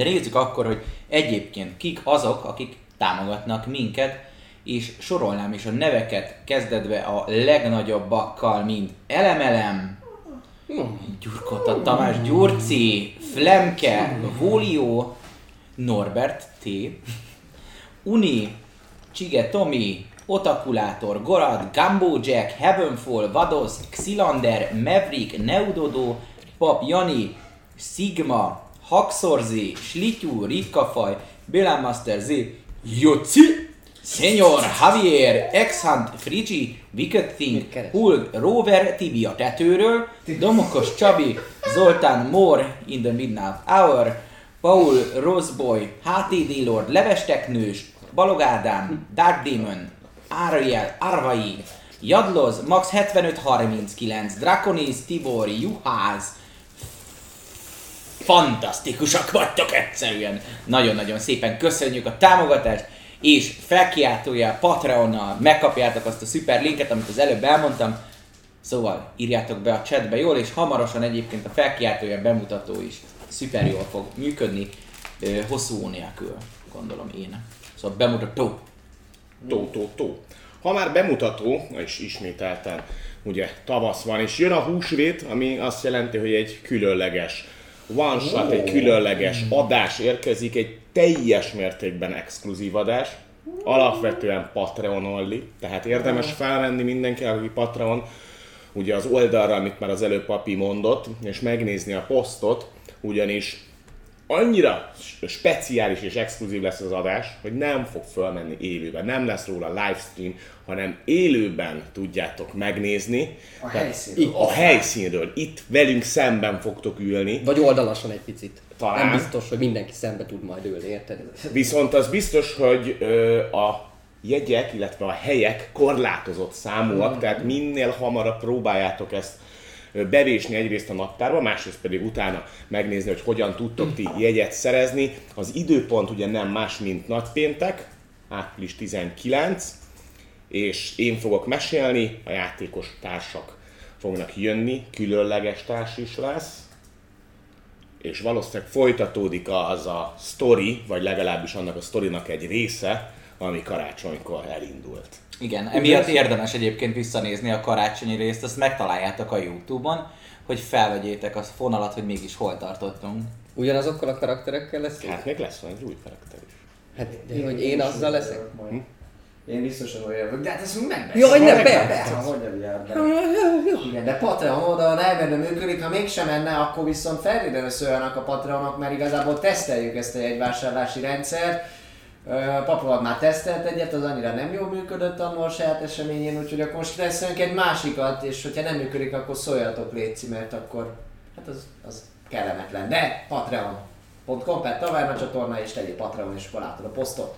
De nézzük akkor, hogy egyébként kik azok, akik támogatnak minket, és sorolnám is a neveket kezdetve a legnagyobbakkal, mint Elemelem, Gyurkota Tamás, Gyurci, Flemke, Volio, Norbert T, Uni, Csige Tomi, Otakulátor, Gorad, Gumbo Jack, Heavenfall, Vados, Xilander, Maverick, Neudodo, Pap Jani, Sigma, Haxorzi, Slityú, Ritkafaj, Bilán Master Z, Joci, Senyor, Javier, Exhunt, Frigi, Wicked Thing, Hulk, Rover, Tibi a tetőről, Domokos Csabi, Zoltán Moore in the Midnight Hour, Paul Roseboy, HTD Lord, Levesteknős, Balog Ádám, Dark Demon, Ariel, Arvai, Jadloz, Max 7539, Draconis, Tibor, Juház, fantasztikusak vagytok egyszerűen. Nagyon-nagyon szépen köszönjük a támogatást, és felkiáltója Patreonnal megkapjátok azt a szuper linket, amit az előbb elmondtam. Szóval írjátok be a chatbe jól, és hamarosan egyébként a felkiáltója bemutató is szuper jól fog működni, hosszú nélkül, gondolom én. Szóval bemutató. Tó, tó, tó. Ha már bemutató, és ismételten ugye tavasz van, és jön a húsvét, ami azt jelenti, hogy egy különleges one shot, egy különleges adás érkezik, egy teljes mértékben exkluzív adás, alapvetően Patreon only, tehát érdemes felmenni mindenki, aki Patreon, ugye az oldalra, amit már az előbb papi mondott, és megnézni a posztot, ugyanis annyira speciális és exkluzív lesz az adás, hogy nem fog fölmenni élőben, nem lesz róla livestream, hanem élőben tudjátok megnézni. A Tehát helyszínről. itt- A helyszínről. Itt velünk szemben fogtok ülni. Vagy oldalasan egy picit. Talán. Nem biztos, hogy mindenki szembe tud majd ülni, érted? Viszont az biztos, hogy ö, a jegyek, illetve a helyek korlátozott számúak, tehát minél hamarabb próbáljátok ezt bevésni egyrészt a naptárba, másrészt pedig utána megnézni, hogy hogyan tudtok ti jegyet szerezni. Az időpont ugye nem más, mint nagypéntek, április 19, és én fogok mesélni, a játékos társak fognak jönni, különleges társ is lesz, és valószínűleg folytatódik az a story, vagy legalábbis annak a storynak egy része, ami karácsonykor elindult. Igen, emiatt érdemes egyébként visszanézni a karácsonyi részt, azt megtaláljátok a Youtube-on, hogy felvegyétek a fonalat, hogy mégis hol tartottunk. Ugyanazokkal a karakterekkel lesz? Hát még lesz van egy új karakter is. Hát, de hogy én azzal leszek? Majd. Én biztosan olyan vagyok, de hát ezt megbeszéljük. Jaj, ne, Meg- be- be. Igen, de Patreon oldalon elmenne működik, ha mégsem menne, akkor viszont feltétlenül szóljanak a Patreonok, mert igazából teszteljük ezt a jegyvásárlási rendszert. Ö, Papulag már tesztelt egyet, az annyira nem jól működött annól a saját eseményén, úgyhogy akkor most tesztelünk egy másikat, és hogyha nem működik, akkor szóljatok Léci, mert akkor hát az, az kellemetlen. De Patreon.com per Taverna csatorna, és tegyél Patreon, és akkor látod a posztot.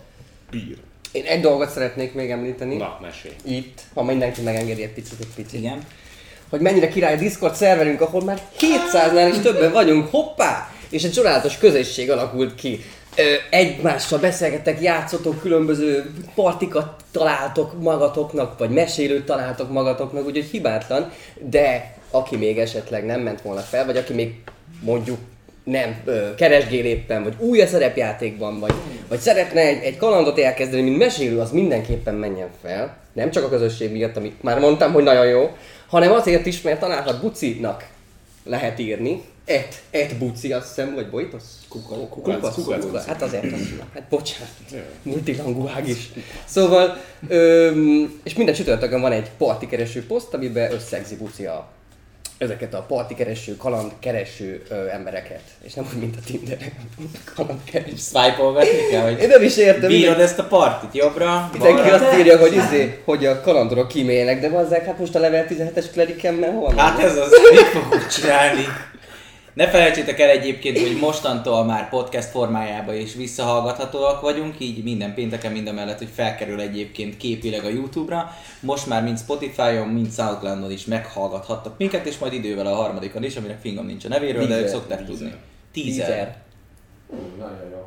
Bír. Én egy dolgot szeretnék még említeni. Na, mesélj. Itt, ha mindenki megengedi egy picit, egy picit. Igen. hogy mennyire király a Discord szerverünk, ahol már 200-nál is többen vagyunk, hoppá! És egy csodálatos közösség alakult ki. Egymással beszélgettek, játszotok, különböző partikat találtok magatoknak, vagy mesélőt találtok magatoknak, úgyhogy hibátlan, de aki még esetleg nem ment volna fel, vagy aki még mondjuk nem ö, keresgél éppen, vagy új a szerepjátékban, vagy, vagy szeretne egy, egy kalandot elkezdeni, mint mesélő, az mindenképpen menjen fel. Nem csak a közösség miatt, amit már mondtam, hogy nagyon jó, hanem azért is, mert találhat bucinak lehet írni. Et, et buci, azt hiszem, vagy bojtosz? Kukac, Kukac, kukac, kukac. Hát azért mondom. Hát bocsánat. Multilanguág is. Szóval, öm, és minden csütörtökön van egy partikereső poszt, amiben összegzi buci a ezeket a partikereső, kalandkereső ö, embereket. És nem úgy, mint a Tinderen. kalandkereső. Swipe-ol vetni kell, Én hogy nem is értem. bírod ezt a partit jobbra, Mindenki balra. azt írja, hogy, izé, hogy a kalandorok kímélnek, de bazzák, hát most a level 17-es klerikemmel hol? Hát ez az, mit fogunk csinálni? Ne felejtsétek el egyébként, hogy mostantól már podcast formájában is visszahallgathatóak vagyunk, így minden pénteken mind a mellett, hogy felkerül egyébként képileg a Youtube-ra. Most már mind Spotify-on, mind Soundcloud-on is meghallgathattok minket, és majd idővel a harmadikon is, aminek fingom nincs a nevéről, de ők szokták tudni. Tízer. Ú, Nagyon jó.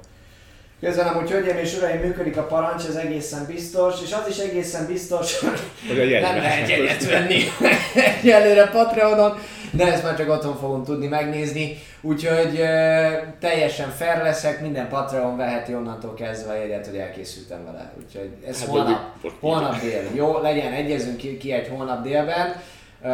Közben amúgy, hölgyeim és uraim, működik a parancs, ez egészen biztos, és az is egészen biztos, Hogy a nem lehet jegyet venni egyelőre Patreonon, de ezt már csak otthon fogom tudni megnézni. Úgyhogy ö, teljesen fair leszek, minden Patreon veheti onnantól kezdve a jegyet, hogy elkészültem vele. Úgyhogy ez Hát, holnap, holnap dél. Jó, legyen, egyezünk ki, ki egy holnap délben. Ö,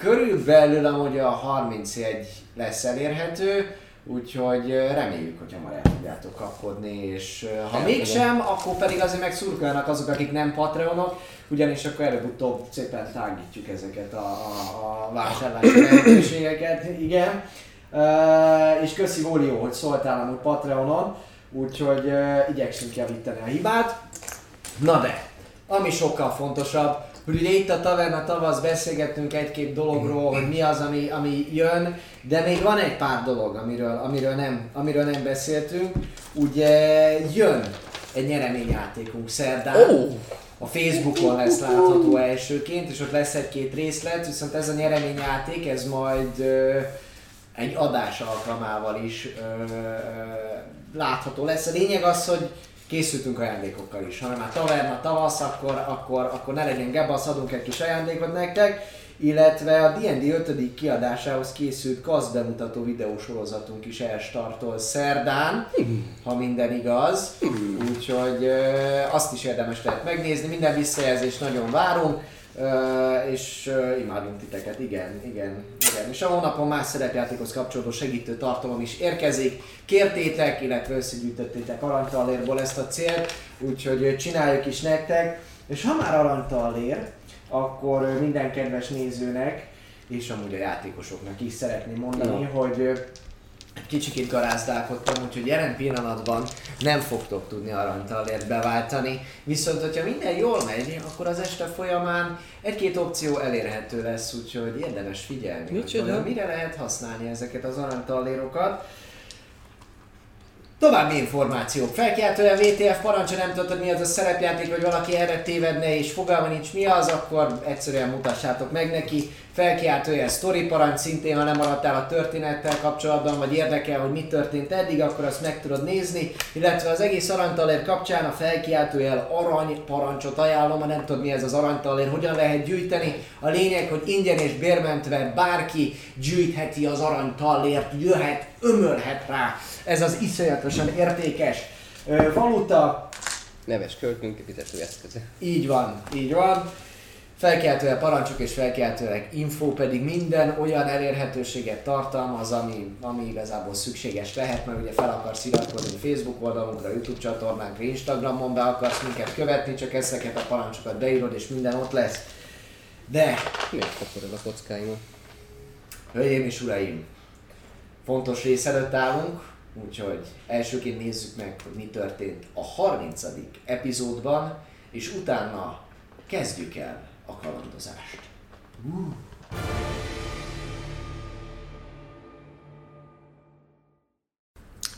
körülbelül amúgy a 31 lesz elérhető, úgyhogy reméljük, hogy hamar el tudjátok kapkodni, és ha mégsem, akkor pedig azért meg szurkoljanak azok, akik nem Patreonok, ugyanis akkor előbb-utóbb szépen tágítjuk ezeket a, a, a vásárlási lehetőségeket, igen. Uh, és köszi Volió, hogy szóltál amúgy Patreonon, úgyhogy uh, igyekszünk javítani a hibát. Na de, ami sokkal fontosabb, hogy ugye itt a Taverna tavasz beszélgettünk egy-két dologról, hogy mi az, ami, ami jön, de még van egy pár dolog, amiről, amiről, nem, amiről nem beszéltünk. Ugye jön egy nyereményjátékunk szerdán. Ó! A Facebookon lesz látható elsőként, és ott lesz egy-két részlet, viszont ez a nyereményjáték, ez majd egy adás alkalmával is látható lesz. A lényeg az, hogy készültünk ajándékokkal is. Ha már taverna tavasz, akkor, akkor, akkor ne legyen gebasz, adunk egy kis ajándékot nektek. Illetve a D&D 5. kiadásához készült KASZ bemutató videósorozatunk is elstartol szerdán, ha minden igaz. Úgyhogy azt is érdemes lehet megnézni, minden visszajelzést nagyon várunk. És imádunk titeket, igen, igen, igen. És a hónapon más szerepjátékhoz kapcsolódó segítő tartalom is érkezik. Kértétek, illetve összegyűjtöttétek aranytallérból ezt a célt, úgyhogy csináljuk is nektek. És ha már aranytallér, akkor minden kedves nézőnek, és amúgy a játékosoknak is szeretném mondani, Na. hogy egy kicsikét garázdálkodtam, úgyhogy jelen pillanatban nem fogtok tudni aranytallért beváltani. Viszont, hogyha minden jól megy, akkor az este folyamán egy-két opció elérhető lesz, úgyhogy érdemes figyelni, hogy mire lehet használni ezeket az aranytallérokat. További információk. Felkiáltója VTF parancsa, nem tudod, mi az a szerepjáték, vagy valaki erre tévedne és fogalma nincs mi az, akkor egyszerűen mutassátok meg neki. Felkiáltója story parancs, szintén ha nem maradtál a történettel kapcsolatban, vagy érdekel, hogy mi történt eddig, akkor azt meg tudod nézni. Illetve az egész aranytalér kapcsán a felkiáltójel arany parancsot ajánlom, ha nem tudod mi ez az aranytalér, hogyan lehet gyűjteni. A lényeg, hogy ingyen és bérmentve bárki gyűjtheti az aranytallért, jöhet, ömölhet rá. Ez az iszonyatosan értékes valuta, Neves költünk fizető eszköze. így van, így van. Felkeltően parancsok és felkeltőek info pedig minden olyan elérhetőséget tartalmaz, ami, ami igazából szükséges lehet, mert ugye fel akarsz iratkozni Facebook oldalunkra, YouTube csatornánkra, Instagramon be akarsz minket követni, csak ezeket a parancsokat beírod és minden ott lesz. De, Miért kapod a kockáimat? hölgyeim és uraim, fontos rész előtt állunk, úgyhogy elsőként nézzük meg, hogy mi történt a 30. epizódban, és utána kezdjük el a kalandozást.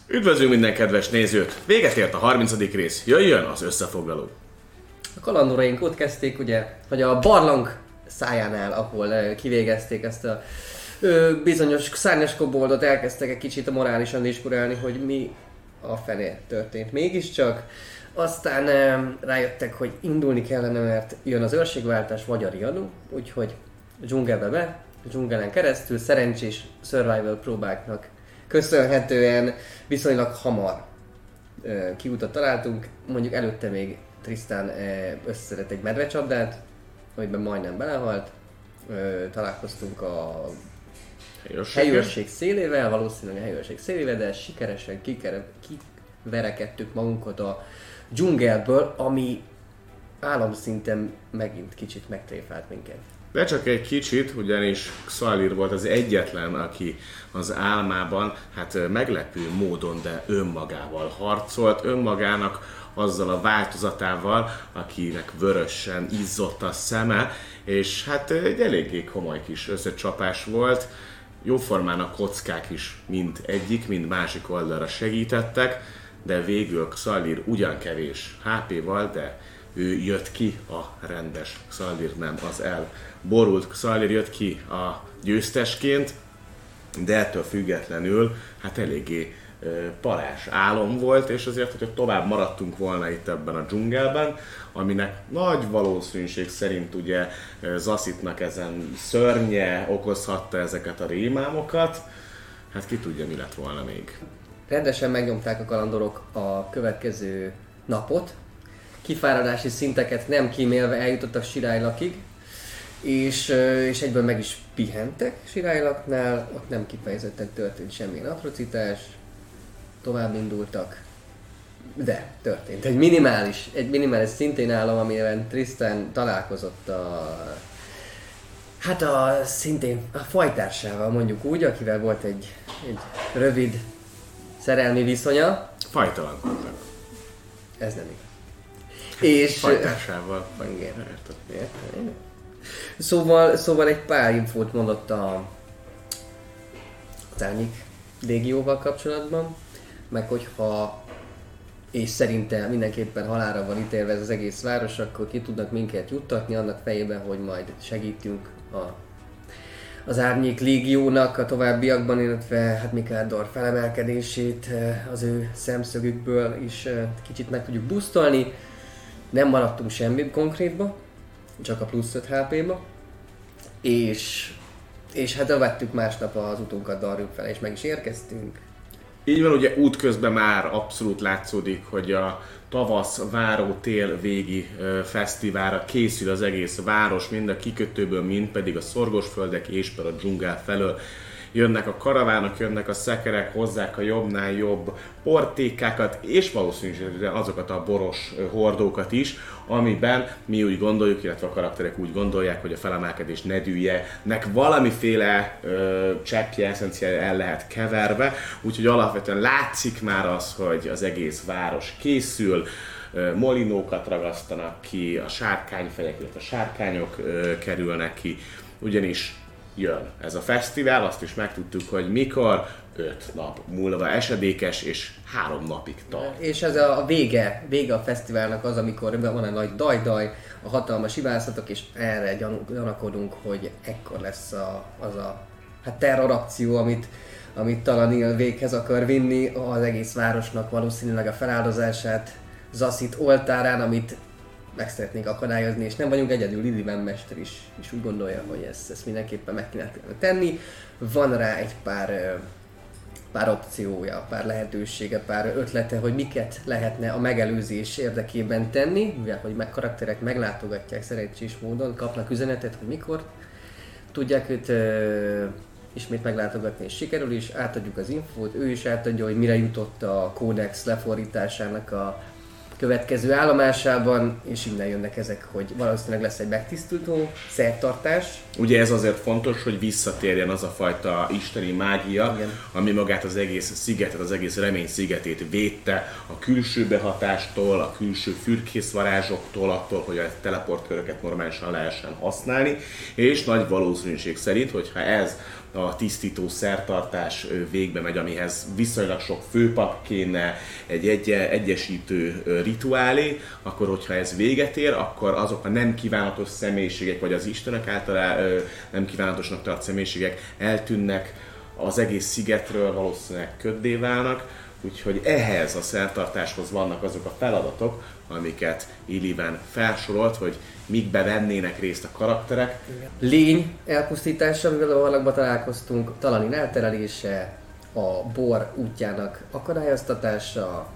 Üdvözlünk minden kedves nézőt! Véget ért a 30. rész, jöjjön az összefoglaló. A kalandoraink ott kezdték, ugye, hogy a barlang szájánál, ahol ö, kivégezték ezt a ö, bizonyos szárnyas koboldot, elkezdtek egy kicsit morálisan diskurálni, hogy mi a fené történt mégiscsak. Aztán rájöttek, hogy indulni kellene, mert jön az őrségváltás vagy a riadó, úgyhogy dzsungelbe be, dzsungelen keresztül szerencsés survival próbáknak köszönhetően viszonylag hamar kiutat találtunk, mondjuk előtte még Tristan összeszedett egy medvecsapdát, amiben majdnem belehalt, találkoztunk a Helyőrséggel. helyőrség szélével, valószínűleg a helyőrség szélével, de sikeresen kikere, kiverekedtük magunkat a dzsungelből, ami államszinten megint kicsit megtréfált minket. De csak egy kicsit, ugyanis Xalir volt az egyetlen, aki az álmában, hát meglepő módon, de önmagával harcolt, önmagának azzal a változatával, akinek vörösen izzott a szeme, és hát egy eléggé komoly kis összecsapás volt. Jóformán a kockák is mind egyik, mind másik oldalra segítettek, de végül Xalir ugyan kevés HP-val, de ő jött ki a rendes Xalir, nem az el borult Xalir jött ki a győztesként, de ettől függetlenül hát eléggé parás álom volt, és azért, hogyha tovább maradtunk volna itt ebben a dzsungelben, aminek nagy valószínűség szerint ugye Zaszitnak ezen szörnye okozhatta ezeket a rémámokat, hát ki tudja, mi lett volna még. Rendesen megnyomták a kalandorok a következő napot. Kifáradási szinteket nem kímélve eljutottak Sirálylakig, és, és egyből meg is pihentek Sirálylaknál, ott nem kifejezetten történt semmilyen atrocitás, tovább indultak, de történt. Egy minimális, egy minimális szintén állam, amiben Tristan találkozott a Hát a szintén a fajtársával mondjuk úgy, akivel volt egy, egy rövid szerelmi viszonya, Fajtalan voltak. ez nem igaz. És... Fajtársával. Igen. Érted? Szóval, szóval egy pár infót mondott a Tárnyik légióval kapcsolatban, meg hogyha és szerintem mindenképpen halára van ítélve ez az egész város, akkor ki tudnak minket juttatni annak fejében, hogy majd segítünk a, az Árnyék Légiónak a továbbiakban, illetve hát Mikádor felemelkedését eh, az ő szemszögükből is eh, kicsit meg tudjuk busztolni. Nem maradtunk semmi konkrétba, csak a plusz 5 HP-ba. És, és hát vettük másnap az utunkat Darjuk fel, és meg is érkeztünk. Így van, ugye útközben már abszolút látszódik, hogy a tavasz, váró, tél végi fesztiválra készül az egész város, mind a kikötőből, mind pedig a szorgosföldek és per a dzsungel felől. Jönnek a karavánok, jönnek a szekerek, hozzák a jobbnál jobb portékákat, és valószínűleg azokat a boros hordókat is, amiben mi úgy gondoljuk, illetve a karakterek úgy gondolják, hogy a felemelkedés ne dűlje, nek valamiféle ö, cseppje, eszenciája el lehet keverve, úgyhogy alapvetően látszik már az, hogy az egész város készül, molinókat ragasztanak ki, a sárkányfejek, illetve a sárkányok ö, kerülnek ki, ugyanis jön ez a fesztivál, azt is megtudtuk, hogy mikor, 5 nap múlva esedékes, és három napig tart. És ez a, vége, vége a fesztiválnak az, amikor van egy nagy daj-daj, a hatalmas ibászatok, és erre gyanakodunk, hogy ekkor lesz a, az a hát terrorakció, amit, amit Talanil véghez akar vinni az egész városnak valószínűleg a feláldozását Zaszit oltárán, amit meg szeretnék akadályozni, és nem vagyunk egyedül, Liliven mester is, is úgy gondolja, hogy ezt, ezt mindenképpen meg kéne tenni. Van rá egy pár pár opciója, pár lehetősége, pár ötlete, hogy miket lehetne a megelőzés érdekében tenni, mivel hogy meg karakterek meglátogatják szerencsés módon, kapnak üzenetet, hogy mikor tudják őt ö, ismét meglátogatni, és sikerül is, átadjuk az infót, ő is átadja, hogy mire jutott a kódex lefordításának a következő állomásában, és innen jönnek ezek, hogy valószínűleg lesz egy megtisztító szertartás, Ugye ez azért fontos, hogy visszatérjen az a fajta isteni mágia, Igen. ami magát az egész szigetet, az egész remény szigetét védte. A külső behatástól, a külső fürkészvarázsoktól, attól, hogy a teleportköröket normálisan lehessen használni, és nagy valószínűség szerint, hogyha ez a tisztító szertartás végbe megy, amihez viszonylag sok főpap kéne, egy egye, egyesítő rituálé, akkor hogyha ez véget ér, akkor azok a nem kívánatos személyiségek, vagy az Istenek által nem kívánatosnak tart személyiségek eltűnnek az egész szigetről, valószínűleg köddé válnak, úgyhogy ehhez a szertartáshoz vannak azok a feladatok, amiket Illiven felsorolt, hogy mikbe vennének részt a karakterek, lény elpusztítása, amivel a valakban találkoztunk, talanin elterelése, a bor útjának akadályoztatása,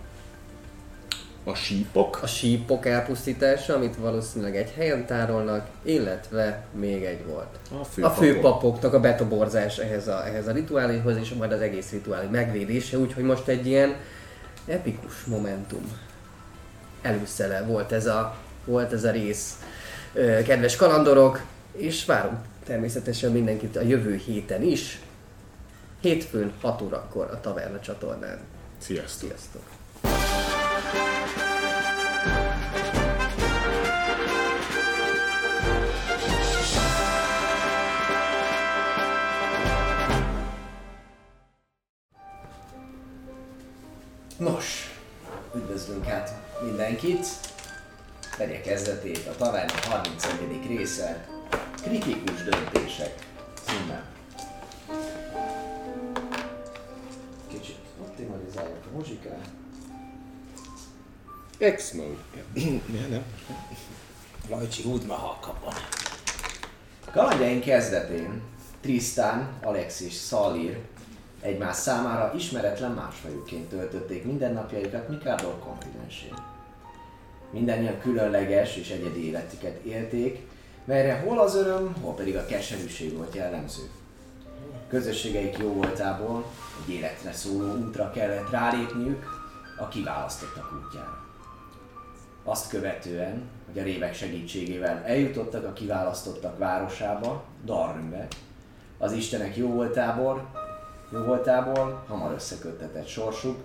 a sípok, a sípok elpusztítása, amit valószínűleg egy helyen tárolnak, illetve még egy volt. a A főpapok. főpapoknak a betoborzás ehhez a, ehhez a rituáléhoz, és majd az egész rituálé megvédése, úgyhogy most egy ilyen epikus momentum előszele volt ez a, volt ez a rész. Kedves kalandorok, és várunk természetesen mindenkit a jövő héten is. Hétfőn 6 órakor a Taverna csatornán. Sziasztok! Sziasztok! Nos, üdvözlünk hát mindenkit. Vegye kezdetét a Taverna 31. része. Kritikus döntések címmel. Kicsit optimalizálni. Muzsikál. X-Mode. Ja, nem. Lajcsi, húd már halkabban. Kalandjaink kezdetén Tristan, Alex és Szalir egymás számára ismeretlen másfajúként töltötték mindennapjaikat Mikádor kontinensén. Mindennyian különleges és egyedi életüket élték, melyre hol az öröm, hol pedig a keserűség volt jellemző. Közösségeik jó voltából egy életre szóló útra kellett rálépniük a kiválasztottak útjára. Azt követően, hogy a révek segítségével eljutottak a kiválasztottak városába, Darnbe, az istenek jó voltából, jó voltából hamar összeköttetett sorsuk,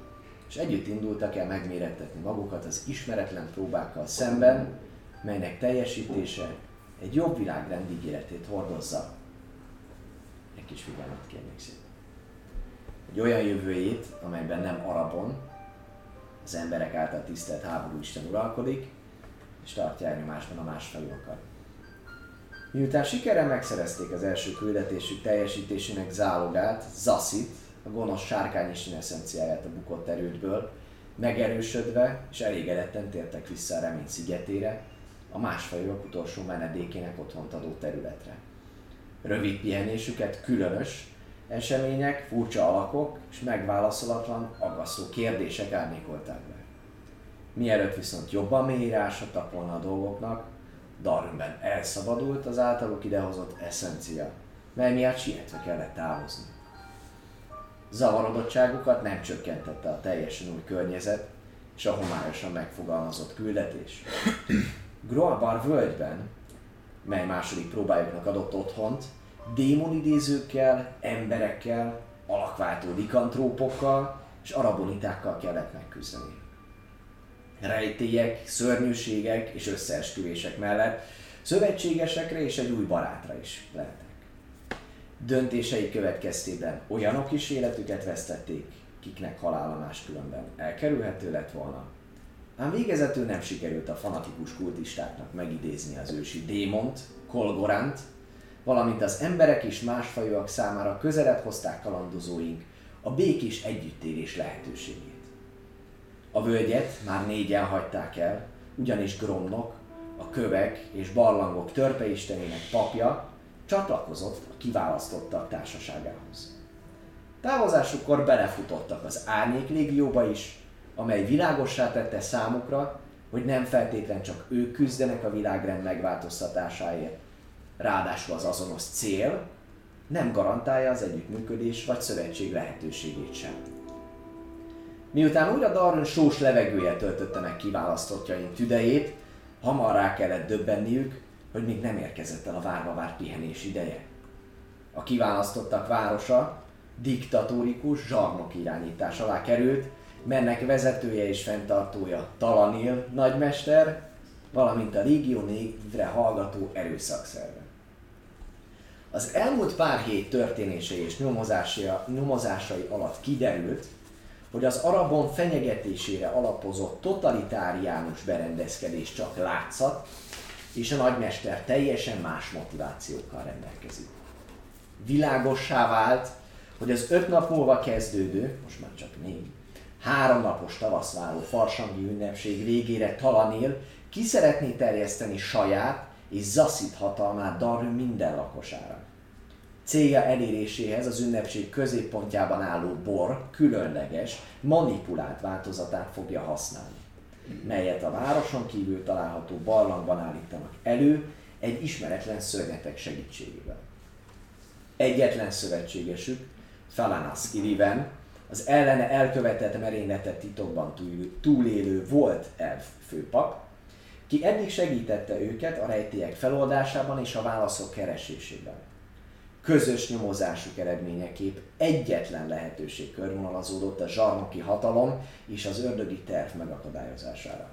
és együtt indultak el megmérettetni magukat az ismeretlen próbákkal szemben, melynek teljesítése egy jobb világrend ígéretét hordozza. Egy kis figyelmet kérnék szépen. Egy olyan jövőjét, amelyben nem Arabon, az emberek által tisztelt háború Isten uralkodik, és tartja elnyomásban a másfelúakat. Miután sikerrel megszerezték az első küldetésük teljesítésének zálogát, Zassit, a gonosz sárkányisten eszenciáját a bukott erődből, megerősödve és elégedetten tértek vissza a remény szigetére, a másfajúak utolsó menedékének otthont adó területre. Rövid pihenésüket különös események, furcsa alakok és megválaszolatlan, aggasztó kérdések árnyékolták be. Mielőtt viszont jobban mélyírásodtak volna a dolgoknak, Darwinben elszabadult az általuk idehozott eszencia, mely miatt sietve kellett távozni. Zavarodottságukat nem csökkentette a teljesen új környezet és a homályosan megfogalmazott küldetés. Groabar völgyben, mely második próbájuknak adott otthont, démonidézőkkel, emberekkel, alakváltó likantrópokkal és arabonitákkal kellett megküzdeni. Rejtélyek, szörnyűségek és összeesküvések mellett szövetségesekre és egy új barátra is lehettek. Döntései következtében olyanok is életüket vesztették, kiknek halála máskülönben elkerülhető lett volna. Ám végezetül nem sikerült a fanatikus kultistáknak megidézni az ősi démont, Kolgorant, valamint az emberek és másfajúak számára közelebb hozták kalandozóink a békés együttélés lehetőségét. A völgyet már négyen hagyták el, ugyanis Gromnok, a kövek és barlangok törpeistenének papja csatlakozott a kiválasztottak társaságához. Távozásukkor belefutottak az Árnyék légióba is, amely világossá tette számukra, hogy nem feltétlen csak ők küzdenek a világrend megváltoztatásáért, ráadásul az azonos cél nem garantálja az együttműködés vagy szövetség lehetőségét sem. Miután újra Darren sós levegője töltötte meg kiválasztottjaink tüdejét, hamar rá kellett döbbenniük, hogy még nem érkezett el a várva várt pihenés ideje. A kiválasztottak városa diktatórikus zsarnok irányítás alá került, mennek vezetője és fenntartója Talanil nagymester, valamint a régió névre hallgató erőszakszerve. Az elmúlt pár hét történései és nyomozásai alatt kiderült, hogy az arabon fenyegetésére alapozott totalitáriánus berendezkedés csak látszat, és a nagymester teljesen más motivációkkal rendelkezik. Világossá vált, hogy az öt nap múlva kezdődő, most már csak négy, három napos tavaszváló farsangi ünnepség végére Talanél ki szeretné terjeszteni saját és zaszít hatalmát Darü minden lakosára. Célja eléréséhez az ünnepség középpontjában álló bor különleges, manipulált változatát fogja használni, melyet a városon kívül található barlangban állítanak elő egy ismeretlen szörnyetek segítségével. Egyetlen szövetségesük, Falanas Iriven, az ellene elkövetett merényletet titokban túlélő volt elf főpap, ki eddig segítette őket a rejtélyek feloldásában és a válaszok keresésében. Közös nyomozásuk eredményeképp egyetlen lehetőség körvonalazódott a zsarnoki hatalom és az ördögi terv megakadályozására.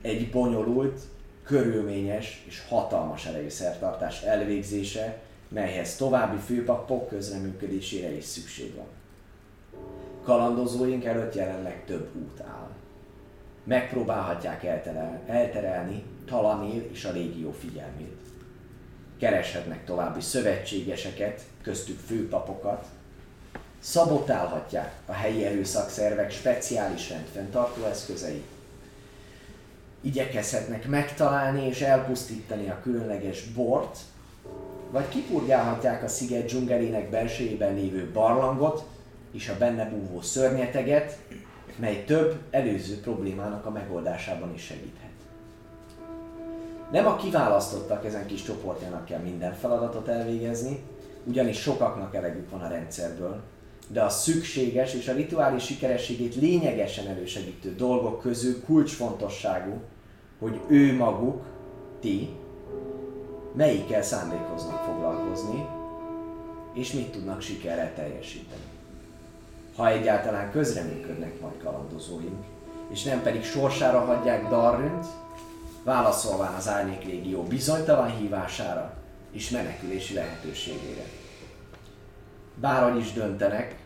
Egy bonyolult, körülményes és hatalmas erejű szertartás elvégzése, melyhez további főpapok közreműködésére is szükség van. Kalandozóink előtt jelenleg több út áll. Megpróbálhatják elterel, elterelni Talanél és a légió figyelmét. Kereshetnek további szövetségeseket, köztük főpapokat, Szabotálhatják a helyi erőszakszervek speciális rendfenntartó eszközeit. Igyekezhetnek megtalálni és elpusztítani a különleges bort, vagy kipurgálhatják a sziget dzsungelének belsejében lévő barlangot és a benne búvó szörnyeteget, mely több előző problémának a megoldásában is segíthet. Nem a kiválasztottak ezen kis csoportjának kell minden feladatot elvégezni, ugyanis sokaknak elegük van a rendszerből, de a szükséges és a rituális sikerességét lényegesen elősegítő dolgok közül kulcsfontosságú, hogy ő maguk, ti, melyikkel szándékoznak foglalkozni, és mit tudnak sikerrel teljesíteni. Ha egyáltalán közreműködnek majd kalandozóink, és nem pedig sorsára hagyják Darrönt, válaszolván az Árnyék Légió bizonytalan hívására és menekülési lehetőségére. Bárhogy is döntenek,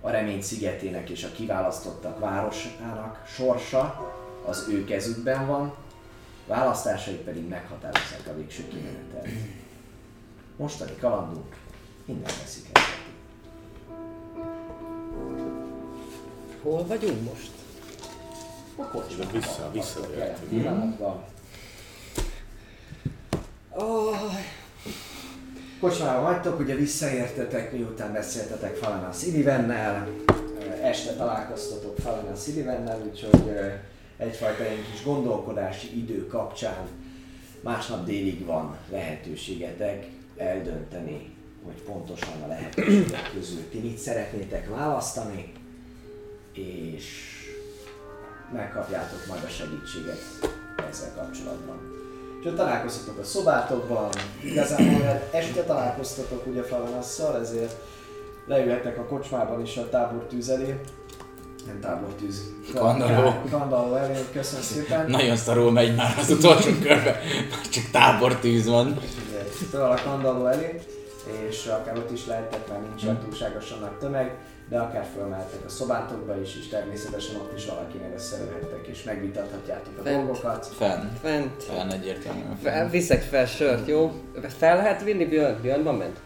a remény szigetének és a kiválasztottak városának sorsa az ő kezükben van, választásaik pedig meghatározzák a végső kimenetelt. Mostani kalandunk innen veszik el. Hol vagyunk most? A kocsmában Vissza- visszatértünk. jelen pillanatban. Oh, Kocsmában vagytok, ugye visszaértetek, miután beszéltetek Falana Szilivennel, este találkoztatok Falana Szilivennel, úgyhogy egyfajta ilyen kis gondolkodási idő kapcsán másnap délig van lehetőségetek eldönteni, hogy pontosan a lehetőségek közül ti mit szeretnétek választani, és megkapjátok majd a segítséget ezzel kapcsolatban. És ott találkoztatok a szobátokban, igazából este találkoztatok ugye Falanasszal, ezért leülhettek a kocsmában is a tábortűz elé. Nem tábortűz. Kandalló. Kandalló elé, köszönöm szépen. Nagyon szarul megy már az utolsó körbe, már csak tábortűz van. Föl a kandalló elé, és akár ott is lehettek, mert nincs túlságosan nagy tömeg, de akár fölmehettek a szobátokba is, és természetesen ott is valakinek összeülhettek, és megvitathatjátok a Fent. dolgokat. Fenn. fent. Fenn egyértelműen. Fel, viszek fel sört, jó? Fel lehet vinni Björn? Björn van bent?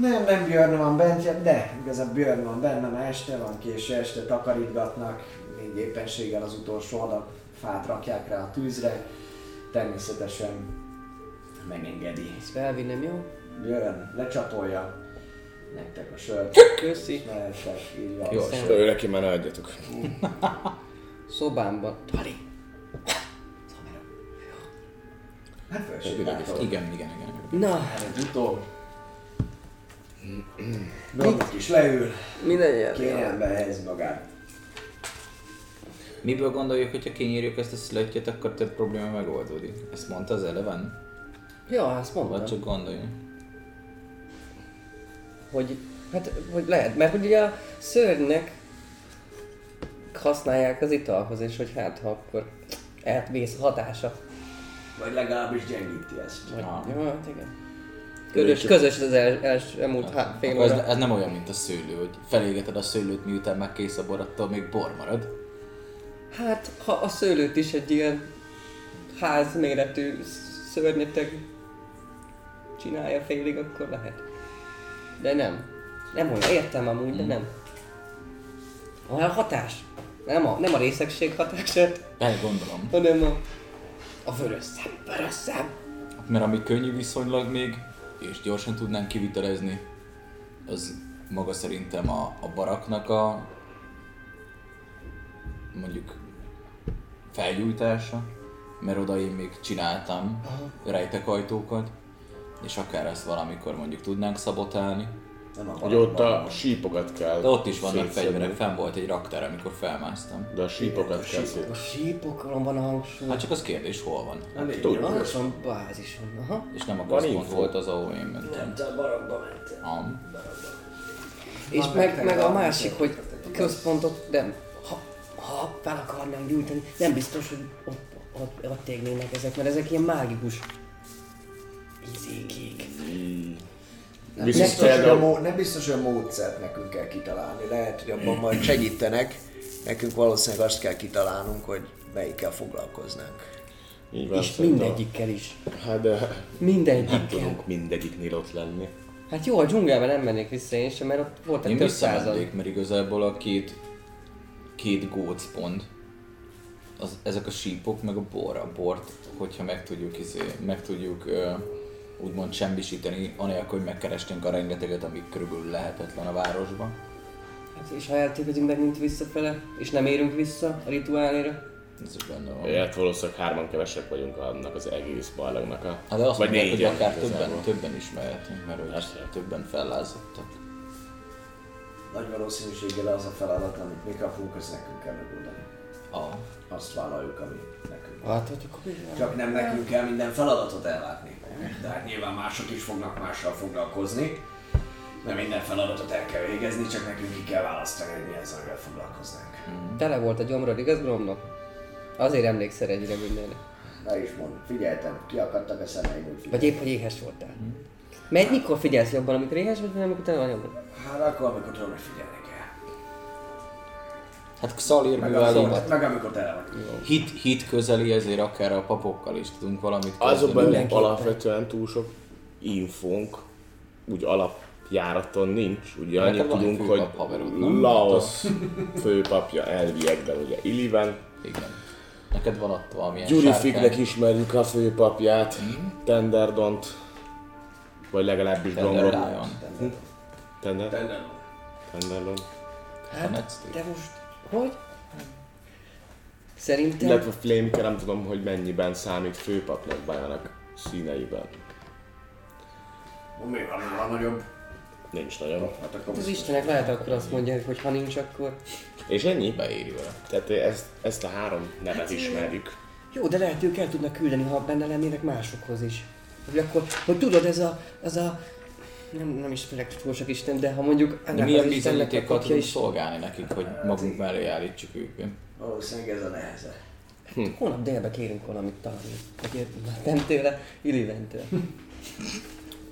Nem, nem Björn van bent, de igazán Björn van benne, már este van, késő este takarítgatnak, még éppenséggel az utolsó adag fát rakják rá a tűzre. Természetesen megengedi. Ezt felvinnem, jó? Björn lecsapolja nektek a sört, Köszi. mehettek, így van. Jó, Aztán Ő neki már ne adjatok. Szobámban. Tali. Hát. Igen, igen, igen. Na, Egy utó. Dobnak is leül, minden jel. kényelme helyez magát. Miből gondoljuk, hogyha kinyírjuk ezt a szlöttyet, akkor több probléma megoldódik? Ezt mondta az eleven? Ja, ezt mondtam. Vagy csak gondoljunk? Hogy, hát, hogy lehet, mert hogy ugye a szörnynek használják az italhoz, és hogy hát ha akkor elvész a hatása. Vagy legalábbis gyengíti ezt. Vagy, Ah. jó, hát igen. Közös, közös az el, első elmúlt há, fél Akkor ez, óra. ez nem olyan, mint a szőlő, hogy felégeted a szőlőt, miután már kész a bor, attól még bor marad. Hát, ha a szőlőt is egy ilyen házméretű szörnyeteg csinálja félig, akkor lehet. De nem. Nem olyan, értem amúgy, de nem. A hatás. Nem a, nem a részegség hatását, El gondolom. hanem a, a vörös szem, vörös szem. Mert ami könnyű viszonylag még, és gyorsan tudnánk kivitelezni, az maga szerintem a, a baraknak a mondjuk felgyújtása, mert oda én még csináltam rejtekajtókat, és akár ezt valamikor mondjuk tudnánk szabotálni. Nem Hogy ott a sípokat kell De ott is vannak szétszedni. fegyverek, fenn volt egy raktár, amikor felmásztam. De a sípokat kell a szét. A sípokon van a hangsúly. Hát csak az kérdés, hol van. Elég tudjuk. jó. Lassan bázison, aha. És nem a Van központ volt az, ahol én mentem. te a barakba mentél. Am. És Van meg, meg a másik, hogy központot nem, ha, ha fel akarnánk gyújtani, nem biztos, hogy ott, ott, ott égnének ezek, mert ezek ilyen mágikus izékék. Nem Viszont biztos, hogy a mó, nem biztos, hogy a módszert nekünk kell kitalálni. Lehet, hogy abban majd segítenek. Nekünk valószínűleg azt kell kitalálnunk, hogy melyikkel foglalkoznánk. Így van, És mindegyikkel is. Hát de nem Mindegyikkel. tudunk mindegyiknél ott lenni. Hát jó, a dzsungelbe nem mennék vissza én sem, mert ott voltak Én több visszamennék, mert igazából a két, két gócpont, az, ezek a sípok, meg a bor, a bort, hogyha meg tudjuk, izé, meg tudjuk ö, úgymond semmisíteni, anélkül, hogy megkerestünk a rengeteget, ami körülbelül lehetetlen a városban. Hát, és ha eltévedünk megint visszafele, és nem érünk vissza a rituálére, Ez is benne van. Ilyet valószínűleg hárman kevesek vagyunk annak az egész ballagnak a... Hát de azt vagy mondják, hogy akár többen, többen is mehetünk, mert hogy Persze. többen fellázadtak. Nagy valószínűséggel az a feladat, amit mi kapunk, az nekünk kell megoldani. A, Azt vállaljuk, ami nekünk. hát hogy akkor Csak nem nekünk kell minden feladatot ellátni. De hát nyilván mások is fognak mással foglalkozni. Mert minden feladatot el kell végezni, csak nekünk ki kell választani, hogy mi az, amivel foglalkoznánk. tele volt a gyomrod, igaz Gromnak? Azért emlékszel egyre mindenre. Ne is mond, figyeltem, kiakadtak a szemeim, figyeltem. Vagy épp, hogy éhes voltál. Mert mikor figyelsz jobban, amikor éhes vagy, vagy amikor van jobban? Hát akkor, amikor tudom, hogy figyelni. Hát Xalir, Meg, mivel amikor, meg amikor tele vagy. hit, hit közeli, ezért akár a papokkal is tudunk valamit Azokban Mindenképpen. alapvetően túl sok infónk, úgy alapjáraton nincs. Ugye annyit van tudunk, hogy haverod? Laos főpapja elviekben, ugye Iliven. Igen. Neked van ott valamilyen Gyurifiknek sárkány? ismerjük a főpapját, Tenderdont, vagy legalábbis Tender Gomrot. Lion. Tender? Tender. Tenderdon. Hát, de most, hogy? Szerintem... Illetve Flameke, nem tudom, hogy mennyiben számít főpapnak Bajának színeiben. Mi van, van nagyobb? Nincs nagyon. Hát akkor Hát az. Istenek lehet akkor azt mondják, hogy ha nincs, akkor... És ennyi? Beéri vele. Tehát ezt, ezt a három nevet ismerjük. Jó, de lehet ők el tudnak küldeni, ha benne lennének másokhoz is. Hogy akkor, hogy tudod, ez a, ez a nem, nem ismerek túl sok Isten, de ha mondjuk De ennek milyen az Istennek a bizonyítékkal tudunk is, szolgálni nekik, hogy magunk mellé állítsuk őket? Valószínűleg ez a neheze. holnap délbe kérünk valamit találni. Vagy már nem tőle, Illiventől.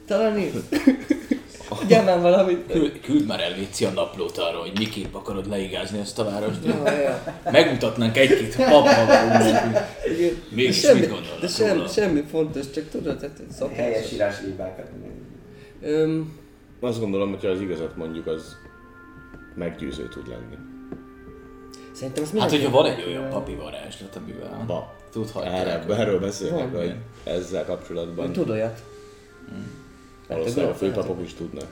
Találni? Ugye már valamit? Küld, küld már el Léci a naplót arra, hogy miképp akarod leigázni ezt a várost. Ja, ja. Megmutatnánk egy-két papmagunknak. Mégis De semmi, mit gondolnak De sem, róla? semmi fontos, csak tudod, hát szokás. Helyes írás hibákat. Öm, Azt gondolom, hogy ha az igazat mondjuk, az meggyőző tud lenni. szerintem ez Hát, hogyha van egy olyan papi varázslat, amivel Ba. tudhatják. Erre, erről beszélnek, hogy ezzel kapcsolatban Tud olyat. valószínűleg a Hát, főpapok is tudnak.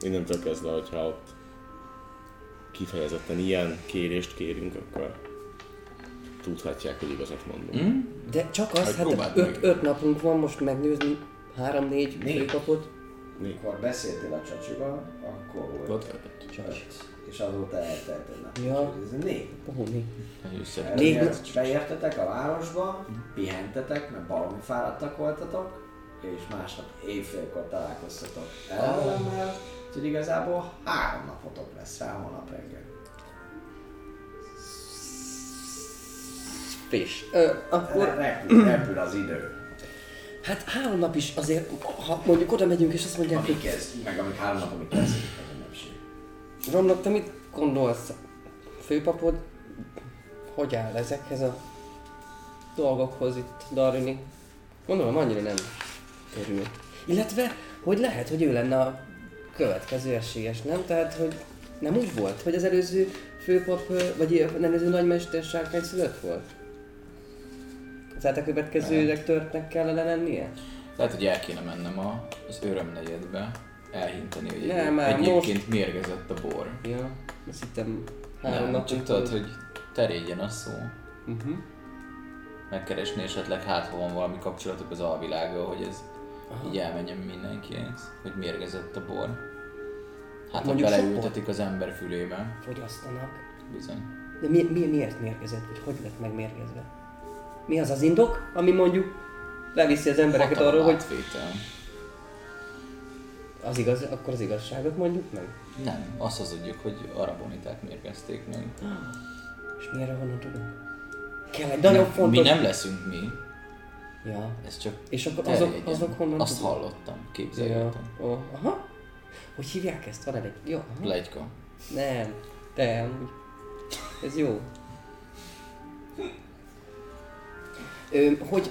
Innentől kezdve, hogyha ott kifejezetten ilyen kérést kérünk, akkor tudhatják, hogy igazat mondunk. Hm? De csak az, Hát hát öt, öt napunk van most megnézni három-négy Négy. Amikor beszéltél a csacsival, akkor volt öt. öt. És azóta eltelt egy nap. Ja. Ez négy. Ó, négy. Négy beértetek a városba, pihentetek, mert baromi fáradtak voltatok, és másnap éjfélkor találkoztatok ellenemmel, úgyhogy igazából három napotok lesz rá holnap reggel. Fish. Ö, akkor, Repül, repül az idő. Hát három nap is azért, ha mondjuk oda megyünk és azt mondják, Ami hogy kezd, meg amíg három nap, amíg kezdődik az ünnepség. Romnak, te mit gondolsz? Főpapod hogy áll ezekhez a dolgokhoz itt, Darini? Gondolom annyira nem örül. Illetve, hogy lehet, hogy ő lenne a következő esélyes, nem? Tehát, hogy nem úgy volt, hogy az előző főpap, vagy az előző nagymester sárkány szülött volt? Tehát a következőnek törtnek kellene lennie? Lehet, hogy el kéne mennem a, az örömnegyedbe, elhinteni, hogy egy, már egyébként mérgezett a bor. Ja, azt hittem három Nem, csak tudod, hogy terjedjen a szó. Uh-huh. Megkeresni esetleg hát, ha van valami kapcsolatok az alvilággal, hogy ez így elmenjen mindenkihez, hogy mérgezett a bor. Hát, ha Mondjuk beleültetik az ember fülébe, Fogyasztanak. bizony. De mi, mi, miért mérgezett, vagy hogy lett megmérgezve? Mi az az indok, ami mondjuk leviszi az embereket Hatalom arról, hogy átvétel. az igaz, akkor az igazságot mondjuk meg? Nem, azt hazudjuk, hogy araboniták mérgezték meg. És mi erre honnan tudunk? Kell egy nagyon Nem, fontos... Mi nem leszünk mi, Ja. ez csak És akkor azok, terjedjen. azok honnan Azt tudunk? hallottam, Ja. képzeljétek. Oh, aha. Hogy hívják ezt? Van elég? Jó. Aha. Plegyka. Nem. De amúgy. Ez jó. Hogy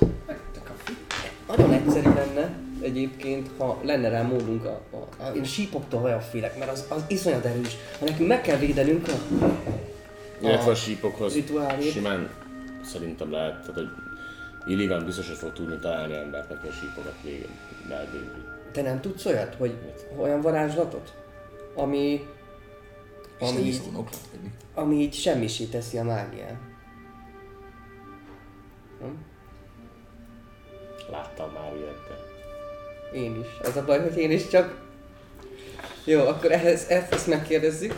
nagyon egyszerű lenne egy egyébként, ha lenne rá módunk, a, a, a, én a sípoktól olyan félek, mert az, az iszonyat erős. Ha nekünk meg kell védenünk a, Illetve a sípokhoz rituálét. simán szerintem lehet, tehát hogy Illigan biztos, hogy fog tudni találni embert, neki a sípokat végén belvégzi. Te nem tudsz olyat, hogy olyan varázslatot, ami, ami, ami így semmisé teszi a mágiát. Nem? Láttam már ilyet, de... Én is. Az a baj, hogy én is csak... Jó, akkor ehhez, ezt, ezt megkérdezzük.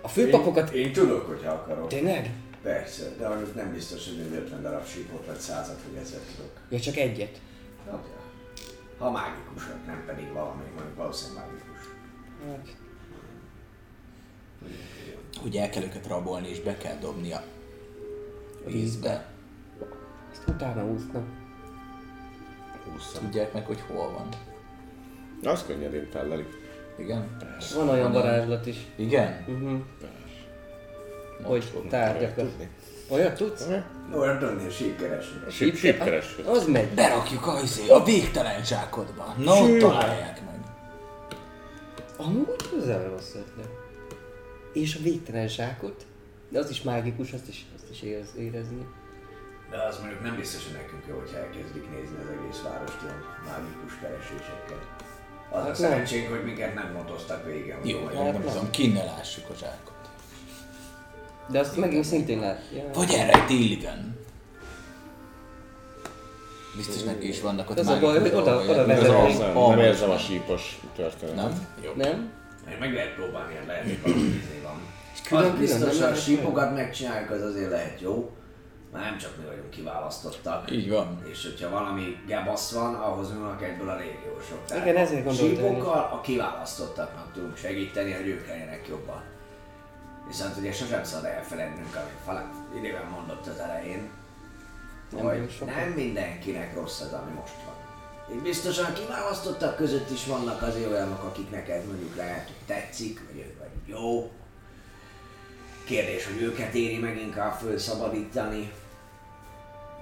A főpapokat... Én, én tudok, hogyha akarok. Tényleg? Persze, de annak nem biztos, hogy én 50 darab sípot vagy százat vagy ezért tudok. Ja, csak egyet. Hát, ja. Ha mágikusok, nem pedig valami, mondjuk valószínűleg mágikus. Hát, Hogy el kell őket rabolni és be kell dobni a vízbe. Ezt utána úsznak. Húszszam. Tudják meg, hogy hol van. Az könnyedén fellelik. Igen? Van olyan varázslat is. Igen? Uh-huh. Hogy tárgyakat. Olyat tudsz? Olyan tudni, a sípkeresni. Síp, sípkereső. Az megy. Berakjuk a, izé, a végtelen zsákodba. Na ott találják meg. Amúgy közel rossz ötlet. És a végtelen zsákot, de az is mágikus, azt is, azt is érez, érezni. De az mondjuk nem biztos, hogy nekünk jó, hogyha elkezdik nézni az egész várost ilyen mágikus keresésekkel. Az Hát a szerencsénk, hogy minket nem motoztak végig. Jó, Vagy- nem, nem tudom, kinne lássuk a zsákot. De azt megint szintén lát. Ja. Vagy elrejt Illigan. Biztos neki is vannak ott Az a baj, hogy oda- oda Nem, vezet. érzem, Vezetni. nem, érzem a sípos történetet. Nem? Jó. Nem? Én meg lehet próbálni, ilyen lehet, hogy valami izé van. Az külön biztos, a lehet sípokat megcsináljuk, az azért lehet jó. Már nem csak mi vagyunk kiválasztottak. Így van. És hogyha valami gebasz van, ahhoz vannak egyből a régiósok. Tehát Igen, ezért gondoltam. Sípokkal a kiválasztottaknak tudunk segíteni, hogy ők legyenek jobban. Viszont ugye sosem szabad elfelednünk, amit Falak idében mondott az elején, Nem hogy nem mindenkinek rossz az, ami most van. Itt biztosan a kiválasztottak között is vannak azért olyanok, akik neked mondjuk lehet, hogy tetszik, vagy, vagy jó. Kérdés, hogy őket éri meg inkább felszabadítani.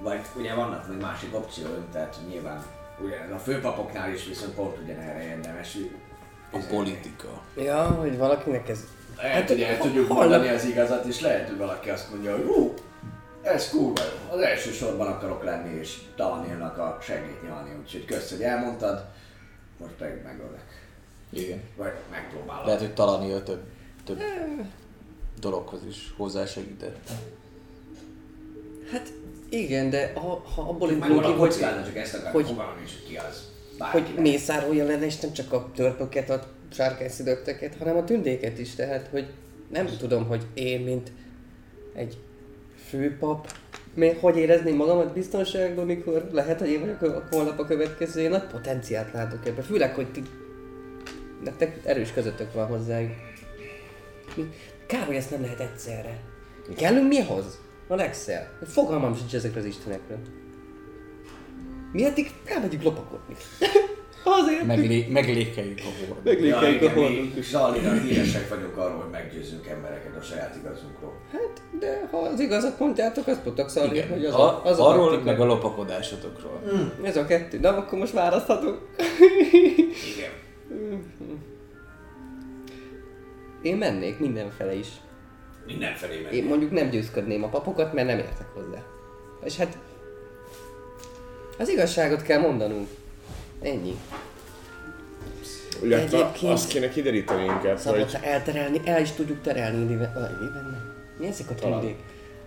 Vagy ugye vannak még másik opcióink, tehát nyilván ugye a főpapoknál is viszont pont ugyanerre érdemes. A politika. Ja, hogy valakinek ez... Hát hogy el tudjuk mondani az igazat, és lehet, hogy valaki azt mondja, hogy hú, ez kurva jó. Az első sorban akarok lenni, és Talanilnak a segít nyalni, úgyhogy kösz, hogy elmondtad, most pedig megölek. Igen. Vagy megpróbálom. Lehet, hogy Talania több, több dologhoz is hozzásegített. Hát igen, de ha, ha abból indulunk ki, hogy, csak ezt akarom hogy- fogalmam is, hogy ki az. Bárki hogy mészárolja lenne, és nem csak a törpöket, a sárkányszidökteket, hanem a tündéket is, tehát, hogy nem tudom, hogy én, mint egy főpap, mi, hogy érezném magamat biztonságban, mikor lehet, hogy én vagyok a holnap a következő, én nagy potenciált látok ebbe, főleg, hogy ti, nektek erős közöttök van hozzájuk. Kár, hogy ezt nem lehet egyszerre. Kellünk mi ahhoz? A legszer. Fogalmam sincs ezekről az istenekről. Mi eddig elmegyünk lopakodni. Azért. Meglé, meglékeljük a hord. Ja, Meglékeljük a hordunk mi is. Zallinan híresek vagyunk arról, hogy meggyőzünk embereket a saját igazunkról. Hát, de ha az igazat mondjátok, azt szarni, Igen. hogy az a, a, az a arról taktika. meg a lopakodásotokról. Ez a kettő. Na, akkor most választhatunk. Igen. Én mennék mindenfele is. Mindenfelé Én menni. mondjuk nem győzködném a papokat, mert nem értek hozzá. És hát... Az igazságot kell mondanunk. Ennyi. Illetve Egyébként- azt kéne kideríteni inkább, Szabad hogy elterelni, el is tudjuk terelni Illiven Mi ezek a Talán. tündék?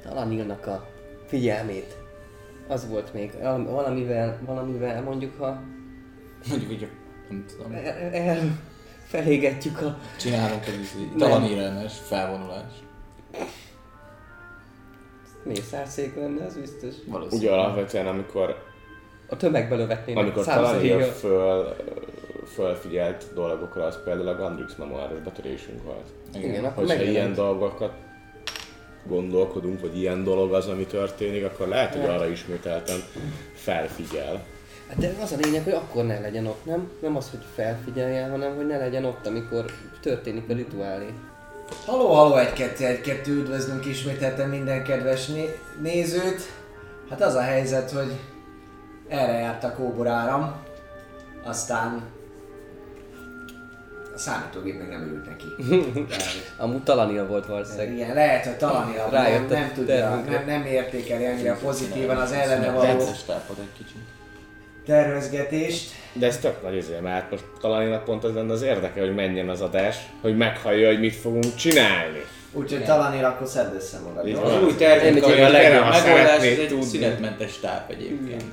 Talanilnak a figyelmét. Az volt még. Val- Valamivel, valamivel mondjuk, ha Mondjuk, hogy nem tudom, el, el felégetjük a... csinálunk egy talanírelmes felvonulást. Mészárszék lenne, az biztos. Valószínűleg. ugye alapvetően amikor, A tömegbe lövetnének. amikor talán föl, fölfigyelt dolgokra, az például a Gandrix memoáros betörésünk volt. Igen, akkor Hogyha megjelent. ilyen dolgokat gondolkodunk, vagy ilyen dolog az, ami történik, akkor lehet, hogy arra ismételten felfigyel. Hát de az a lényeg, hogy akkor ne legyen ott, nem? Nem az, hogy felfigyeljen, hanem hogy ne legyen ott, amikor történik a rituálé. Haló, haló, egy kettő, egy kettő, üdvözlünk ismételten minden kedves né- nézőt. Hát az a helyzet, hogy erre járt a kóboráram. Aztán a számítógép még nem ült neki. Amúgy Talanil volt valószínűleg. igen, lehet, hogy talán nem, Rájött a nem tudja, nem, nem értékeli annyira pozitívan az ellene való tervezgetést. De ez tök nagy izé, mert most talán pont az lenne az érdeke, hogy menjen az adás, hogy meghallja, hogy mit fogunk csinálni. Úgyhogy talán akkor szedd össze magad. Az új termék, ami a legjobb megoldás, ez egy tudni. szünetmentes táp egyébként.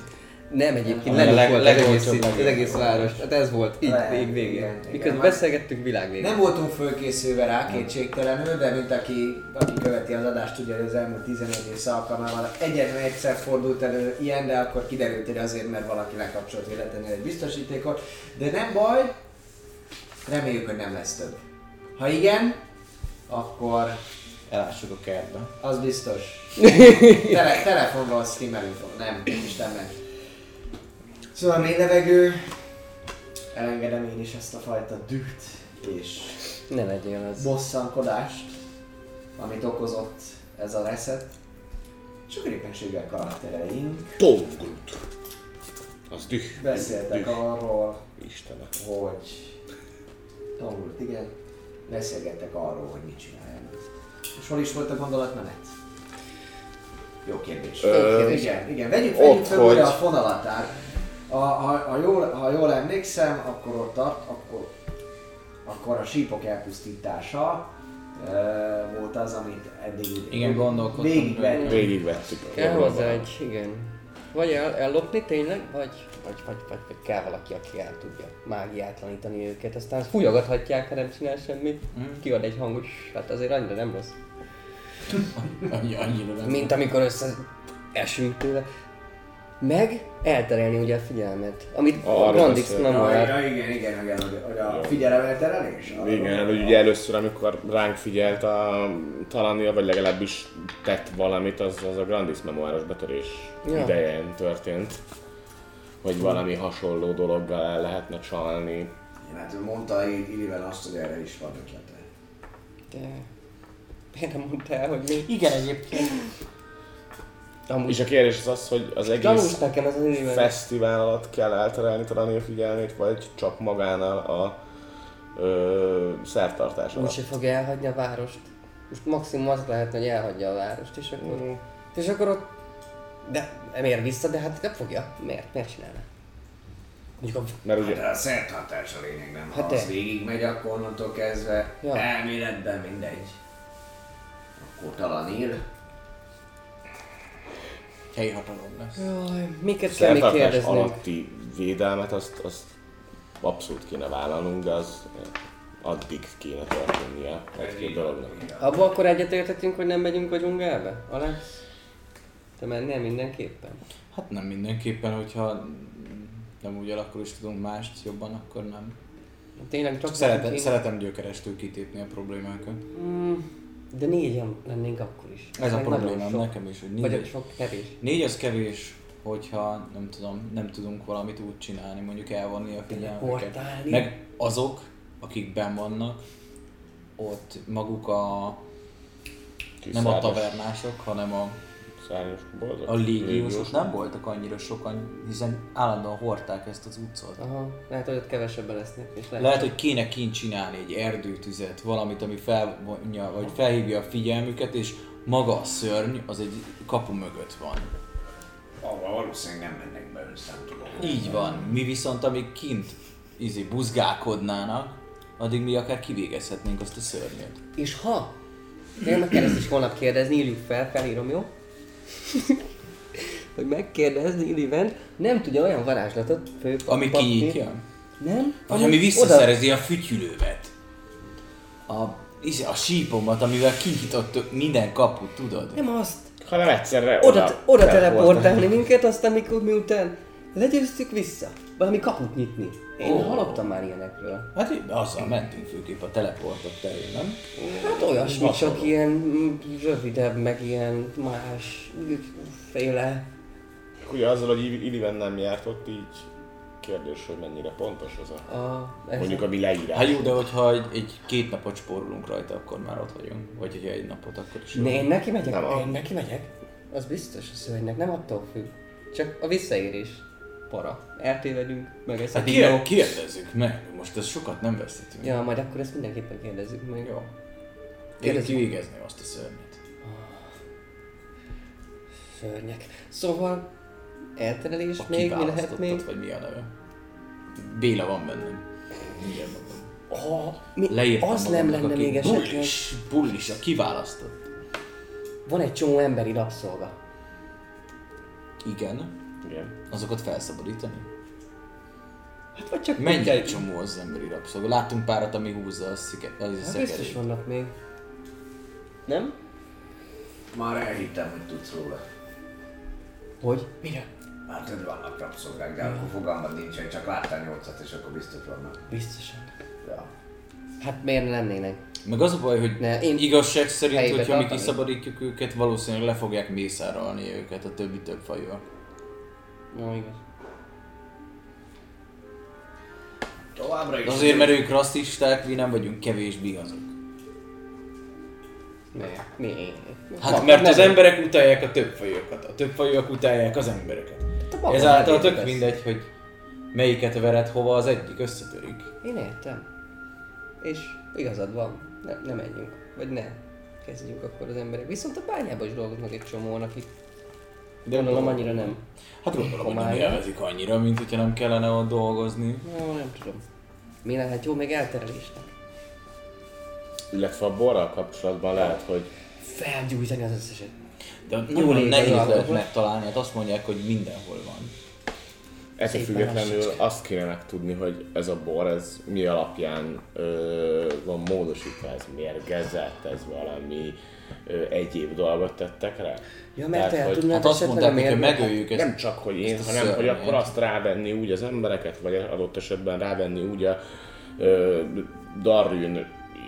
Nem egyébként, nem leg- volt az egész, legolcsóbb, az egész város. Hát ez volt, Lehet, vég végén. igen, igen. Miközben Már- beszélgettünk világ végén. Nem voltunk fölkészülve rá kétségtelenül, de mint aki, aki követi az adást, tudja, hogy az elmúlt 11 év alkalmával egyetlen egyszer fordult elő ilyen, de akkor kiderült, hogy azért, mert valaki lekapcsolt véletlenül egy biztosítékot. De nem baj, reméljük, hogy nem lesz több. Ha igen, akkor Elássuk a kertbe. az biztos. Tele, telefonról streamelünk, nem, Isten meg. Szóval mély levegő, elengedem én is ezt a fajta düht és Ne legyél az. bosszankodást, amit okozott ez a reset. És akkor éppenséggel karaktereink Tógrut. Az düh. beszéltek düh. arról, Istenem. hogy... Tanult, igen. Beszélgettek arról, hogy mit csináljanak. És hol is volt a gondolatmenet? Jó kérdés. Ö, igen, igen. Vegyük, vegyük fel újra a hogy- fonalatát. A, ha, ha, jól, ha jól emlékszem, akkor ott tart, akkor, akkor a sípok elpusztítása uh, volt az, amit eddig Igen, gondolkodtam végigvettünk. Végigvettük. Kell hozzá egy, igen. Vagy el, ellopni tényleg, vagy, vagy, vagy, vagy, vagy kell valaki, aki el tudja mágiátlanítani őket. Aztán fújogathatják, ha nem csinál semmit. Kiad egy hangot, hát azért annyira nem rossz. Annyi, annyira nem. Mint amikor össze esünk tőle. Meg elterelni ugye a figyelmet. Amit a Arról Grandix nem Ja, igen, igen, igen, hogy, hogy a figyelemelterelés. Igen, hogy ugye először, amikor ránk figyelt a Talania, vagy legalábbis tett valamit, az, az a Grandis memoáros betörés Ja. idején történt. Hogy valami hasonló dologgal el lehetne csalni. Hát ő mondta Irivel azt, hogy erre is van ötlete. De... Miért nem mondta el, hogy mi? Igen, egyébként. Amúgy És a kérdés az az, hogy az gyanús egész nekem ez az fesztivál alatt kell elterelni Talania figyelmét, vagy csak magánál a ö, szertartás alatt. Úgyse fogja elhagyni a várost. Most maximum az lehetne, hogy elhagyja a várost, és akkor... És akkor ott... De miért vissza? De hát nem fogja. Miért? Miért csinálna? Mondjuk a... Mert ugye De a szertartás a lényeg, nem? Ha Hát az de. végigmegy, akkor onnantól kezdve Ja. elméletben mindegy. Akkor talán ír. Helyi hatalom lesz. Jaj, miket kell még kérdezni? alatti védelmet, azt, azt abszolút kéne vállalnunk, de az addig kéne történnie egy-két dolognak. Abba akkor egyetértettünk, hogy nem megyünk a dzsungelbe? Alex? Te mennél mindenképpen? Hát nem mindenképpen, hogyha nem úgy akkor is tudunk mást jobban, akkor nem. Tényleg csak Csak szeretem, szeretem gyökerestől kitépni a problémákat. Mm, de négyen lennénk akkor is. Ez a Meg nagyon problémám sok. nekem is, hogy Vagy négy, sok kevés. négy az kevés, hogyha nem tudom, nem tudunk valamit úgy csinálni, mondjuk elvonni a figyelmüket. Meg azok, akik benn vannak, ott maguk a, nem a tavernások, hanem a, Szárnyas boldog? a légiósok nem voltak annyira sokan, hiszen állandóan hordták ezt az utcot. Aha, lehet, hogy ott kevesebben lesznek. És lehet, Lehet, hogy kéne kint csinálni egy erdőtüzet, valamit, ami felvonja, vagy felhívja a figyelmüket, és maga a szörny az egy kapu mögött van. Ahol valószínűleg nem mennek be össze, tudom. Így van. Mi viszont, amíg kint izé, buzgálkodnának, addig mi akár kivégezhetnénk azt a szörnyet. És ha, én meg kell ezt is holnap kérdezni, írjuk fel, felírom, jó? hogy megkérdezni Illiven, nem tudja olyan varázslatot fő Ami papír- kinyitja? Nem? Vagy ami visszaszerezi a fütyülővet. A, a sípomat, amivel kinyitottuk minden kaput, tudod? Nem azt. Hanem egyszerre Oda, oda, oda teleportálni. teleportálni minket, aztán mikor miután legyőztük vissza. Valami kaput nyitni. Én Ó. hallottam már ilyenekről. Hát így, azzal mentünk főképp a teleportok terén, nem? Hát olyasmi, csak ilyen rövidebb, meg ilyen más féle. Ugye azzal, hogy Iliven nem járt ott, így kérdés, hogy mennyire pontos az a, A, mondjuk a mi leírás. Hát jó, de hogyha egy, egy két napot spórolunk rajta, akkor már ott vagyunk. Vagy hogyha egy napot, akkor is. Ne, én neki megyek? Nem, a- én neki megyek? Az biztos a szörnynek, nem attól függ. Csak a visszaérés. Para. Eltévedünk, meg ezt a Hát kér, kérdezzük meg, most ez sokat nem veszítünk. Ja, majd akkor ezt mindenképpen kérdezzük meg. Jó. Én kivégezni azt a szörnyet. Szörnyek. Szóval, elterelés A még, mi lehet még? vagy mi a neve? Béla van bennem. Mondom. Oh, mi, Leírtam az nem lenne még esetleg. Bullis, bullis, a kiválasztott. Van egy csomó emberi rabszolga. Igen. Igen. Azokat felszabadítani? Hát vagy csak Mennyi mindjárt- csomó az emberi rabszolga? Láttunk párat, ami húzza a, szike, a Hát biztos szekerét. vannak még. Nem? Már elhittem, hogy tudsz róla. Hogy? Mire? Hát, hogy vannak rabszolgák, de akkor fogalmad nincs, hogy csak láttál nyolcat, és akkor biztos vannak. Biztosan. Ja. Hát miért ne lennének? Meg az a baj, hogy Ne, én igazság szerint, hogyha mi kiszabadítjuk őket, valószínűleg le fogják mészárolni őket a többi több fajúak. No, igaz. Továbbra is. Azért, mert ők rasszisták, mi nem vagyunk kevésbé azok. Miért? Miért? Hát Ha, mert az nem- emberek utálják a több fajokat, a több fajokat utálják az embereket. Te maga Ezáltal tök értesz. mindegy, hogy melyiket vered hova, az egyik összetörik. Én értem. És igazad van. Ne, ne menjünk. Vagy ne. Kezdjünk akkor az emberek. Viszont a bányában is dolgoznak egy csomóan, akik De gondolom annyira nem. Hát gondolom, hogy nem élvezik annyira, mint hogyha nem kellene ott dolgozni. No, nem tudom. Mi lehet jó még elterelésnek? Illetve a borral kapcsolatban lehet, hogy Felgyújtani az összeset. De Jó nagyon nehéz lehet megtalálni, hát azt mondják, hogy mindenhol van. ettől Szépen függetlenül azt kéne megtudni, hogy ez a bor, ez mi alapján ö, van módosítva, ez mérgezett, ez valami ö, egyéb dolgot tettek rá. Ja, mert te el hogy tudnád Hát azt mondták, a hogy megöljük ezt. nem csak, hogy én, hanem hogy akkor azt rávenni úgy az embereket, vagy adott esetben rávenni úgy a ö, Darwin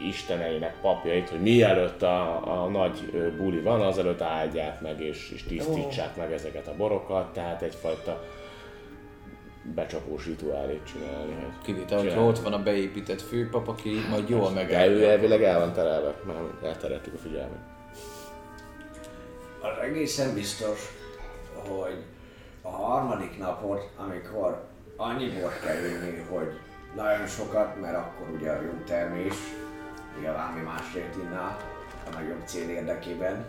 isteneinek papjait, hogy mielőtt a, a nagy buli van, azelőtt áldják meg és, és tisztítsák meg ezeket a borokat, tehát egyfajta becsapós rituálét csinálni. hogy Kivétel, csinálni. ott van a beépített főpap, aki majd jól De ő megállja. elvileg el van terelve, már eltereltük a figyelmet. Az egészen biztos, hogy a harmadik napot, amikor annyi bort kell inni, hogy nagyon sokat, mert akkor ugye a jó termés, nyilván mi másért inná a nagyobb cél érdekében,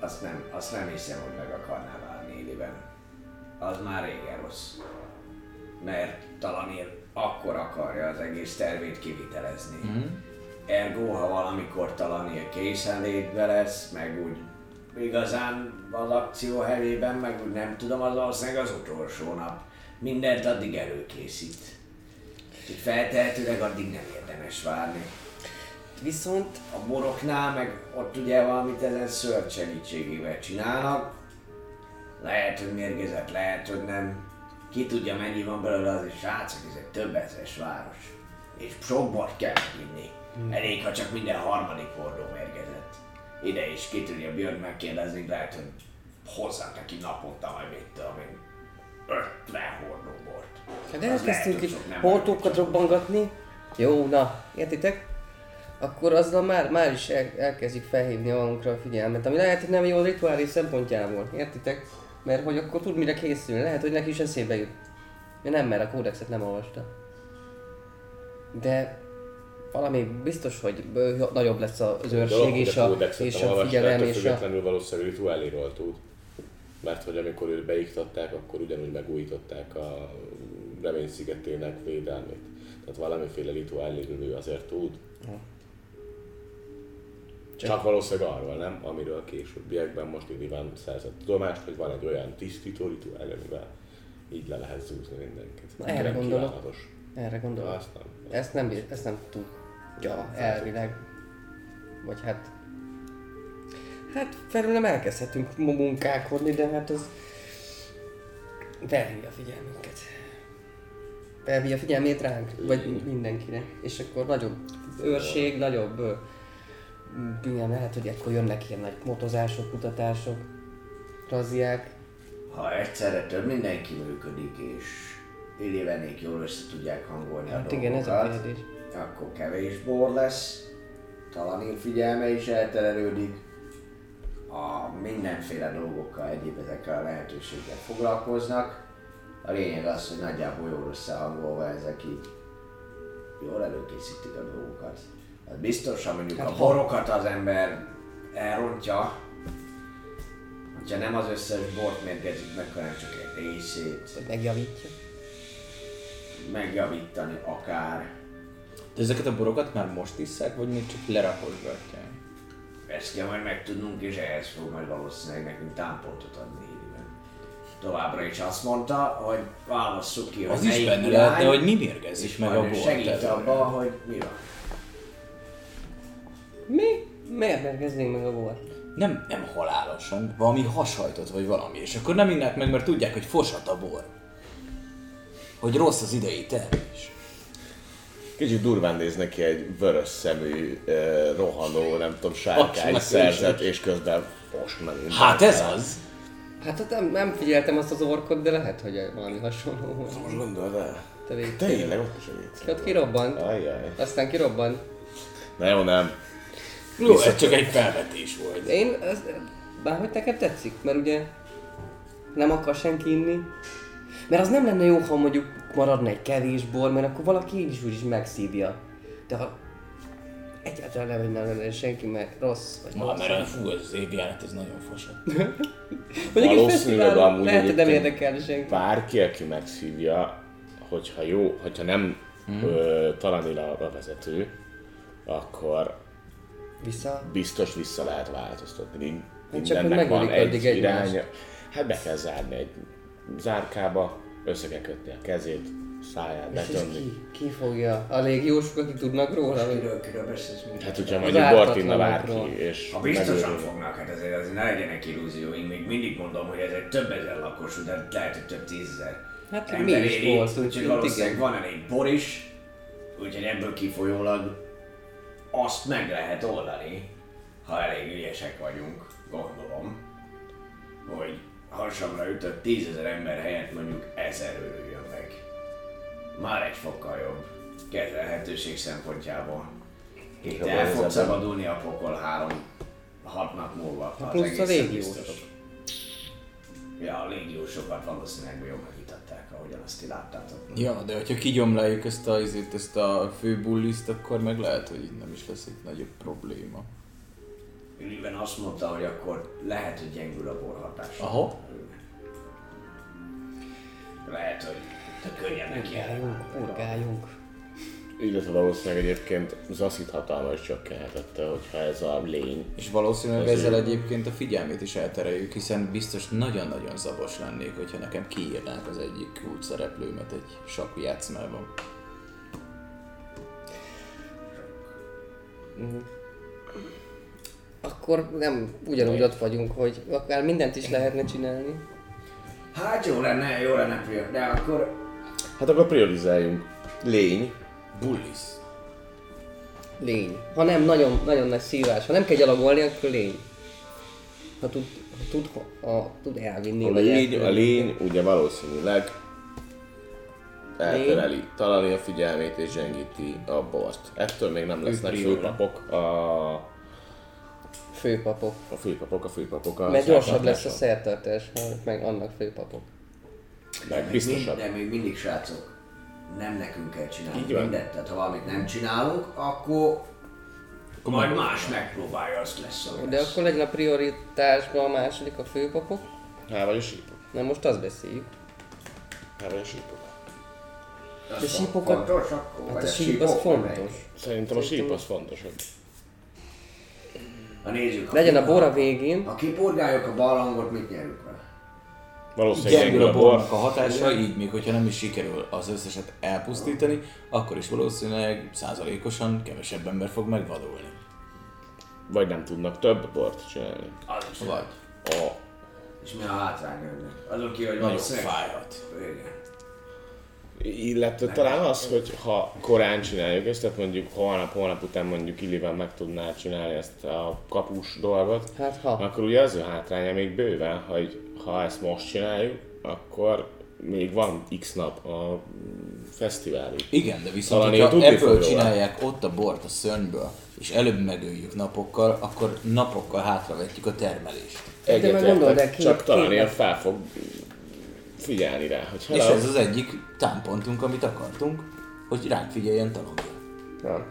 azt nem, azt nem hiszem, hogy meg akarná várni éliben. Az már régen rossz. Mert Talanir akkor akarja az egész tervét kivitelezni. Mhm. Ergo, ha valamikor Talanir készenlétbe lesz, meg úgy igazán az akció helyében, meg úgy nem tudom, az valószínűleg az utolsó nap. Mindent addig előkészít. Úgyhogy feltehetőleg addig nem érdemes várni. Viszont A boroknál meg ott ugye valamit ezen szörny segítségével csinálnak. Lehet, hogy mérgezett, lehet, hogy nem. Ki tudja mennyi van belőle az is srácok, ez egy több ezeres város. És sok bort kell inni. Elég, ha csak minden harmadik hordó mérgezett. Ide is ki tudja Björn megkérdezni, lehet, hogy hozzá neki naponta majd mit tudom én. 50 hordó bort. Hát lehet, elkezdtünk itt hortókat robbangatni. Jó, na, értitek? Akkor azzal már, már is el, elkezdjük felhívni magunkra a figyelmet, ami lehet, hogy nem jó a rituális szempontjából, értitek? Mert hogy akkor tud mire készülni, lehet, hogy neki is eszébe jut. Ja nem, mert a kódexet nem olvasta. De valami biztos, hogy nagyobb lesz az őrség és a, és a figyelem és a... függetlenül valószínűleg rituáléról tud. Mert hogy amikor őt beiktatták, akkor ugyanúgy megújították a remény szigetének védelmét. Tehát valamiféle rituáléről ő azért tud. Csak, Csak valószínűleg arról nem, amiről későbbiekben most Iván szerzett tudomást, hogy van egy olyan tisztító rituál, amivel így le lehet zúzni mindenkit. Na, erre gondolok. kívánatos. Erre gondolok. azt nem. Ezt nem, ezt nem tudja elvileg. Vagy hát... Hát felül nem elkezdhetünk mu- munkálkodni, de hát az... Felhívja a figyelmünket. Felhívja a figyelmét ránk, vagy mindenkire. És akkor nagyobb őrség, nagyobb... ö, m, Igen, lehet, hogy akkor jönnek ilyen nagy motozások, kutatások, razziák. Ha egyszerre több mindenki működik, és Illivenék jól össze tudják hangolni a Hát igen, ez a dolgokat, kérdés. Akkor kevés bor lesz, Talanin figyelme is elterelődik, a mindenféle dolgokkal egyéb ezekkel a lehetőséggel foglalkoznak, A lényeg az, hogy nagyjából jól összehangolva ezek így jól előkészítik a dolgokat. Hát biztos, ha mondjuk a borokat az ember elrontja, hogyha nem az összes bort mérgezik meg, hanem csak egy részét Megjavítja. megjavítani akár. De ezeket a borokat már most isszák, vagy még csak lerakosgatják? Ezt kell majd megtudnunk, és ehhez fog majd valószínűleg nekünk támpontot adni. Továbbra is azt mondta, hogy válasszuk ki, hogy Az is melyik benne irány, lehetne, hogy mi mérgezzük és meg a bort. segít abba, hogy mi van. Mi? Miért mérgeznénk meg a bort? Nem, nem halálosan, valami hasajtot vagy valami, és akkor nem innak meg, mert tudják, hogy fosat a bor. Hogy rossz az idei termés. Kicsit durván néz neki egy vörös szemű, eh, rohanó, nem tudom, sárkány szerzet, és közben most meg Hát ez az! Hát ott nem, nem figyeltem azt az orkot, de lehet, hogy valami hasonló volt. Most gondolod el? Te. Tényleg, ott is egy Ott kirobbant. Ajjaj. Aztán kirobbant. Na jó, nem. Jó, ez csak egy felvetés volt. Én, ez, bárhogy neked tetszik, mert ugye nem akar senki inni. Mert az nem lenne jó, ha mondjuk maradna egy kevés bor, mert akkor valaki így is úgy is megszívja. De ha egyáltalán nem lenne lenne senki, mert rossz vagy rossz. mert a fú, ez az évjárat, ez nagyon fosat. Mondjuk egy valószínűleg fesztiválon amúgy lehet, hogy nem érdekel senki. Bárki, aki megszívja, hogyha jó, hogyha nem Mhm. ö, Talanila a vezető, akkor Vissza. biztos vissza lehet változtatni. Mind- Hát csak, Mindennek van egy iránya. Hát be kell zárni egy zárkába, össze kell kötni a kezét, száját betömni. ki, ki fogja? A légiósok, akik tudnak róla? Vagy? Kiről, kiről beszélsz még? Hát, hogyha mondjuk bort inna ártatlanokról. bárki, és Ha biztosan megőrül. fognak, hát azért, azért ne legyenek illúzióink. Még mindig mondom, hogy ez egy több ezer lakosú, de lehet, hogy több tízezer. Hát mi ember is él itt, voltunk, Úgyhogy valószínűleg igen. van elég bor is, úgyhogy ebből kifolyólag azt meg lehet oldani, ha elég ügyesek vagyunk, gondolom, hogy hasamra ütött tízezer ember helyett mondjuk ezer örüljön meg. Már egy fokkal jobb kezelhetőség szempontjából. Itt Inkább el fog ebben. szabadulni a pokol három, hat nap múlva. az plusz a egészen légiósok. biztos. Ja, a légiósokat valószínűleg jól megítatták, ahogyan azt ti láttátok. Ja, de hogyha kigyomláljuk ezt a, ezért, ezt a fő bulliszt, akkor meg lehet, hogy nem is lesz egy nagyobb probléma. Ülliben azt mondta, hogy akkor lehet, hogy gyengül a borhatás. Aha. Lehet, hogy tök könnyen neki Urgáljunk. Illetve valószínűleg egyébként Zaszit hatalma is csökkenhetette, hogyha ez a lény. És valószínűleg ezzel egyébként a figyelmét is eltereljük, hiszen biztos nagyon-nagyon zabos lennék, hogyha nekem kiírnák az egyik kult szereplőmet egy sakk játszmában. Akkor nem ugyanúgy ott vagyunk, hogy akár mindent is lehetne csinálni. Hát jó lenne, jó lenne, Priya, de akkor Hát akkor priorizáljunk. Lény. Bullis. Lény. Ha nem nagyon, nagyon nagy szívás, ha nem kell gyalogolni, akkor lény. Ha tud, ha tud, ha tud elvinni, A lény, a elkülöníteni. lény ugye valószínűleg eltereli, találni a figyelmét és gyengíti a bort. Ettől még nem lesznek főpapok a, Főpapok. a főpapok, a főpapok a Mert gyorsabb lesz a szertartás, ha meg annak főpapok. Meg biztosabb. de még mindig srácok, nem nekünk kell csinálni Így van. mindent. Tehát ha valamit nem csinálunk, akkor majd más megpróbálja, azt lesz, ami De lesz. akkor legyen a prioritásban a második a főpapok. Há vagy a sípok. Na most azt beszéljük. Há vagy a sípok. De fon- sípokat- Fontos akkor? Hát a síp az fontos. Szerintem a síp az fontosabb. Ha nézzük, ha Legyen a bor a végén. Ha kipurgáljuk a barlangot, mit nyerünk vele? Valószínűleg Gyengül a a bor. bornak a hatása, így még hogyha nem is sikerül az összeset elpusztítani, akkor is valószínűleg százalékosan kevesebb ember fog megvadulni. Vagy nem tudnak több bort csinálni. Az is. Vagy A, És mi a hátrány ennek? Azon ki, hogy valószínűleg- fájhat. Igen. Illetve talán az, hogy ha korán csináljuk ezt, tehát mondjuk holnap, holnap után mondjuk Illivel meg tudná csinálni ezt a kapus dolgot, Hát ha. akkor ugye az a hátránya még bőven, hogy ha ezt most csináljuk, akkor még van x nap a fesztiválig. Igen, de viszont, Talán fog ebből csinálják ott a bort a szörnyből, és előbb megöljük napokkal, akkor napokkal hátravetjük a termelést. Egyetértek, két- csak talán ilyen fel fog figyelni rá, hogy És ez az egyik támpontunk, amit akartunk, hogy ránk figyeljen. Na.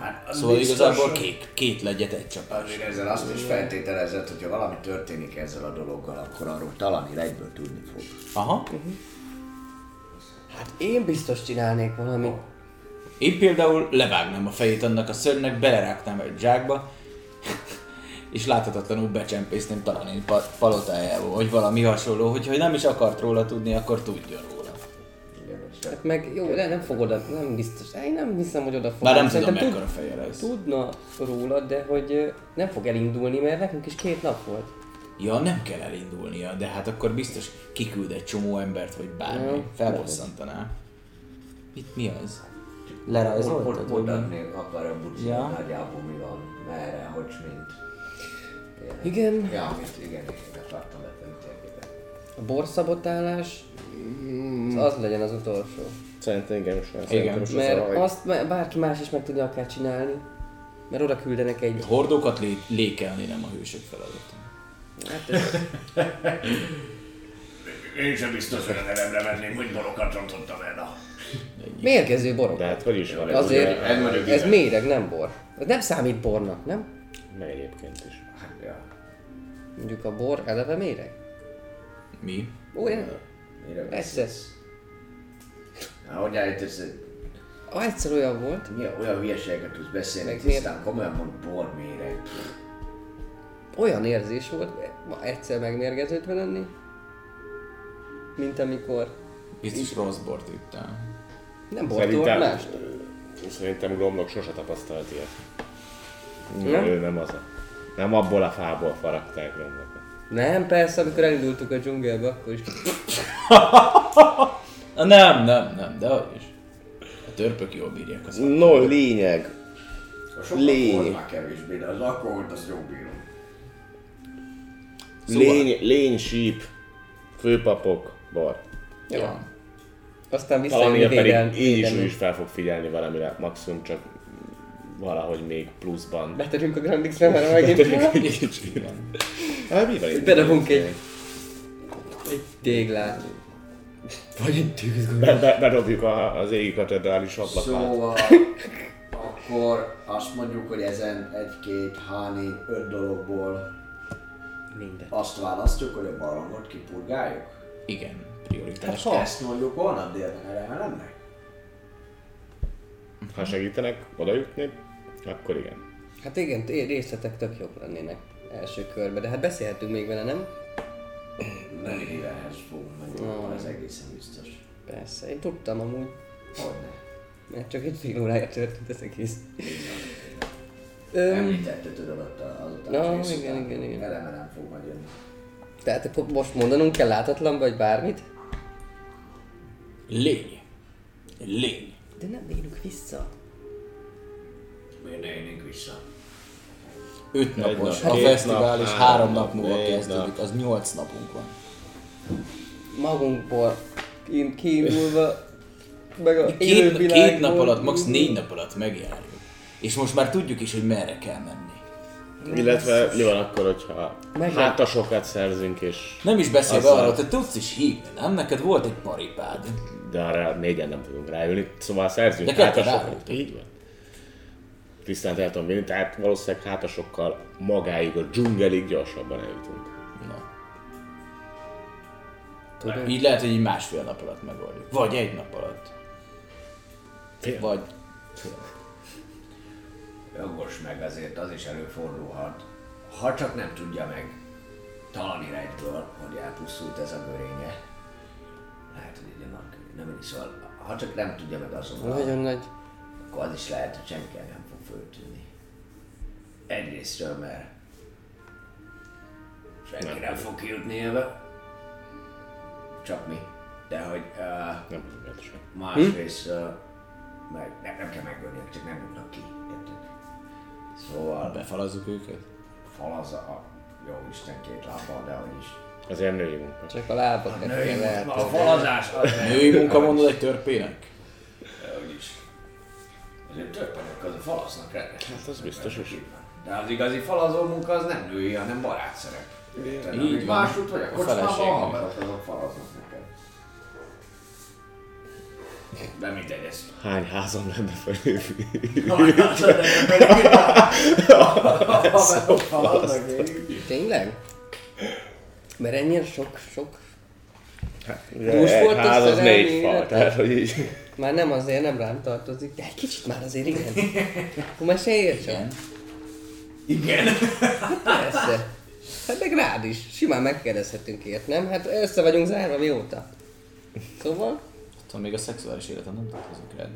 Hát az Szóval biztos, igazából két, két legyet egy csapás. Azért ezzel azt is feltételezett, hogyha valami történik ezzel a dologgal, akkor arról talani egyből tudni fog. Aha. Hát én biztos csinálnék valami. Én például levágnám a fejét annak a szörnynek, belerágtám egy zsákba, és láthatatlanul becsempészném talán egy pa- palotájába, vagy valami hasonló, hogyha nem is akart róla tudni, akkor tudjon róla. Hát meg jó, de nem fog oda, nem biztos. Én nem hiszem, hogy oda fog. Bár nem tudom, mekkora feje lesz. Tudna róla, de hogy nem fog elindulni, mert nekünk is két nap volt. Ja, nem kell elindulnia, de hát akkor biztos kiküld egy csomó embert, vagy bármi. Ja, Felbosszantaná. Mit mi az? Lerajzoltad? mi? mutatni akar a buci, Ja. ja. nagyjából mi van, merre, hogy mint. Igen, Ja, amit igen, igen, akartam betenni térképen. a borszabotálás, az, az legyen az utolsó. Szerintem igen, most már Igen. most az Mert a- azt me- bárki más is meg tudja akár csinálni. Mert oda küldenek egy... Hordókat lé- lékelni nem a hősök feladata. Hát ez, Én sem biztos, hogy a nevemre menném, hogy borokat rontottam el. Na. mérgező borok. De hát hogy is van? Azért, ez ez méreg, nem bor. Ez nem számít bornak, nem? Meg egyébként is. Mondjuk a bor eleve méreg. Mi? Ó, én... Na, hogy állítasz, hogy Ah, egyszer olyan volt, mi olyan hülyeségeket tudsz beszélni, Meg tisztán komolyan mond borméreg. olyan érzés volt, ma egyszer megmérgeződve lenni, mint amikor Biztos rossz bort ittál. nem bortól, Szerintem, más. szerintem Gromlok sose tapasztalt ilyet. Nem? Nem? Ő nem az a... Nem abból a fából faragták Gromlokot. Nem, persze, amikor elindultuk a dzsungelbe, akkor is. Nem, nem, nem, de hogy is. A törpök jól bírják az No, lényeg. Sokkal Lény. már kevésbé, de az akkor volt, az jó bírom. Szóval- Lény, lény, síp, főpapok, bor. Jó. Aztán visszajön pedig védelm, így is, úgy is fel fog figyelni valamire, maximum csak valahogy még pluszban. Betörünk a Grand X-re, mert megint Igen. Hát mi van itt? Bedobunk egy, egy téglát. Vagy egy tűzgömböt. Be, be, bedobjuk a, az égi katedrális ablakát. Szóval akkor azt mondjuk, hogy ezen egy-két, hány, öt dologból Minden. azt választjuk, hogy a barangot kipurgáljuk? Igen, prioritás. Ha. Ezt mondjuk holnap délben elemelemnek? Ha segítenek oda jutni, akkor igen. Hát igen, részletek tök jók lennének első körbe, de hát beszélhetünk még vele, nem? Nem Riverhez fogunk menni, az egészen biztos. Persze, én tudtam amúgy, Hogyne. mert csak egy fél órája történt ez egész. Említette tudod ott a- azután Na, rész igen, igen, igen. Eleme nem fog majd jönni. Tehát akkor most mondanunk kell látatlan vagy bármit? Lény. Lény. De nem érünk vissza. Miért ne jönnénk vissza? Öt napos nap, a fesztivál, nap, és három nap nap, múlva kezdődik, az nyolc napunk van. Magunkból ki- kiindulva, meg a Két, két nap alatt, max. négy nap alatt megjárjuk. És most már tudjuk is, hogy merre kell menni. Illetve mi van akkor, hogyha Meg- hátasokat szerzünk, és Nem is beszélve Azzal. arról, te tudsz is hívni, nem? Neked volt egy paripád. de arra négyen nem tudunk ráülni, szóval szerzünk De hátasokat. Így van. Tisztán el tudom vinni, tehát valószínűleg hátasokkal magáig a dzsungelig gyorsabban eljutunk. Na. Tudom. Így lehet, hogy így másfél nap alatt megoldjuk. Vagy egy nap alatt. Fél. Vagy... Jogos meg azért az is előfordulhat. Ha csak nem tudja meg talani rejtből, hogy elpusztult ez a görénye. Lehet, hogy egy annak nem is szóval, ha csak nem tudja meg azonnal, Nagyon nagy. akkor az is lehet, hogy senki föltűnni. Egyrésztről, mert senki nem, nem fog kijutni élve. Csak mi. De hogy uh, Nem másrészt uh, meg, nem, nem kell megölni, csak nem jutnak ki. Érted? Szóval Befalazzuk őket? fal az a jó Isten két lábbal, de hogy is. Azért női munka. Csak a lábakat kell Női, a eltenni. falazás az Női munka mondod egy törpének? Törpenek az a falaznak rendes. Hát az biztos is. De az igazi falazó munka az nem női, hanem barátszerep. Érted? Így van. Másút vagy a A kocsmában, a haverok azok faraznak neked. De mindegy, ez Hány házam lenne faraznak végig. Tényleg? Mert ennyire sok, sok... Hát, a ház az négy fal, tehát hogy így... Már nem azért, nem rám tartozik, de egy kicsit már azért igen. Akkor meséljél csak. Igen. Igen. Persze. Hát meg rád is. Simán megkérdezhetünk ilyet, nem? Hát össze vagyunk zárva mióta. Szóval? Tudom, még a szexuális életem nem tartozik rád.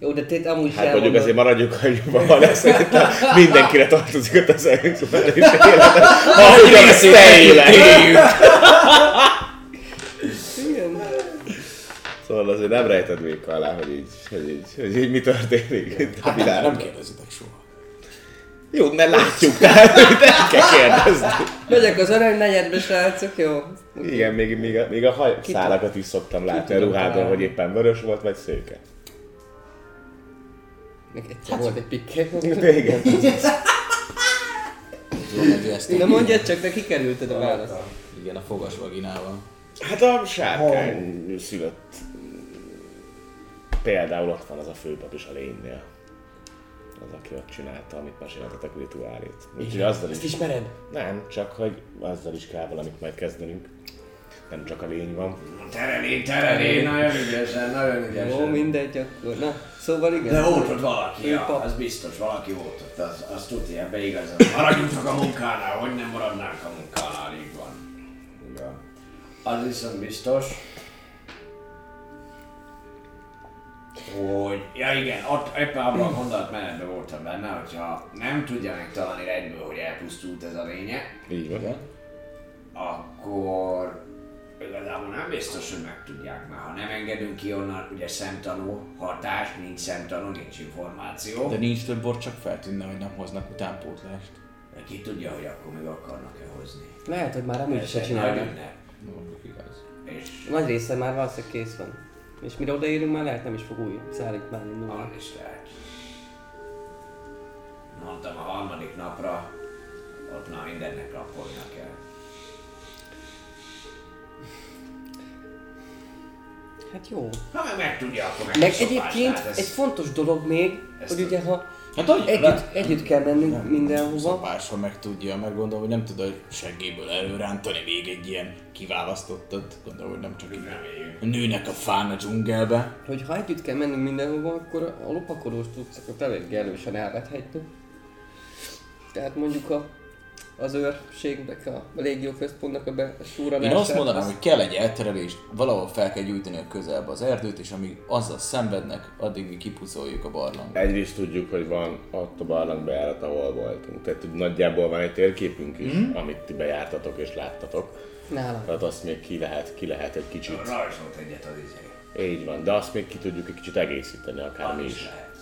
Jó, de te amúgy Hát mondjuk azért maradjuk annyiban, ha lesz, mindenkire tartozik ott a szexuális élet. Ahogy azt te élet. Szóval azért nem rejted még alá, hogy így, hogy így, hogy így mi történik itt a Hát nem, világban. nem kérdezitek soha. Jó, mert látjuk, tehát nem kell kérdezni. Megyek az arany negyedbe, srácok, jó? Igen, még, még, a, még a hajszálakat is szoktam látni a ruhádon, hogy éppen vörös volt, vagy szőke. Meg egyszer volt egy pikke. Igen. Na mondjad csak, de kikerülted a választ. Igen, a fogas vaginával. Hát a sárkány szülött. Például ott van az a főpap is a lénynél. Az, aki ott csinálta, amit meséltetek a rituálét. Úgyhogy azzal Ezt is... ismered? Nem, csak hogy azzal is kell valamit majd kezdenünk. Nem csak a lény van. Terelé, terelé, nagyon ügyesen, nagyon ügyesen. Jó, mindegy, akkor. Na, szóval igen. De volt ott valaki, ja, az biztos, valaki volt ott, az, az tudja, ebbe igazán. Maradjunk csak a munkánál, hogy nem maradnánk a munkánál, így van. Igen. Az viszont biztos, hogy, ja igen, ott éppen abban a gondolatmenetben voltam benne, hogyha nem tudja megtalálni egyből, hogy elpusztult ez a lénye, Így van. Igen? akkor igazából nem biztos, hogy meg tudják, mert ha nem engedünk ki onnan, ugye szemtanú hatás, nincs szemtanú, nincs információ. De nincs több bor, csak feltűnne, hogy nem hoznak utánpótlást. De ki tudja, hogy akkor még akarnak-e hozni. Lehet, hogy már amúgy se egy nagy csinálnak. ünnep. És Nagy része már valószínűleg kész van. És mire odaérünk már lehet nem is fog új szállítmány indulni. van is lehet. Mondtam a harmadik napra, ott már mindennek rappolnia kell. Hát jó. Ha meg megtudja, akkor meg Meg egyébként egy fontos dolog még, Ezt hogy ugye ha Hát hogy? együtt, együtt kell mennünk mindenhova. Szopás, ha megtudja, meg gondolom, hogy nem tud a seggéből előrántani még egy ilyen kiválasztottat. Gondolom, hogy nem csak így a nőnek a fán a dzsungelbe. hogy ha együtt kell mennünk mindenhova, akkor a lopakodós cuccokat eléggé erősen elvethetjük. Tehát mondjuk a, az őrségnek, a, a légió központnak a besúranását. Én azt mondanám, hogy kell egy elterelés, valahol fel kell gyújtani a közelbe az erdőt, és amíg azzal szenvednek, addig mi kipucoljuk a barlang. Egyrészt tudjuk, hogy van ott a barlang bejárat, ahol voltunk. Tehát nagyjából van egy térképünk is, mm. amit ti bejártatok és láttatok. Nálam. Tehát azt még ki lehet, ki lehet egy kicsit. Rajzolt egyet az izé. Így van, de azt még ki tudjuk egy kicsit egészíteni, akár mi is. is lehet.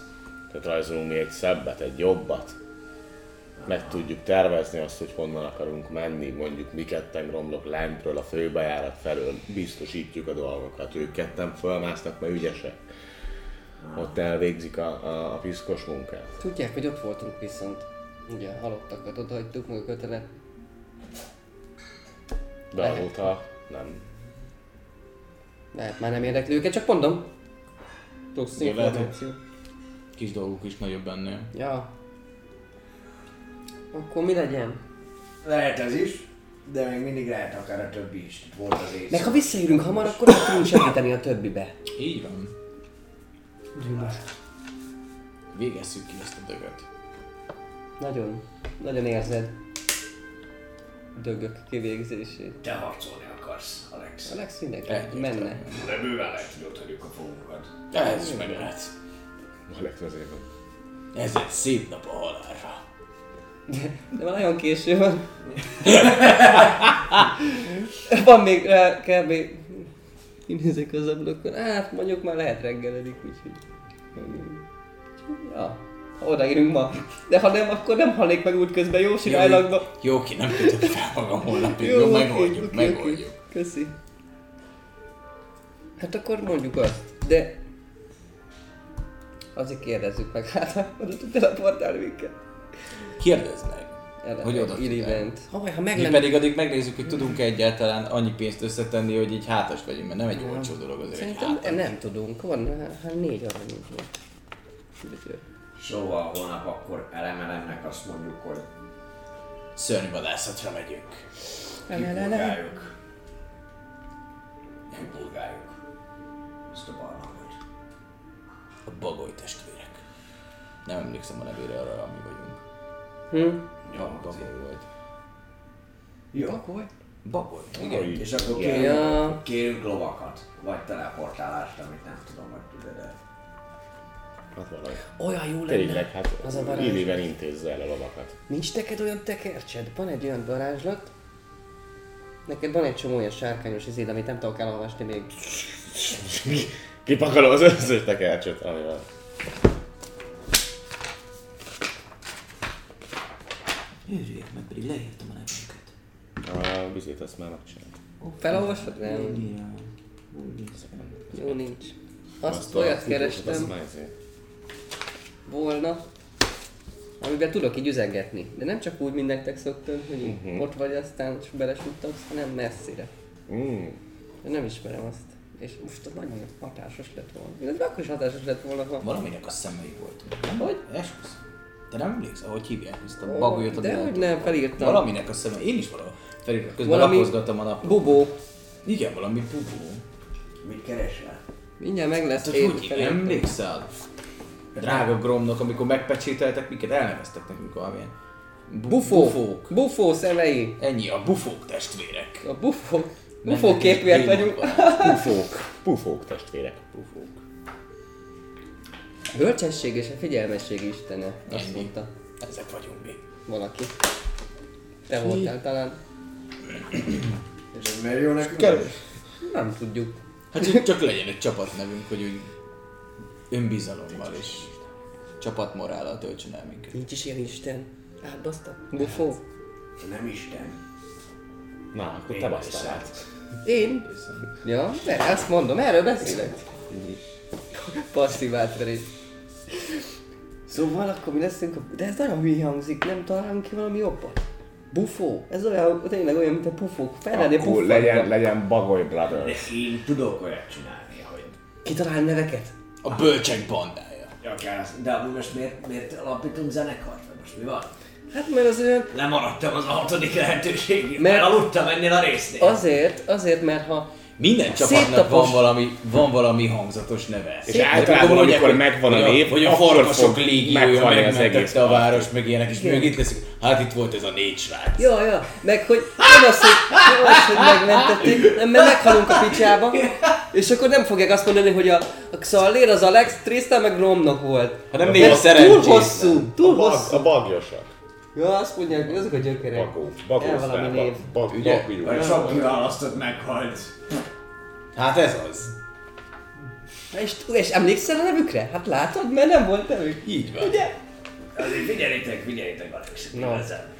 Tehát rajzolunk mi egy szebbet, egy jobbat. Meg tudjuk tervezni azt, hogy honnan akarunk menni, mondjuk mi ketten romlok lentről, a főbejárat felől, biztosítjuk a dolgokat, ők ketten fölmásznak, mert ügyesek. Ott elvégzik a, a, a piszkos munkát. Tudják, hogy ott voltunk viszont. Ugye halottakat odahagytuk meg a kötelet. De azóta nem. Lehet már nem érdekli őket, csak mondom. Lehet, információ. Kis dolgok is nagyobb ennél. Ja. Akkor mi legyen? Lehet ez is, de még mindig lehet akár a többi is. Itt Volt az éjszaka. Meg ha visszaérünk hamar, akkor meg tudunk segíteni a többibe. Így van. Végezzük ki ezt a dögöt. Nagyon, nagyon érzed. Dögök kivégzését. Te harcolni akarsz, Alex. Alex mindenki Egyértelmű. menne. De bőven lehet, hogy ott hagyjuk a fogunkat. Ez is meg lehet. Alex azért van. Ez egy szép nap a halálra. De már nagyon késő van. van még rá kb. Kinézek az ablakon. Hát mondjuk már lehet reggeledik, úgyhogy... Ja, ha odaérünk ma. De ha nem, akkor nem halnék meg útközben jó sirálylagba. Jó, ki nem kötök fel magam holnapig. Jó, megoldjuk, oké, oké, megoldjuk. oké. Köszi. Hát akkor mondjuk azt, de... Azért kérdezzük meg, hát oda tud teleportálni minket. Kérdezd meg. Hogy oda Irivent. Ha, ha meg Mi pedig addig megnézzük, hogy tudunk egyáltalán annyi pénzt összetenni, hogy így hátas legyünk, mert nem egy olcsó dolog azért egy Szerintem hátas. nem tudunk. Van, hát négy aranyunk van. Szóval holnap akkor elemelemnek azt mondjuk, hogy Szörnyvadászatra megyünk. kipurgáljuk. Kipurgáljuk. Ezt a barlangot. A bagoly testvérek. Nem emlékszem a nevére arra, ami vagyunk. Hm? Ja, bagoly volt. Jó. Bagoly? Bagoly, igen. És akkor kérünk, Ja. kérünk lovakat. Vagy teleportálást, amit nem tudom, hogy tudod de Hát valahogy. Olyan jó lenne. Tényleg, hát Az a varázs. Illivel intézze el a lovakat. Nincs neked olyan tekercsed? Van egy olyan varázslat. Neked van egy csomó olyan sárkányos izéd, amit nem tudok elolvasni még. Kipakolom az összes tekercsöt, ami van. Jöjjék meg, pedig leírtam a nevünket. A vizét azt már megcsinált. Felolvasod? Nem. Jó, nincs. Azt, olyat Azt kerestem már izé. volna, amiben tudok így üzengetni. De nem csak úgy, mint nektek szoktam, hogy Mhm. ott vagy aztán és belesuttatsz, hanem messzire. Mm. De nem ismerem azt. És most az nagyon hatásos lett volna. Ez akkor is hatásos lett volna, ha... Valaminek a szemei voltunk. Nem Hogy? Esküsz. Te nem emlékszel, hogy hívják ezt a bagolyot? de hogy nem, felírtam. Valaminek a szemei. Én is valahol felírtam. Közben Valami- lapozgatom a nap. Bubó. Igen, valami bubó. Mit keresel? Mindjárt meg lesz. Hát, hogy emlékszel? Drága Gromnak, amikor megpecsételtek minket, elneveztek nekünk valamilyen. Bu- Bufó. Bufók. Bufó szemei. Ennyi, a bufók testvérek. A bufó. Mennek Bufó és képűek vagyunk. vannak. Pufók. Pufók testvérek. Pufók. Bölcsesség és a figyelmesség istene. Azt Ennyi. mondta Ezek vagyunk mi. valaki. Te voltál talán. És ez miért jó nekünk? Nem tudjuk. Hát csak, csak legyen egy csapatnevünk, hogy úgy önbizalommal és csapatmorállal töltsön el minket. Nincs is ilyen isten. Átbaszta. Bufó. Nem Isten. Na, akkor Én te basztál át. Én? Ja, de azt mondom, erről beszélek. Passzív átverés. Szóval akkor mi leszünk, a... de ez nagyon hülye hangzik, nem találunk ki valami jobbat? Bufó? Ez olyan, tényleg olyan, mint a pufók. Felelni Akkor legyen, legyen Bagoly De Brothers. én tudok olyat csinálni, hogy Kitalál neveket? A bölcsek bandája. akár azt, de most miért, miért alapítunk zenekart? Vagy most mi van? Hát mert az olyan... Lemaradtam az a hatodik lehetőségig, Mert- mert aludtam ennél a résznél. Azért, azért, mert ha Minden csapatnak van valami, van valami hangzatos neve. És általában, amikor hogy- megvan a hogy név, hogy a akkor farkasok fog légiója meghalni az egész megmentette a város, meg ilyenek, és még itt leszünk. Hát itt volt ez a négy srác. Ja, ja, meg hogy nem az, hogy, nem az, hogy megmentették, nem, mert meghalunk a picsába, és akkor nem fogják azt mondani, hogy a, a Xallér az Alex, Tristan meg Romnak volt. Hanem négy túl szerencsés. hosszú, túl A, bag, hosszú. a bagyosak. Ja, azt mondják, hogy azok a gyökerek. Bagó. El Bagó. valami név. Bag, Ugye? bagó. Vagy sok kiválasztott meghalt. Hát ez az. És, és emlékszel a nevükre? Hát látod, mert nem volt nevük. Így van. Ugye? Azért figyeljétek, figyeljétek Alex. No. Igazán.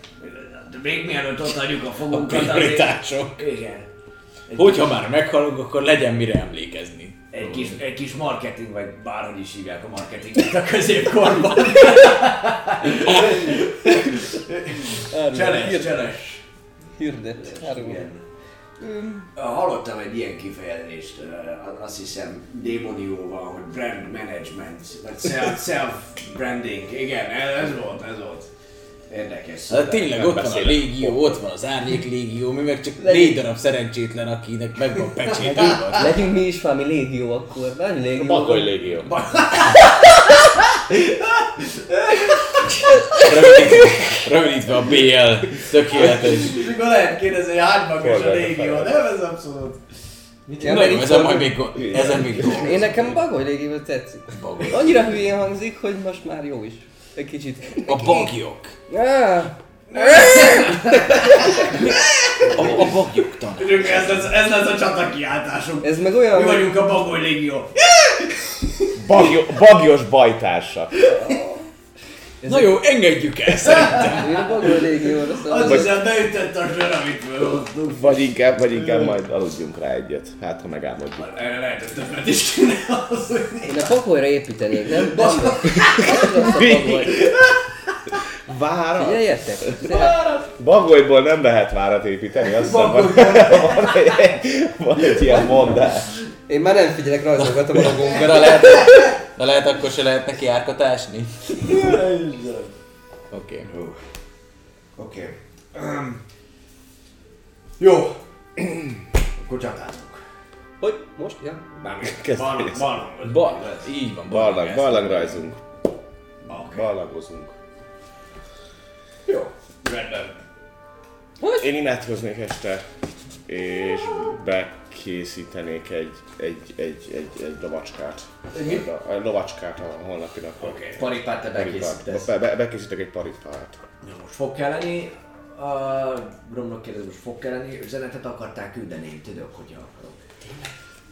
De még mielőtt ott adjuk a A fogunkat, azért... prioritások. Igen. Egy, Hogyha már meghalunk, akkor legyen mire emlékezni. egy, kis, egy kis marketing, vagy bárhogy is hívják a marketinget a középkorban. Cseles, cseles. Hirdet. Árulj. Hallottam egy ilyen kifejezést, azt hiszem démonióval, hogy brand management, vagy self, self branding. Igen, ez volt, ez volt. Érdekes. Hát tényleg nem ott van a légió, ott van az árnyék légió, mi meg csak négy darab szerencsétlen, akinek meg van pecsételve. Legyünk mi is valami légió akkor. Valami légió. Bagoly légió. Rövidítve, rövidítve a BL, tökéletes. És akkor lehet kérdezni, hogy hány magas a légió. Nem, ez abszolút. Ja, Na jó, ezen majd még, ezen még dolgozunk. Én nekem bagoly légió tetszik. Bagoly. Annyira hülyén hangzik, hogy most már jó is. Egy kicsit. A bagyok. A, a bagyok. Tudjuk, Ez lesz, ez lesz a csata kiáltásunk. ez meg olyan, Mi vagyunk a Bagoly Légió. Bagyo, bagyos bajtársak. Na jó, engedjük el szerintem. Én a bagoly légióra Azt szóval. hiszem beütött a sör, amit fölhoztunk. Vagy inkább, vagy inkább majd aludjunk rá egyet. Hát, ha megálmodjuk. Erre lehet, hogy többet is kéne aludni. Én a bagolyra építenék, nem? A bagoly. Várat? Figyeljetek! Tehát Bagolyból nem lehet várat építeni, azt hiszem van, van, egy, van egy ilyen mondás. Én már nem figyelek, rajzolgatom a De logónkat. lehet, de lehet akkor se lehet neki árkatásni. Oké. Oké. Um, jó. Akkor csatázunk. Hogy? Most? Ja. Bármi. Kezd Van, nézni. van. Bar, így van. Barlang, ez. barlangrajzunk. Oké. Barlangozunk. Jó. Rendben. Én imádkoznék este, és bekészítenék egy, egy, egy, egy, egy lovacskát. Egy A, a lovacskát a holnapi napra. Oké. Paripát te bekészítesz. Be, be, bekészítek egy paripát. Ja, most fog kelleni, a Bromnak kérdez, most fog kelleni, üzenetet akarták küldeni, én tudok, hogyha akarok.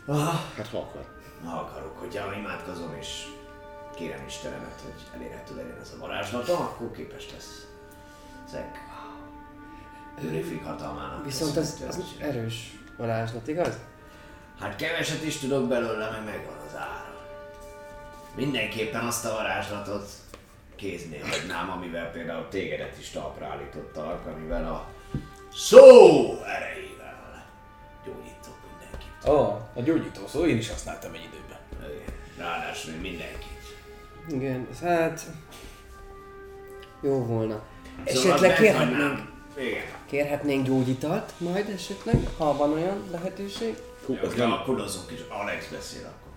Ah, Hát ha akar. ha akarok, hogyha imádkozom és kérem Istenemet, hogy elérhető legyen ez a varázslatom, akkor képes lesz ezek őrifik hatalmának. Viszont ez, csinálni. erős varázslat, igaz? Hát keveset is tudok belőle, meg megvan az ára. Mindenképpen azt a varázslatot kéznél hagynám, amivel például tégedet is talpra állítottalak, amivel a szó erejével gyógyítok mindenkit. Ó, oh, a gyógyító szó, én is használtam egy időben. Igen. Ráadásul mindenkit. Igen, hát... Jó volna. Szóval Esetleg kérhetnénk, kérhetnénk gyógyitalt majd esetleg, ha van olyan lehetőség. Hú, ja, nem... akkor azok is. Alex beszél akkor.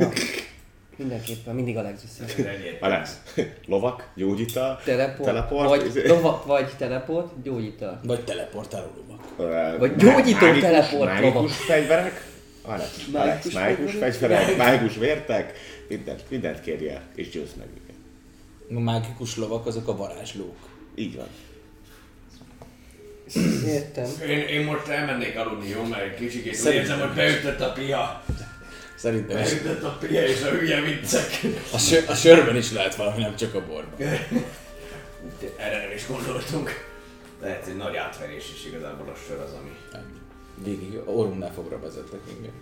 Ja. Mindenképpen, mindig Alex beszél. Alex, lovak, gyógyita, Teleport, teleport, vagy izé- lovak, vagy teleport, gyógyítal. Vagy teleportáló lovak. Vagy gyógyító mágikus- teleport Mágikus lovak. fegyverek? Alex, Alex, Mágikus fegyverek? mágikus vértek, mindent, mindent kérje, és győzd meg őket. A mágikus lovak azok a varázslók. Így van. Értem. Én, én most elmennék aludni, jó? Mert egy kicsikét Szerintem érzem, hogy beütött a pia. Szerintem is. Beütött a pia és a hülye viccek. A, sör, a sörben is lehet valami, nem csak a borban. Erre nem is gondoltunk. Lehet, hogy nagy átverés is igazából a sör az, ami... Végig orrunknál fogra vezettek minket.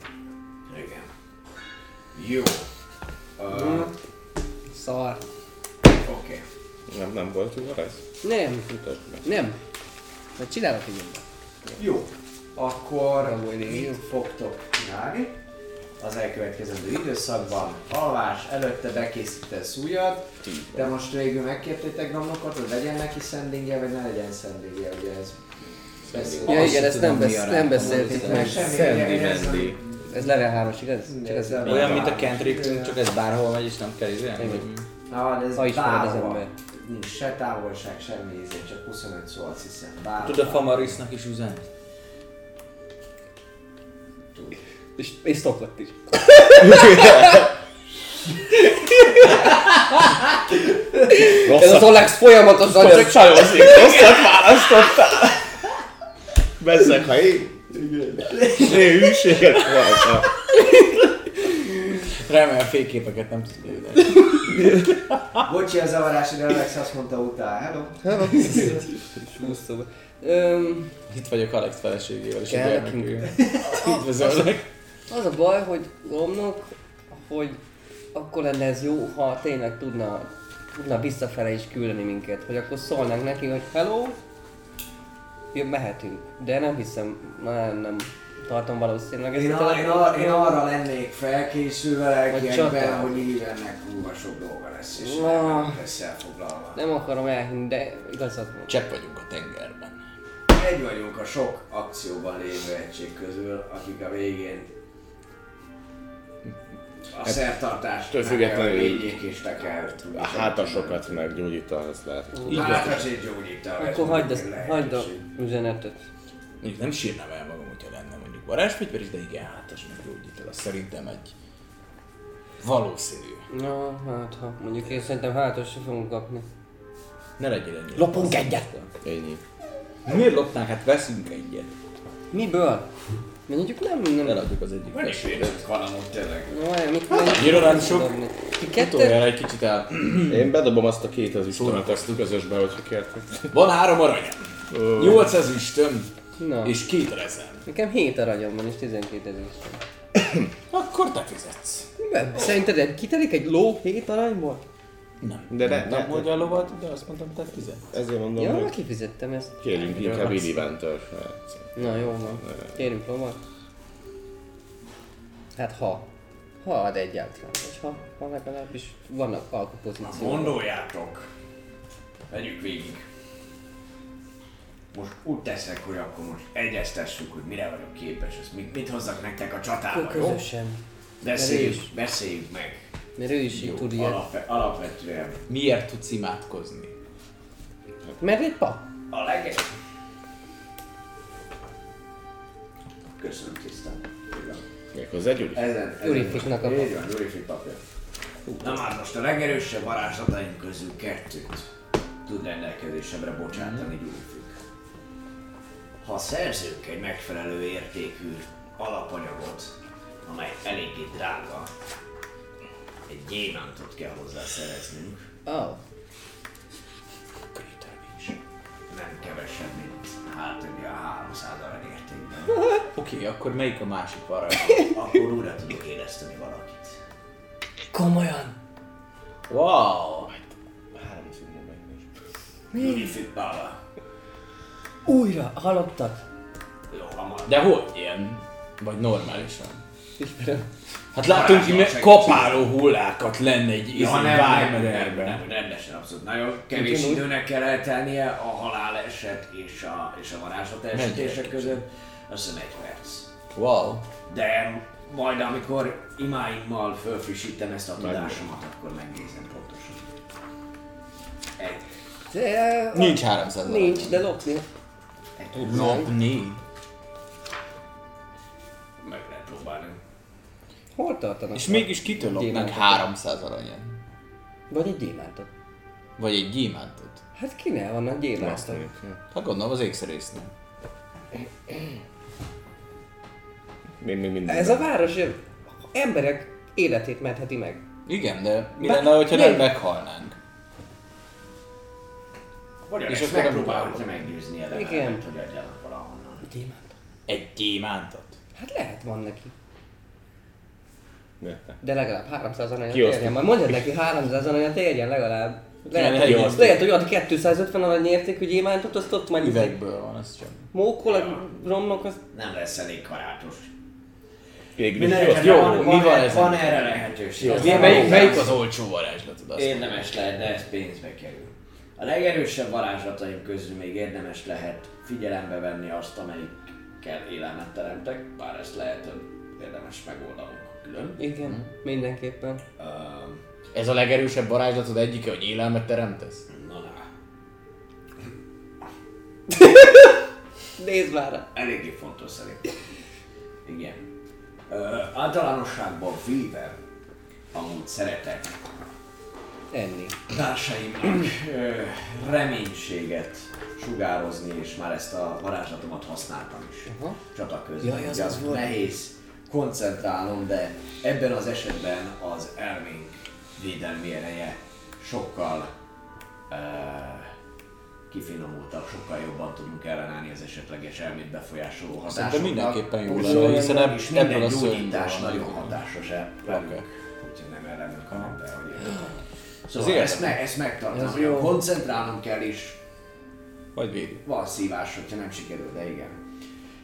Igen. Jó. Uh, Szar. Oké. Nem, nem volt ez? Nem, Mutasd meg. nem. Majd csinálok egy ilyet. Jó. Akkor mit fogtok csinálni? Az elkövetkezendő időszakban alvás, előtte bekészítesz újat, de most végül megkértétek Gramnokot, hogy legyen neki szendingje, vagy ne legyen szendingje, ugye ez beszél. Ja igen, ezt nem, besz- nem beszéltük meg. Igen, ez level 3 igaz? Csak ez Olyan, mint a cantrip, csak ez bárhol megy és nem kell izélni? Ah, de ez Ha ismered az ember. Nincs se távolság, semmi ízé, csak 25 szó azt hiszem. Bár, Tud a Famarisnak is üzenni? És, és szokott is. Ez az Alex folyamatosan csak csajozik, rosszat választottál. Bezzeg, ha én... Én hűséget. Remélem a fényképeket nem tudja ide. Bocsi a zavarás, de Alex azt mondta utána, hello. Húszszóba. Öm, Itt vagyok Alex feleségével és a Kell gyermekővel. Üdvözöllek. az a baj, hogy Gomnok, hogy akkor lenne ez jó, ha tényleg tudna, tudna visszafele is küldeni minket, hogy akkor szólnánk neki, hogy hello, jön, mehetünk. De nem hiszem, nem, nem tartom valószínűleg ezt Én, a a, én, a, én arra lennék felkészülve lelkiekben, hogy Ivennek kurva sok dolga lesz, és Ah. nem lesz elfoglalva. Nem akarom elhinni, de igazad van. Csepp vagyunk a tengerben. Egy vagyunk a sok akcióban lévő egység közül, akik a végén a szertartást meg kell, függetlenül- védjék és le kell tudni. A hátasokat meg gyógyítta, az lehet. Így van. Hátas egy gyógyítja. ez Akkor hagyd, hagyd a üzenetet. Mondjuk nem sírnám el magam, hogyha varázsfegyver is, de igen, hátas meg gyógyítól. Az szerintem egy valószínű. Na, hát ha mondjuk én szerintem hátas se fogunk kapni. Ne legyél ennyire. Lopunk egyet! Ennyi. Miért lopnánk? Hát veszünk egyet. Miből? Mondjuk nem, nem. Eladjuk az egyik Van is festőt. pénzünk kalamot tényleg. No, olyan, mit Annyira nem tudok sok. Ti kettő? Egy kicsit el. Én bedobom azt a két ezüstömet ezt közösbe, hogyha kértek. Van három aranyam, nyolc ezüstöm Na, és két rezem. Nekem 7 aranyom van és 12 ezüstöm. Akkor te fizetsz. Miben? Szerinted egy kitelik egy ló 7 aranyból? Nem. De ne- Mondtam, ne- hogy a lovat, de azt mondtam, te fizet. Ezért mondom, Ja, hogy kifizettem ezt. kérjünk inkább? Illiventől srác. Na jó van. Kérünk lovat. Hát ha. Ha ad egyáltalán. És ha, ha legalábbis vannak alkupozíciók. Gondoljátok. Vegyük végig. Most úgy teszek, hogy akkor most egyeztessük, hogy mire vagyok képes, ezt mit, mit hozzak nektek a csatába, jó? Közösen. Beszéljük, beszéljük meg. Mert ő is így tud ilyet. Alap, alapvetően Miért tudsz imádkozni? Mert egy pap. a leg... Köszönöm tisztán. Méghozzá Gyuri. Ezen, ezen a Így van, Jurifik papja. Na már most a legerősebb varázslataink közül kettőt tud rendelkezésemre bocsátani Jurifik. Ha szerzünk egy megfelelő értékű alapanyagot, amely eléggé drága, egy gyémántot kell hozzá szereznünk, Oh. nem kevesebb, mint hát ugye a 300 arany értékben. Oké, okay, akkor melyik a másik varázs? Akkor újra tudok éleszteni valakit. Komolyan. Wow! Három színben megnéz. Jurifik Bala. Újra. Hamar. De hogy ilyen? Vagy normálisan? Ismerem. Hát látunk hogy segítség. kapáló hullákat lenne egy izé Ja, nem, nem, nem, nem, rendesen, abszolút. Nagyon kevés Ugyanúgy. időnek kell eltelnie a halál eset és a, és a varázslat elsütése Mennyi? között. Azt hiszem egy perc. Wow. De majd amikor imáimmal fölfrissítem ezt a tudásomat, akkor megnézem pontosan. Egy. De, Nincs 300 Nincs, de lopni. Lopni. Meg lehet próbálni. Hol tartanak? És mégis kitől Gyémántot. 300 aranyat? Vagy egy gyémántot. Vagy egy gyémántot? Hát kinél vannak gyémántok? Hát gondolom az ékszerésznél. Még, még mindig. Ez a város emberek életét mentheti meg. Igen, de mi Be- lenne, hogyha nem meghalnánk? Hogyan És ezt akkor nem megpróbálhatja meggyőzni elemet, Igen. hogy adjanak valahonnan. Gyémánt. Egy gyémántot? Hát lehet van neki. Ne. De legalább 300 aranyat érjen. Majd mondjad neki 300 aranyat érjen legalább. Lehet, Igen, hogy, kiosztjuk. lehet, hogy ad 250 arany értékű gyémántot, azt ott majd Üvegből van, az csak. mókol a romlok, azt Nem lesz elég karátos. Végül jó. jó, van, mi van, van van, erre lehetőség. Az melyik, a- melyik az olcsó varázslatod? Érdemes lehet, de ez pénzbe kerül. A legerősebb varázslataim közül még érdemes lehet figyelembe venni azt, amelyikkel élelmet teremtek, bár ezt lehet, hogy érdemes megoldanunk külön. igen, mindenképpen. Um, Ez a legerősebb varázslatod egyike, hogy élelmet teremtesz? na, na. Nézd már rá. Eléggé fontos szerintem. Igen. Ö, általánosságban véve, amúgy szeretek Enni. társaimnak reménységet sugározni, és már ezt a varázslatomat használtam is. Aha. Csata közben. Jaj, az az volt. Nehéz koncentrálnom, de ebben az esetben az elménk védelmi ereje sokkal ö, kifinomultabb, sokkal jobban tudunk ellenállni az esetleges elmét befolyásoló hatásoknak. Szerintem mindenképpen jó lenne, hiszen ebb- és ebből minden a szörnyből gyógyítás nagyon hatásos el. Oké. Úgyhogy nem ellenünk, hanem be, hogy Szóval ezt, érdemes. me, ezt megtartom, Ez hogy jó. koncentrálnom kell is, Vagy védi. van szívás, hogyha nem sikerül, de igen.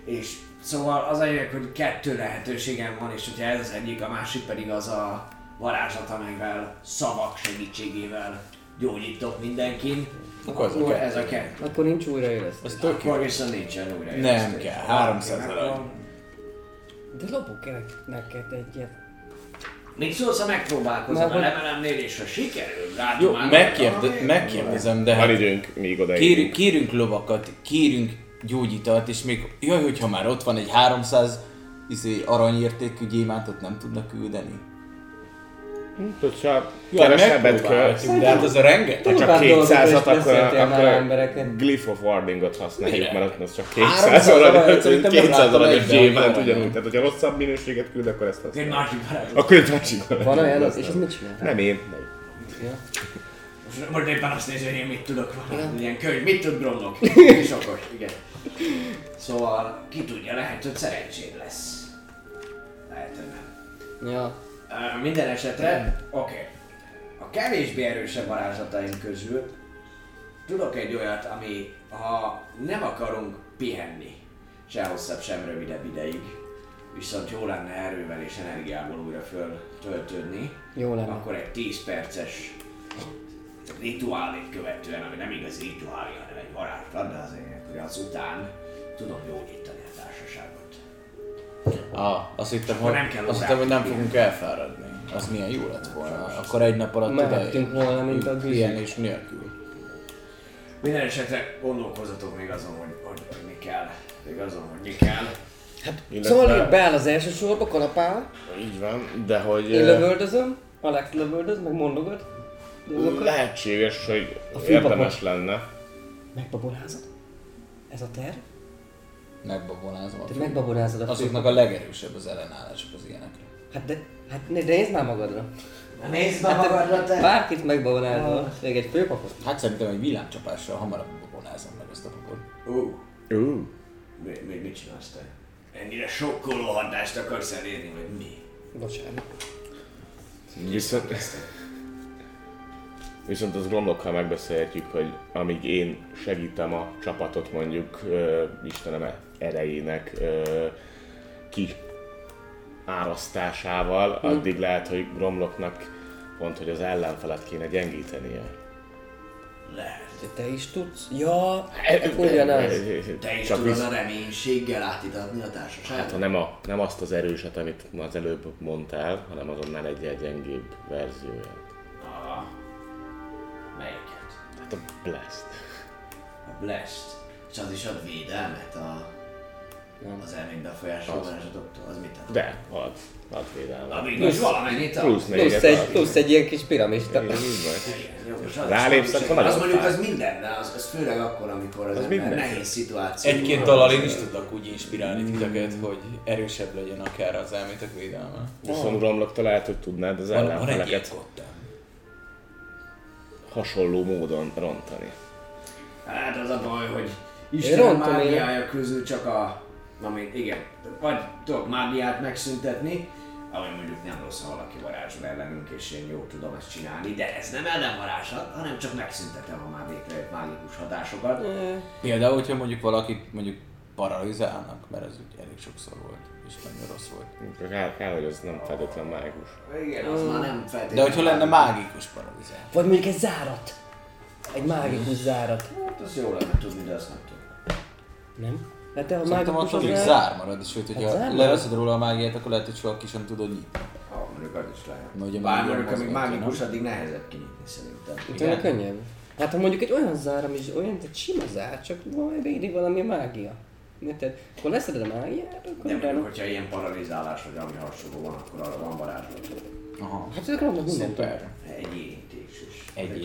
És szóval az a lényeg, hogy kettő lehetőségem van, és hogyha ez az egyik, a másik pedig az a varázslat, amelyvel szavak segítségével gyógyítok mindenkin. Akkor ez a Akkor kettő. ez a kettő. Akkor nincs újraélesztés. Ez tök jó. Akkor viszont nincsen újra. Nem kell, 300 arany. De lopok neked egyet. Mit szólsz, ha megpróbálkozom Már a hogy- levelemnél, és ha sikerül, rád Jó, megkérde, megkérdezem, de Van hát időnk még odaig. kérünk, kérünk lovakat, kérünk gyógyítalt, és még jaj, hogyha már ott van egy 300 izé, aranyértékű gyémántot nem tudnak küldeni. Hogyha Ja, kevesebbet megpróbálhatjuk, de hát az a rengeteg. ha csak Durvább dolgokról 200-at, is akkor, akkor embereket. Glyph of Wardingot használjuk, mert ott az csak 300 200 aranyat arany, szerintem nem 200 láttam aranyos egyben, gyémánt ugyanúgy. van. Tehát, hogyha rosszabb minőséget küld, akkor ezt Egy használjuk. másik varázslat. Akkor egy másik van. Van olyan, és ez mit csinál? Nem én. Most, éppen azt nézi, hogy én mit tudok valami ilyen könyv, mit tud Gromlok? És okos, igen. Szóval, ki tudja, lehet, hogy szerencséd lesz. Lehet, hogy nem. Ja. Ö, Minden esetre, oké. A kevésbé erősebb varázslataim közül tudok egy olyat, ami ha nem akarunk pihenni, se hosszabb, sem rövidebb ideig, viszont jó lenne erővel és energiából újra föltöltődni, Jó lenne. akkor egy 10 perces rituálét követően, ami nem igazi rituálé, hanem egy varázslat, de azért hogy azután tudom gyógyítani. Ah, azt hittem, hogy, nem kell azt hittem, hogy nem fogunk elfáradni. Az milyen jó lett volna. Akkor egy nap alatt Mehettünk volna, mint a bűzök. Ilyen és nélkül. Minden esetre gondolkozzatok még azon, hogy, hogy, hogy mi kell. Még azon, hogy mi kell. Illetve, Szóval így beáll az első sorba, kalapál, Így van, de hogy én lövöldözöm, Alex lövöldöz, meg mondogat. dolgokat. lehetséges, hogy A érdemes lenne. Megbabonázod? Ez a terv? Megbabonázom Te megbabonázod a Azoknak a legerősebb az ellenállásuk az ilyenekre. Hát de, hát de nézd már magadra. Nézd be magadra te! Bárkit megbabonázol, még egy főpapot. Hát szerintem egy villámcsapással hamarabb babonázom meg ezt a papot. Ú, Ú, mi, mi, mit csinálsz te? Ennyire sokkoló hatást akarsz elérni, vagy mi? Bocsánat. viszont, viszont az Gromlokkal megbeszélhetjük, hogy amíg én segítem a csapatot mondjuk ö, Istenem erejének ö, ki árasztásával, addig lehet, hogy Gromloknak pont, hogy az ellenfelet kéne gyengítenie. Lehet. De te is tudsz? Ja, akkor ugyanaz. Te is Csak tudod visz- a reménységgel átítatni a társaságot? Hát ha nem, a, nem azt az erőset, amit az előbb mondtál, hanem azonnal egy egy gyengébb verzióját. Ah, melyiket? Hát a Blast. A Blast. És az is ad védelmet a, az elmény befolyásoló Az. mit ad? De, ad, ad védelmet. Amíg is valamennyit ad. Plusz Plusz négyet egy, plusz egy ilyen kis és az- Rálépsz, akkor Az mondjuk az minden, de az, az főleg akkor, amikor az, Az minden. nehéz szituáció. Egy-két dallal én is tudok úgy inspirálni titeket, hogy erősebb legyen akár az elmétek védelme. Viszont Gromloktól lehet, hogy tudnád az ellenfeleket hasonló módon rontani. Hát az a baj, hogy Isten mágiája közül csak a... Ami, igen, vagy tudok mágiát megszüntetni, ami mondjuk nem rossz, ha valaki varázsol ellenünk, és én jól tudom ezt csinálni, de ez nem ellenvarázslat, hanem csak megszüntetem a már létrejött mágikus hatásokat. Például, hogyha mondjuk valakit mondjuk paralizálnak, mert ez úgy elég sokszor volt, és nagyon rossz volt. Kár, kár hogy az nem feltétlenül mágus. Igen, az már nem feltétlenül. De hogyha lenne mágikus paralizál. Vagy mondjuk egy zárat. Egy mágikus zárat. Hát az jó lenne tudni, de azt nem tudom. Nem? Hát te a Szerintem még az zár marad, és sőt, Hát hogyha marad? leveszed róla a mágiát, akkor lehet, hogy soha ki sem tudod nyitni. Ha, mondjuk az is lehet. Na, ugye Bár mondjuk, amíg mágikus, addig nehezebb kinyitni szerintem. Utána könnyebb. Hát ha mondjuk egy olyan zár, ami olyan, egy sima zár, csak majd védi valami mágia. Érted? Akkor leszeded a mágiát, akkor De mondjuk, hogyha ilyen paralizálás vagy ami hasonló van, akkor arra van varázslat. Aha. Hát ezek romlok mindent. Szuper. Egy érintés is. Egy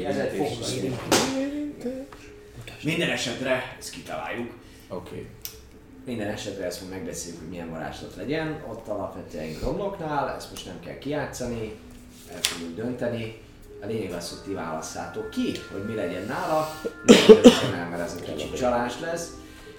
érintés. Minden esetre ezt kitaláljuk. Oké. Minden esetre ezt majd megbeszéljük, hogy milyen varázslat legyen. Ott alapvetően Gromloknál, ezt most nem kell kijátszani, el fogjuk dönteni. A lényeg az, hogy ti válasszátok ki, hogy mi legyen nála. Nem, mert ez egy kicsit csalás lesz.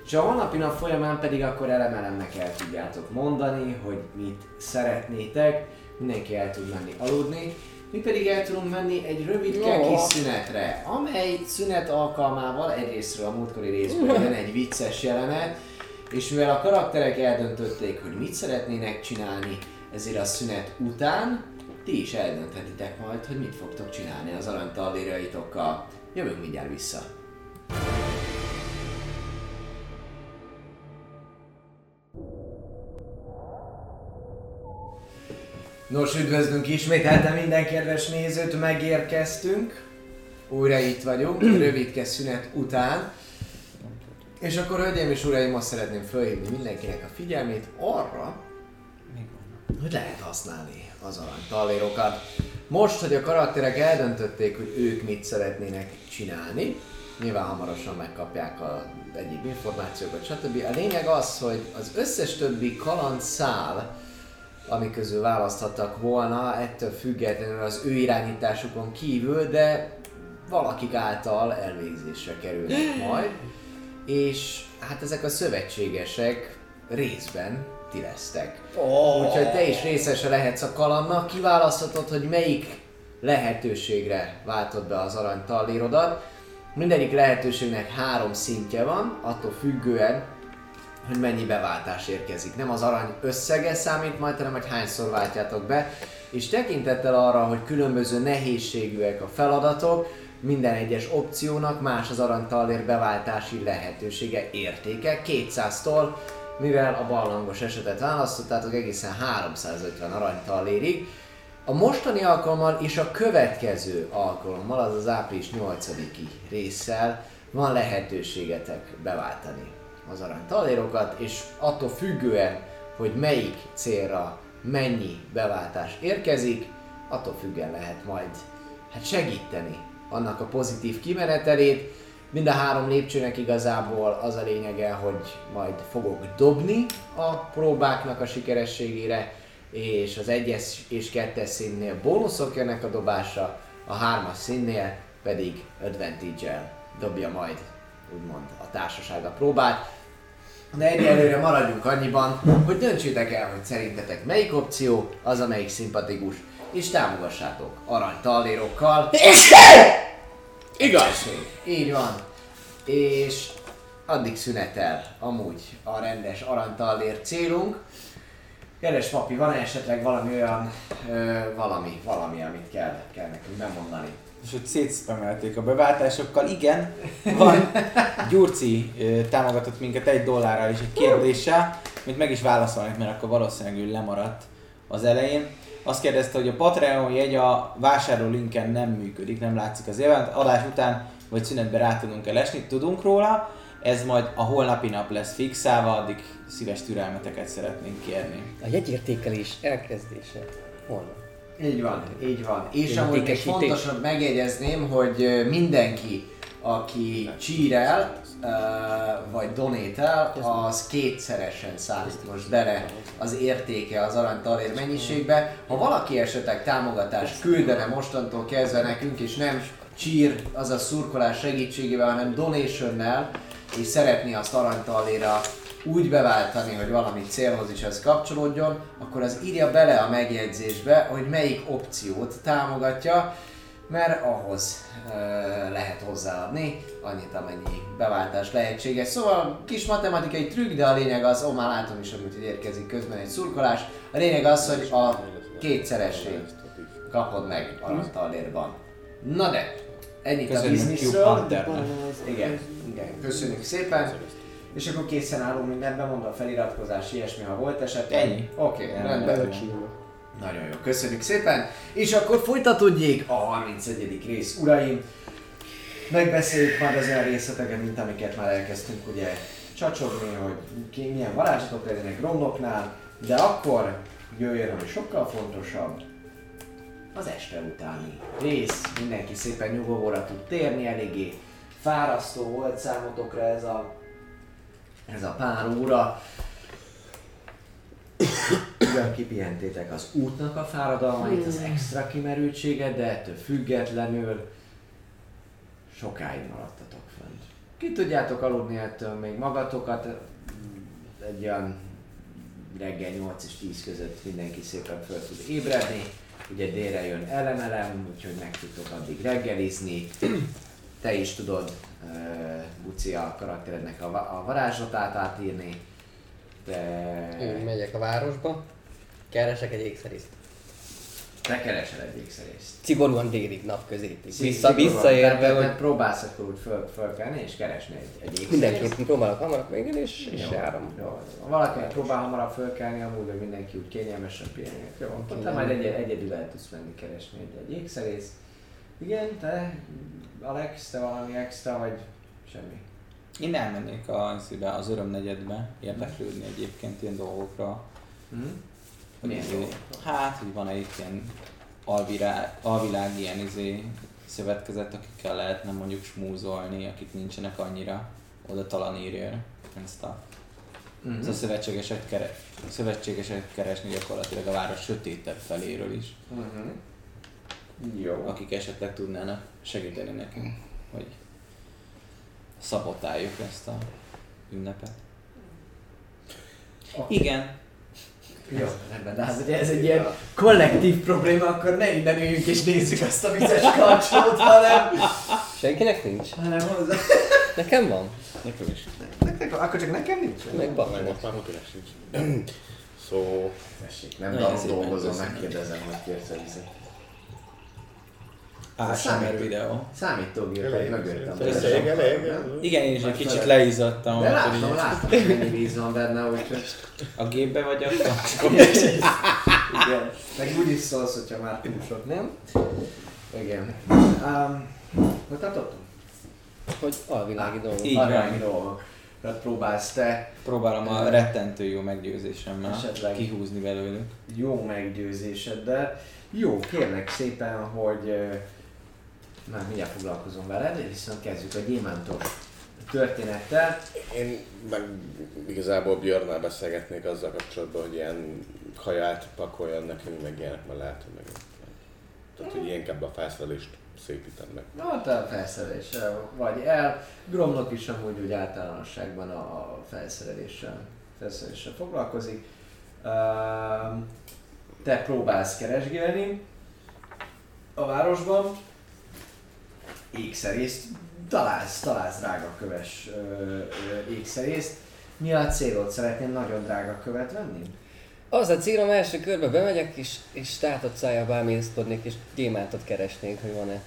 És a holnapi nap folyamán pedig akkor elemelemnek el tudjátok mondani, hogy mit szeretnétek. Mindenki el tud menni aludni. Mi pedig el tudunk menni egy rövidke Jó. kis szünetre, amely szünet alkalmával egyrésztről a múltkori részből jön egy vicces jelenet, és mivel a karakterek eldöntötték, hogy mit szeretnének csinálni, ezért a szünet után ti is eldönthetitek majd, hogy mit fogtok csinálni az aranytallérjaitokkal. Jövünk mindjárt vissza. Nos, üdvözlünk ismételten minden kedves nézőt, megérkeztünk. Újra itt vagyunk, rövidke szünet után. És akkor, hölgyeim és uraim, azt szeretném felhívni mindenkinek a figyelmét arra, hogy lehet használni az arany tallérokat. Most, hogy a karakterek eldöntötték, hogy ők mit szeretnének csinálni, nyilván hamarosan megkapják a egyéb információkat, stb. A lényeg az, hogy az összes többi kalandszál, ami közül választhattak volna, ettől függetlenül az ő irányításukon kívül, de valakik által elvégzésre kerülnek majd. És hát ezek a szövetségesek részben ti lesztek. Oh. Úgyhogy te is részese lehetsz a kalannak, kiválaszthatod, hogy melyik lehetőségre váltod be az arany tallérodat. Mindegyik lehetőségnek három szintje van, attól függően, hogy mennyi beváltás érkezik. Nem az arany összege számít majd, hanem hogy hányszor váltjátok be, és tekintettel arra, hogy különböző nehézségűek a feladatok, minden egyes opciónak más az aranytallér beváltási lehetősége, értéke 200-tól, mivel a ballangos esetet választottátok egészen 350 aranytallérig. A mostani alkalommal és a következő alkalommal, az az április 8-i résszel van lehetőségetek beváltani az aranytalérokat, és attól függően, hogy melyik célra mennyi beváltás érkezik, attól függően lehet majd hát segíteni annak a pozitív kimenetelét. Mind a három lépcsőnek igazából az a lényege, hogy majd fogok dobni a próbáknak a sikerességére, és az egyes és kettes színnél bónuszok jönnek a dobásra, a hármas színnél pedig advantage dobja majd úgymond a társaság a próbát. De egyelőre maradjunk annyiban, hogy döntsétek el, hogy szerintetek melyik opció az, amelyik szimpatikus, és támogassátok arany tallérokkal. Igaz! Így van. És addig szünetel amúgy a rendes aranytallér célunk. Kedves papi, van -e esetleg valami olyan, ö, valami, valami, amit kell, kell nekünk bemondani? És hogy szétszpemelték a beváltásokkal. Igen, van. Gyurci ö, támogatott minket egy dollárral és egy kérdéssel, amit meg is válaszolnék, mert akkor valószínűleg ő lemaradt az elején. Azt kérdezte, hogy a Patreon jegy a vásárló linken nem működik, nem látszik az évet. Adás után vagy szünetben rá tudunk el esni, tudunk róla. Ez majd a holnapi nap lesz fixálva, addig szíves türelmeteket szeretnénk kérni. A jegyértékelés elkezdése. Holnap. Így van, így van. És amúgy még fontosan megjegyezném, hogy mindenki, aki csírel, vagy donétel, az kétszeresen számít most bele az értéke az aranytalér mennyiségbe. Ha valaki esetleg támogatást küldene mostantól kezdve nekünk, és nem csír, az a szurkolás segítségével, hanem donationnel, és szeretné azt aranytaléra úgy beváltani, hogy valami célhoz is ez kapcsolódjon, akkor az írja bele a megjegyzésbe, hogy melyik opciót támogatja, mert ahhoz lehet hozzáadni annyit, amennyi beváltás lehetséges. Szóval kis matematikai trükk, de a lényeg az, ó már látom is, amit érkezik közben egy szurkolás, a lényeg az, hogy a kétszeresét kapod meg aranytalérban. Na de, ennyit a bizniszről. Igen, igen, köszönjük szépen. És akkor készen állunk mindenben, mondom feliratkozás, ilyesmi, ha volt esetleg. Ennyi. Oké, okay, rendben. Nagyon jó, köszönjük szépen. És akkor folytatódjék a 31. rész, uraim. Megbeszéljük majd az olyan részleteket, mint amiket már elkezdtünk ugye csacsogni, hogy ki, milyen varázslatok legyenek romloknál, de akkor jöjjön, ami sokkal fontosabb, az este utáni rész. Mindenki szépen nyugovóra tud térni, eléggé fárasztó volt számotokra ez a, ez a pár óra. Ugyan kipihentétek az útnak a fáradalmait, az extra kimerültséget, de ettől függetlenül sokáig maradtatok fönt. Ki tudjátok aludni ettől még magatokat, egy olyan reggel 8 és 10 között mindenki szépen föl tud ébredni. Ugye délre jön elemelem, úgyhogy meg tudtok addig reggelizni. Te is tudod, uh, Buci, a karakterednek a, a varázslatát átírni. De Én megyek a városba, keresek egy ékszerészt. te keresel egy ékszerészt. Szigorúan délig napközétig. Vissza, Szigorúan. visszaérve, hogy próbálsz akkor úgy föl, fölkelni és keresni egy, egy ékszerészt. mindenképpen próbálok hamarabb végül, és, és Jó, járom. Jó. Ha valaki próbál hamarabb fölkelni, amúgy hogy mindenki úgy kényelmesen pihenjen. Jó, akkor te majd egy, egyedül el tudsz menni keresni egy, egy ékszerész. Igen, te, Alex, te valami extra, vagy semmi? Én elmennék a, szíve, az örömnegyedbe érdeklődni egyébként ilyen dolgokra. Hm? Hogy Milyen izé- dolgokra? Hát, hogy van egy ilyen alvilág, alvilág ilyen izé, szövetkezet, akikkel lehetne mondjuk smúzolni, akik nincsenek annyira oda talanírja ezt a Mhm. Ez a szövetségeset, kere, szövetségeset keresni gyakorlatilag a város sötétebb feléről is, Mhm. Jó. akik esetleg tudnának segíteni nekünk, hogy szabotáljuk ezt a ünnepet. Oké. Igen, Jó, rendben, de hát, hogyha ez egy ilyen kollektív probléma, akkor ne innen üljünk és nézzük azt a vizes kancsót, hanem, Senkinek nincs? hanem hozzá. Nekem van. Nekem is. Nektek van, akkor csak nekem nincs? Meg Meg baknak. hokinek sincs. Szó... Tessék, nem dolgozom, megkérdezem, hogy kérsz vizet. ASMR videó. Számítógép Elég, mögöttem. elég, elég. Igen, én is egy kicsit leizzadtam. De láttam, láttam, hogy mennyi víz van benne, úgyhogy A gépbe vagy akkor? igen. Meg úgy is szólsz, hogyha már túl sok, nem? Igen. Um, hogy tartottunk? Hogy alvilági dolgok. Így. Arányi dolgok. Tehát próbálsz te Próbálom a rettentő jó meggyőzésemmel Esetleg. kihúzni belőlük. jó meggyőzéseddel. Jó, kérlek szépen, hogy már mindjárt foglalkozom veled, viszont kezdjük a gyémántos történettel. Én meg igazából Björnnel beszélgetnék azzal kapcsolatban, hogy ilyen kaját pakoljon nekünk, meg ilyenek, mert hogy meg... Tehát, hogy inkább a felszerelést szépítem meg. Na, te a felszereléssel vagy el. Gromnak is amúgy úgy általánosságban a, felszereléssel, felszereléssel foglalkozik. Te próbálsz keresgélni a városban, ékszerészt, találsz, találsz drága köves ö, ö, ékszerészt. Mi a célod? Szeretnél nagyon drága követ venni? Az a célom első körbe bemegyek és, és státot szájába emészkodnék és gyémántot keresnék, hogy van-e.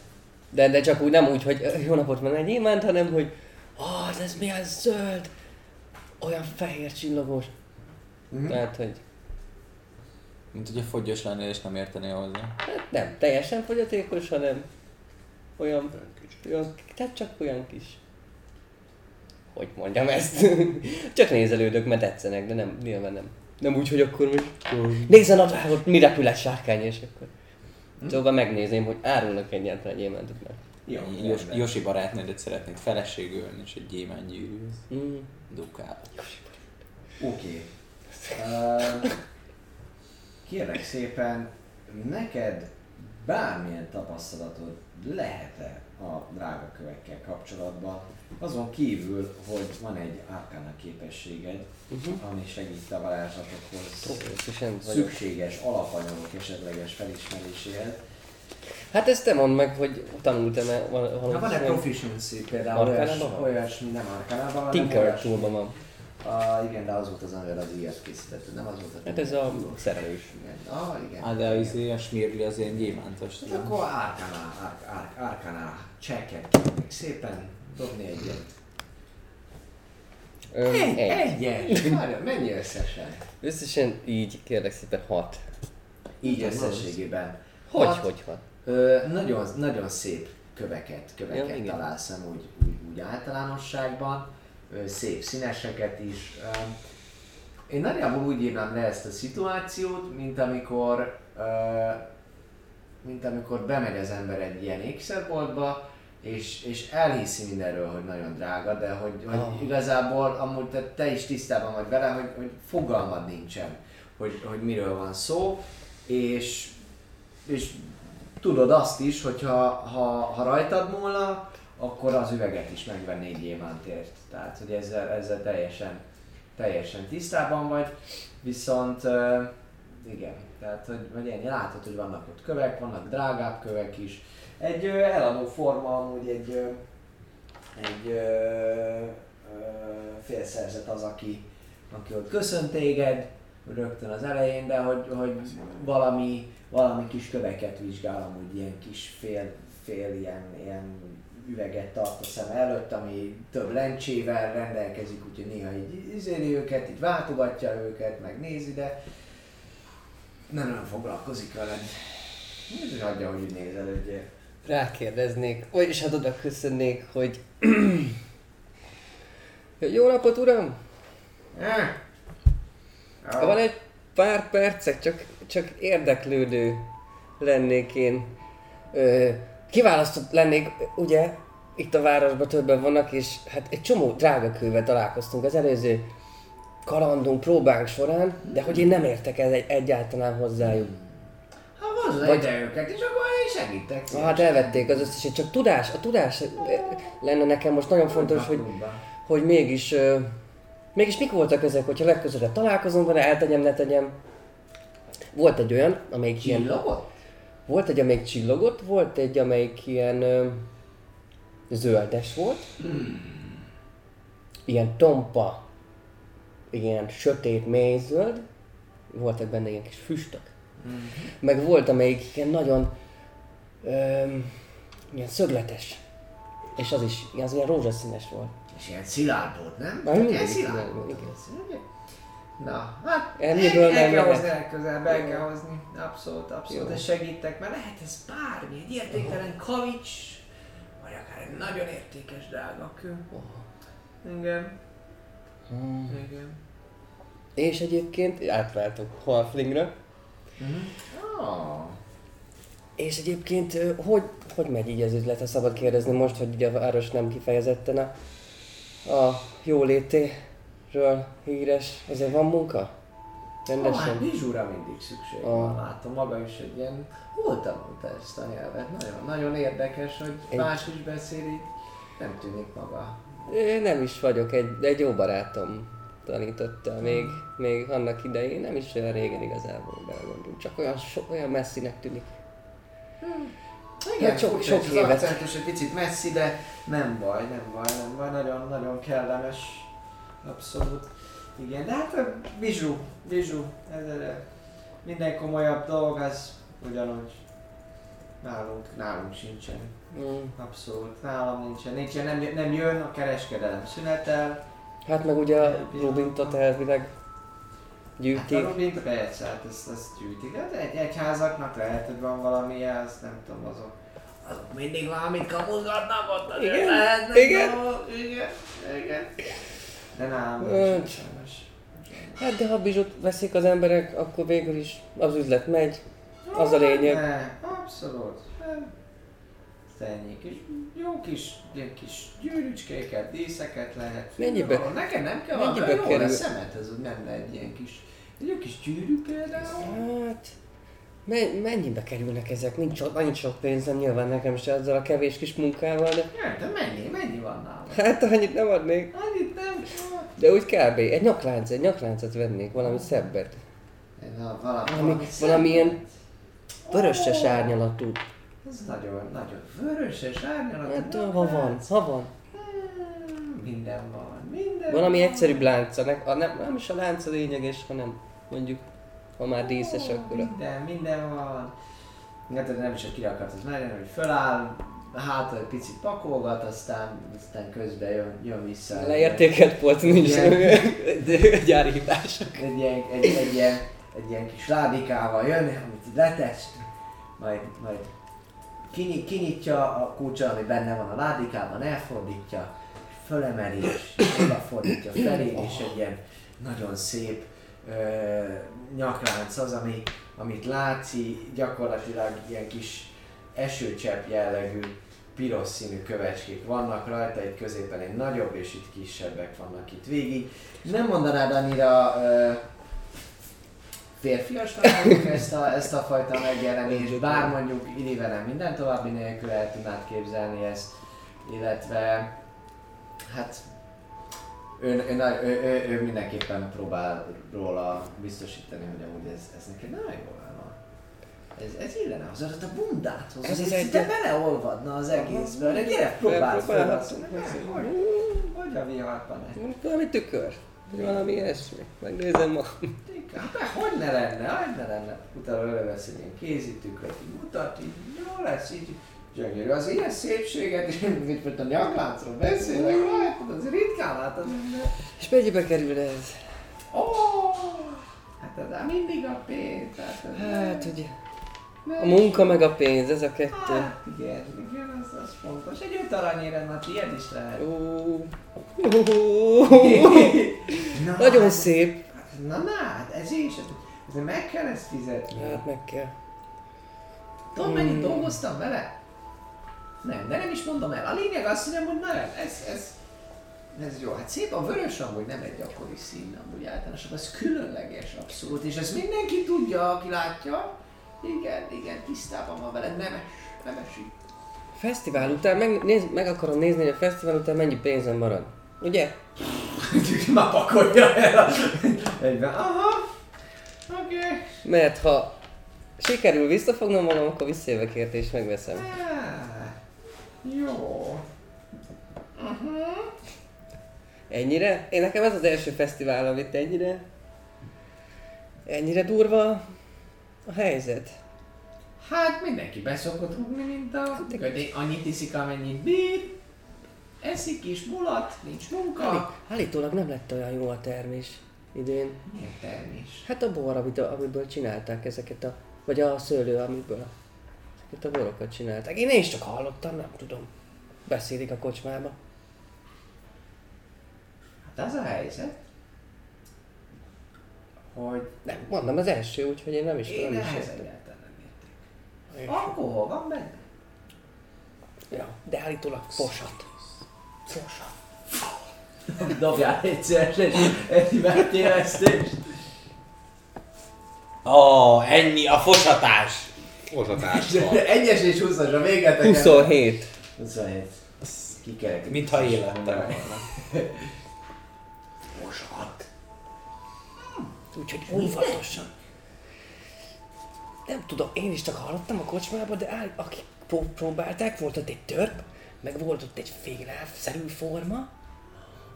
De, de csak úgy nem úgy, hogy jó napot van egy gyémánt, hanem hogy ah, de ez milyen zöld, olyan fehér csillagos. Mhm. Tehát, hogy Mint hogy a fogyos lennél és nem értenél hozzá. hát nem teljesen fogyatékos, hanem olyan, olyan tehát csak olyan kis hogy mondjam ezt? Csak nézelődök, mert tetszenek, de nem, nyilván nem. Nem úgy, hogy akkor most nézzen a drágot, mi repül egy sárkány, és akkor... Szóval megnézném, hogy árulnak egyáltalán gyémántot meg. Jó, Jos. Josi barátnődet szeretnéd feleségül venni, és egy gyémán gyűrűz. Mm. Dukál. Oké. Uh, kérlek szépen, neked bármilyen tapasztalatod lehet-e a drága kövekkel kapcsolatban, azon kívül, hogy van egy arcana képességed, Uh-huh. ami segít a varázslatokhoz szükséges alapanyagok esetleges felismeréséhez. Hát ezt te mondd meg, hogy tanultam-e val- Ha valamit. van egy proficiency például olyas, olyasmi, nem arkanában, hanem Tinker túlban van. Ah, igen, de az volt az, amivel az ilyet készített, nem az volt a Hát ez a szerelős. Igen. Ah, igen. Hát de az izé, a smirli az ilyen gyémántos. Hát akkor Arc, Arcana checket kérnék szépen dobni egyet. Öm, egy. Egyes! Várjál, mennyi összesen? Összesen így kérlek szépen hat. Így összességében. Hogy, Hat. hogy hat? Ö, nagyon, nagyon szép köveket, köveket Ja, találsz úgy, úgy, úgy általánosságban, szép színeseket is. Én nagyjából úgy írnám le ezt a szituációt, mint amikor, mint amikor bemegy az ember egy ilyen ékszerboltba, és, és elhiszi mindenről, hogy nagyon drága, de hogy, hogy Ah. igazából amúgy te, te is tisztában vagy vele, hogy, hogy fogalmad nincsen, hogy, hogy miről van szó, és, és tudod azt is, hogy ha, ha, ha rajtad múlna, akkor az üveget is megvennéd gyémántért. Tehát, hogy ezzel, ezzel teljesen, teljesen tisztában vagy. Viszont ö, igen, tehát, hogy, hogy ennyi, látod, hogy vannak ott kövek, vannak drágább kövek is. Egy ö, eladó forma amúgy egy, ö, egy ö, ö, félszerzet az, aki, aki ott köszönt téged, rögtön az elején, de hogy, hogy valami, valami kis köveket vizsgál, amúgy ilyen kis fél, fél ilyen, ilyen üveget tart a szem előtt, ami több lencsével rendelkezik, úgyhogy néha így izéli őket, így váltogatja őket, megnézi, de nem nagyon foglalkozik veled. Úgy hagyja, hogy nézelődjél. Rákérdeznék, vagyis hát oda köszönnék, hogy... Jó napot, uram! Eh? Van egy pár percek, csak, csak érdeklődő lennék én. Ö, kiválasztott lennék, ugye, itt a városban többen vannak, és hát egy csomó drága kővel találkoztunk az előző kalandunk, próbánk során, de hogy én nem értek ez egy, egyáltalán hozzájuk. Ha hozzá Vagy- ide őket, és akkor én segítek. Ah, hát elvették az összeset, csak tudás, a tudás lenne nekem most nagyon fontos, hogy, hogy mégis, mégis mik voltak ezek, hogyha legközelebb találkozom vele, eltegyem, ne tegyem. Volt egy olyan, amelyik ilyen... Csillogott? Volt egy, amelyik csillogott, volt egy, amelyik ilyen zöldes volt. Ilyen tompa, ilyen sötét, mély zöld. Voltak benne ilyen kis füstök. Meg volt, amelyik ilyen nagyon ö, ilyen szögletes. És az is, az ilyen rózsaszínes volt. És ilyen szilárd volt, nem? Na, Ilyen szilárd volt. Igen. Na, hát Ennyből el, el kell hozni legközelebb, el kell hozni. Abszolút, abszolút. Jó. És segítek, mert lehet ez bármi, egy értéktelen kavics, vagy akár egy nagyon értékes drága kő. Igen. Igen. És egyébként átváltok Halflingre. Ah. És egyébként hogy, hogy megy így az üzlet, ha szabad kérdezni most, hogy ugye a város nem kifejezetten a, a jólétéről híres, azért van munka? Hát Rendesen? bizsúra mindig szükség Ah. van, látom maga is egy ilyen, hol tanulta ezt a nyelvet? Nagyon, nagyon érdekes, hogy Egy- más is beszél így, nem tűnik maga. Én nem is vagyok, egy, egy jó barátom tanította még, még annak idején, nem is olyan régen igazából belegondolunk, csak olyan, so, olyan messzinek tűnik. Igen, Hát sok- sok, az évet. akcentus egy picit messzi, de nem baj, nem baj, nem baj, nagyon, nagyon kellemes, abszolút. Igen, de hát a bizsú, bizsú, ez a minden komolyabb dolog, az ugyanúgy nálunk, nálunk sincsen. Mm. Abszolút, nálam nincsen, nincsen, nem, nem jön, a kereskedelem szünetel. Hát meg ugye a Rubintot elvileg Hát a gyűjtik. Rubint persze, hát ezt, ezt gyűjtik. Hát egy, egyházaknak lehet, hogy van valami, az nem tudom, azok. Azok mindig valamit kapozgatnak ott, azért Igen, lehetnek igen. dolgok, igen, igen. De nálam sajnos. Hát de ha bizsut veszik az emberek, akkor végül is az üzlet megy. Az a lényeg. Ne, abszolút. Nem. Ez Ennyi kis, jó kis, ilyen kis gyűrűcskéket, díszeket lehet. Mennyibe- Jó, Nekem nem kell, mennyibe jó kerül? lesz szemet, ez úgy menne egy ilyen kis, egy jó kis gyűrű például. Hát, mennyibe kerülnek ezek? Nincs so- annyit sok pénzem nyilván nekem se ezzel a kevés kis munkával, de Nem, de mennyi, mennyi van nálam? hát annyit nem adnék. Annyit nem. De úgy kb. Egy nyaklánc, egy nyakláncot vennék, valami szebbet. Na, valami, Valami, valami ilyen vöröses árnyalatú. Ez nagyon, nagyon vöröses, árnyalat. Hát ha van, ha van. Minden van, minden Valami van. egyszerűbb lánca, ne, a, nem, nem is a lánc a lényeges, hanem mondjuk, ha már díszes, akkor. Minden, minden van. Hát nem is a az nagyon, hogy föláll, hátra egy picit pakolgat, aztán, aztán közben jön, jön vissza. Leértékelt polc nincs, gyári hibások. Egy ilyen, egy, egy, ilyen, egy ilyen kis ládikával jön, amit így letesz, majd, majd kinyit, kinyitja a kulcsal, ami benne van a ládikában, elfordítja, fölemeli, és odafordítja felé, és egy ilyen nagyon szép ö, nyaklánc az, ami, amit látszi, gyakorlatilag ilyen kis esőcsepp jellegű piros színű kövecskék vannak rajta, egy középen egy nagyobb, és itt kisebbek vannak itt végig. Nem mondanád annyira férfiasnak ezt a, ezt a fajta megjelenést, bár mondjuk Irivelem minden további nélkül el tudnád képzelni ezt, illetve hát ő, ő, ő, ő, ő, mindenképpen próbál róla biztosítani, hogy amúgy ez, ez neki nagyon jól van. Ez, ez illene az a bundáthoz, Ez ez egy- szinte beleolvadna az egészbe, de gyere, próbál fel azt, hogy, hogy a viharban Valami tükör. Valami ilyesmi. Megnézem ma. Hát hogy ne lenne, hogy ne lenne. Utána elővesz egy ilyen kézitükröt, így mutat, így jó lesz, így gyönyörű. Az ilyen szépséget, mint mint a nyakláncról beszélek, látod, az ritkán látod. És mennyibe kerül ez? Ó, hát már mindig a pénz. Hát, Hát ugye, a munka meg a pénz, ez a kettő. Hát igen, igen, az, az fontos. Egy öt aranyére, na tiéd is lehet. Ó. Na, Nagyon hát- szép. Na, na, hát ez is, ez meg kell ezt fizetni. Hát meg kell. Tudod, mennyit dolgoztam vele? Nem, de nem is mondom el. A lényeg az, hogy amúgy nem, ez, ez, ez jó. Hát szép, a vörös amúgy nem egy gyakori szín, amúgy általánosabb, ez különleges abszolút, és ezt mindenki tudja, aki látja. Igen, igen, tisztában van veled, nemes, nemes így. Fesztivál után meg, néz, meg akarom nézni, hogy a fesztivál után mennyi pénzem marad. Ugye? Már pakolja el. Egyben, aha, oké, okay. Mert ha sikerül visszafognom magam, akkor visszajövök érte és megveszem. Á, Jó. Ennyire? Én nekem ez az első fesztivál, amit ennyire... Ennyire durva a helyzet. Hát mindenki beszokott rúgni, mint a gödény. Annyit iszik, amennyit bír. Eszik is, mulat, nincs munka. Állí- Állítólag nem lett olyan jó a termés idén. Milyen termés? Hát a bor, amit, amiből csinálták ezeket a... Vagy a szőlő, amiből ezeket a borokat csinálták. Én, én is csak hallottam, nem tudom. Beszélik a kocsmába. Hát az a helyzet, hogy Nem, mondom, az első, úgyhogy én nem is én tudom. is ehhez egyáltalán nem értek. Alkohol van benne? Ja, de állítólag posat. Fosat. Dobjál egyszer egy, egy megtévesztést. Ó, oh, ennyi a fosatás. Hozatás van. Egyes és 20-as a véget. 27. 27. Ki kell Mintha élettem volna. Fosat. Úgyhogy óvatosan. Nem tudom, én is csak hallottam a kocsmában, de áll, akik pró- próbálták, volt ott egy törp, meg volt ott egy félávszerű forma,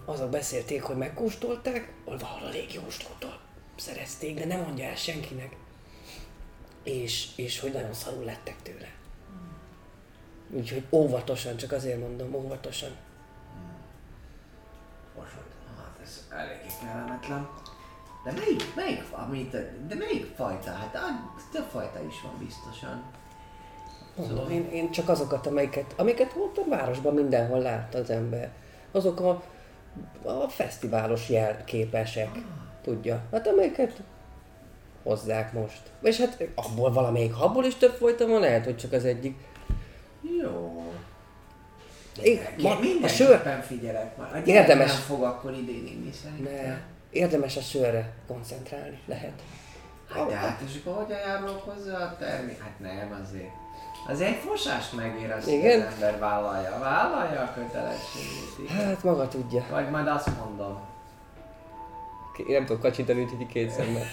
azok beszélték, hogy megkóstolták, valahol a légióstótól szerezték, de nem mondja el senkinek. És, és hogy nagyon szarul lettek tőle. Úgyhogy óvatosan, csak azért mondom, óvatosan. Fosat. Hát ez eléggé kellemetlen. De melyik, melyik, amit, de melyik fajta? Hát ah, több fajta is van biztosan. Mondom, én, én csak azokat, amiket, amiket ott a városban mindenhol látta az ember. Azok a, a fesztiválos jelképesek, tudja. Hát amiket hozzák most. És hát abból valamelyik, abból is több folyta van, lehet, hogy csak az egyik. Jó. Én, ma, a sör, Mindenképpen figyelek már. A Érdemes. Nem fog akkor idén inni szerintem. ne, érdemes a sörre koncentrálni, lehet. Hát, de hát és akkor hogyan járulok hozzá a termék? Hát nem azért. Azért egy fosást megér hogy Igen? az ember vállalja. Vállalja a kötelességét. igen. Hát maga tudja. Vagy majd azt mondom. Én nem tudok kacsintani, úgyhogy két szemmel.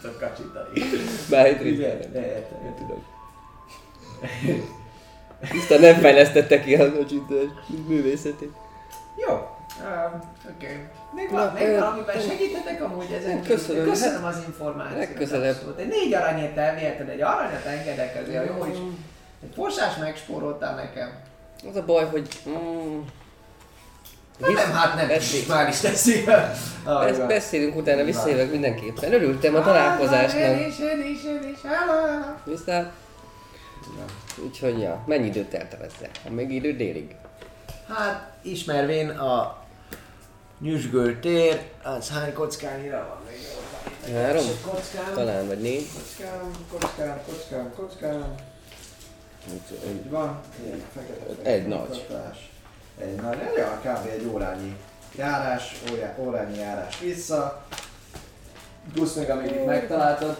Tudok kacsintani. Bár itt Igen, ritkán de nem értem. tudom. Tisztán nem fejlesztette ki a kacsintás művészetét. Jó. Um, Oké. Okay. Még, Na, van, még valamiben segítetek amúgy ezen kívül? Köszönöm. Köszönöm az információt. Legközelebb. Egy négy aranyért elviheted, egy aranyat engedek, azért jó is. Egy fosás megspóroltál nekem. Az a baj, hogy... Mm, Hát nem, hát nem, Beszél- már is teszik. Besz- beszélünk utána, visszajövök mindenképpen. Örültem a találkozásnak. Én is, én is, én is. Úgyhogy ja, mennyi időt telt el ezzel? Ha még idő délig. Hát, ismervén a nyüzsgő tér, az hány kockányira van még? Három? Kockám, Talán, vagy négy. kockám, kockám, kockám, kockám. Így van, egy fekete Egy fekete nagy. mutatás. Egy nagy, ja, kb. egy órányi járás, órá, órányi járás vissza. Plusz még amíg itt megtaláltad.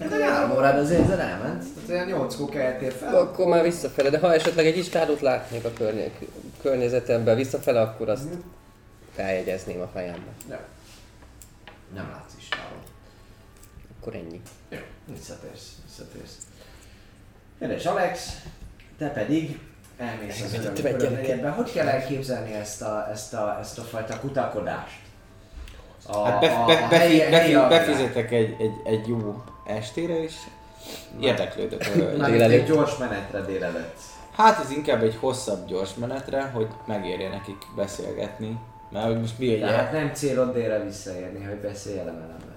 Hát egy három órád azért ezzel elment. Tehát olyan nyolckor keltél fel. Akkor már visszafele, de ha esetleg egy istálót látnék a környék, környezetemben visszafele, akkor azt feljegyezném a fejembe. Nem. Nem látsz is távol. Akkor ennyi. Jó, visszatérsz, visszatérsz. Kedves Alex, te pedig elmész az Megvetett öröm egy gyereket. negyedben. Hogy kell elképzelni ezt a, ezt a, ezt a fajta kutakodást? A, Hát be, a- be, a be, helyi- be, helyi befizetek egy, egy, egy jó estére, és érdeklődök. egy gyors menetre délelőtt. Hát ez inkább egy hosszabb gyors menetre, hogy megérje nekik beszélgetni. Mert hogy most mi egy Tehát nem célod délre visszaérni, hogy beszélj elemelemben.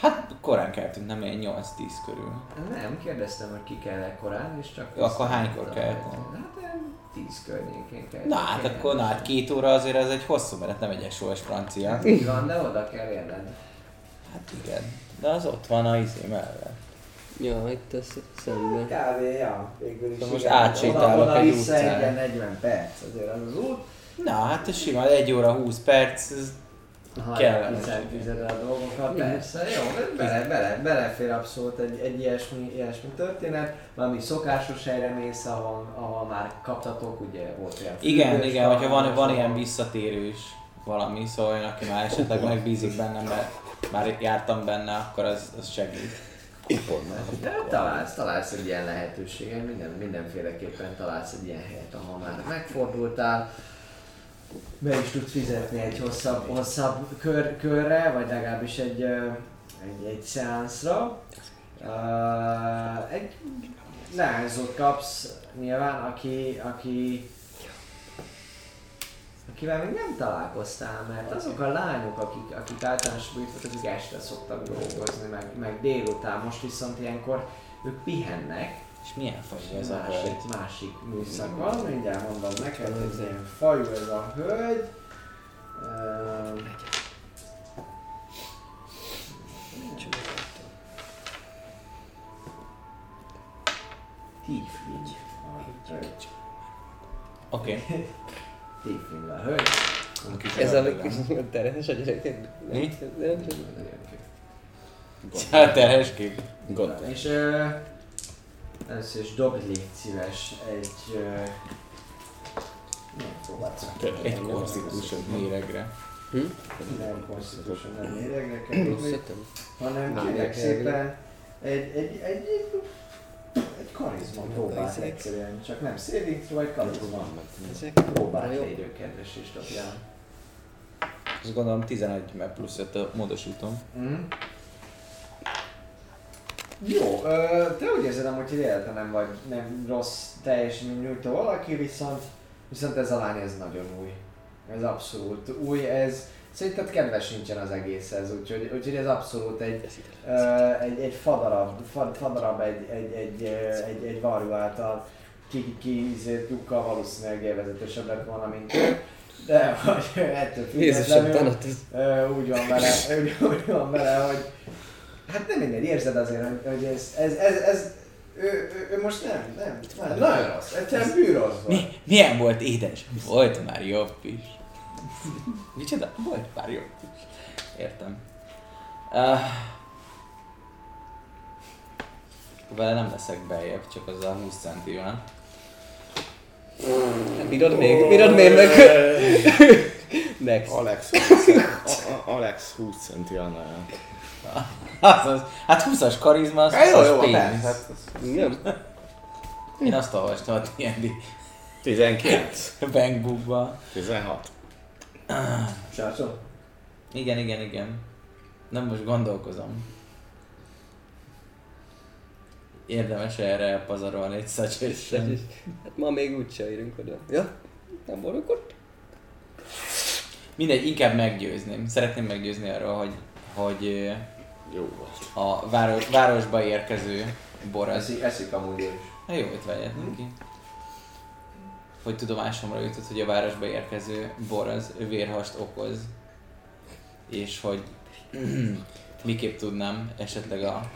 Hát korán keltünk, nem ilyen 8-10 körül. Nem, kérdeztem, hogy ki kell korán, és csak... Jó, akkor hánykor keltem? Hát olyan 10 környékén kell. Na hát akkor na, hát két óra azért ez egy hosszú menet, nem egy SOS francia. Így van, de oda kell érned. Hát igen. De az ott van a izé mellett. Ja, itt ez szemben. Kb. ja, végül is. De most átsétálok egy utcán. egy 40 perc, azért az az út. Na hát ez simán 1 óra 20 perc, ez Ha Kellemes. kiszerkized a dolgokat, persze, jó, bele, bele, belefér abszolút egy, egy ilyesmi, ilyesmi történet, valami szokásos helyre mész, ahol, ahol már kaptatok, ugye volt olyan igen, fürdős igen, hogyha van, van, ilyen visszatérős valami, szóval olyan, aki már esetleg megbízik bennem, mert már jártam benne, akkor az, az segít. De találsz, találsz egy ilyen lehetőséget, minden, mindenféleképpen találsz egy ilyen helyet, ahol már megfordultál, be is tudsz fizetni egy hosszabb, hosszabb kör, körre, vagy legalábbis egy, egy, egy szeánszra. Uh, egy leányzót kapsz nyilván, aki, aki akivel még nem találkoztál, mert azok a lányok, akik, akik általánosban itt voltak, azok este szoktak dolgozni, meg, meg délután, most viszont ilyenkor ők pihennek, És milyen faj ez a hölgy? másik, másik műszak van, mindjárt mondom neked, hogy ez ilyen fajú ez a hölgy. Tiefling. a hölgy. Oké. Tiefling a hölgy. Ez a kis terhes a gyereket. Mi? Hát terhes kép. És először is dobd légy szíves egy... Próbálsz meg. Egy konstitúciós méregre. Nem konstitúciós, nem méregre kell dobni, Összetem. hanem kérlek szépen egy, egy, egy, egy, egy karizma próbált Ezek. egyszerűen, csak nem saving throw, egy karizma próbált Jó. lényőkedvesést dobjál. Azt gondolom 11, mert plusz 5 a módosítom. Mm. Jó, ö, te úgy érzed hogy életben nem vagy nem rossz teljesítmény nyújtó valaki, viszont, viszont ez a lány ez nagyon új. Ez abszolút új, ez szerinted kedves nincsen az egészhez, úgyhogy, úgyhogy ez abszolút egy, ö, egy, egy fadarab, fad, fadarab egy, egy, egy, egy, egy varjú által ki, ki lyukkal valószínűleg élvezetesebb lett volna, mint. De hogy ettől függetlenül úgy van vele, úgy, úgy van vele, hogy hát nem mindegy, érzed azért, hogy, ez, ez, ez, ez ő, ő, ő, most nem, nem, nem, nagyon rossz, egyszerűen bűrossz Mi, milyen volt édes? Volt már jobb is. Micsoda? Volt már jobb is. Értem. Uh, vele nem leszek beljebb, csak az a 20 centi van. Bírod még? Bírod még meg? Next. Alex 20 centi. Alex 20 centi annál. Az, az, hát 20-as karizma, az, Hát jó, az jó, pénz. persze. Nem? Én azt olvastam a D&D 19. Bankbookba. 16. Srácok? Igen, igen, igen. Nem most gondolkozom. Érdemes erre elpazarolni egy suggestion. Hát ma még úgyse érünk oda. Ja? Nem volunk ott? Mindegy, inkább meggyőzném. Szeretném meggyőzni arról, hogy, hogy Jó volt. a város, városba érkező bor az... Eszik, eszik amúgy is. Hát jó, itt vegyetek ki. Hogy tudomásomra jutott, hogy a városba érkező bor az vérhast okoz. És hogy miképp tudnám esetleg a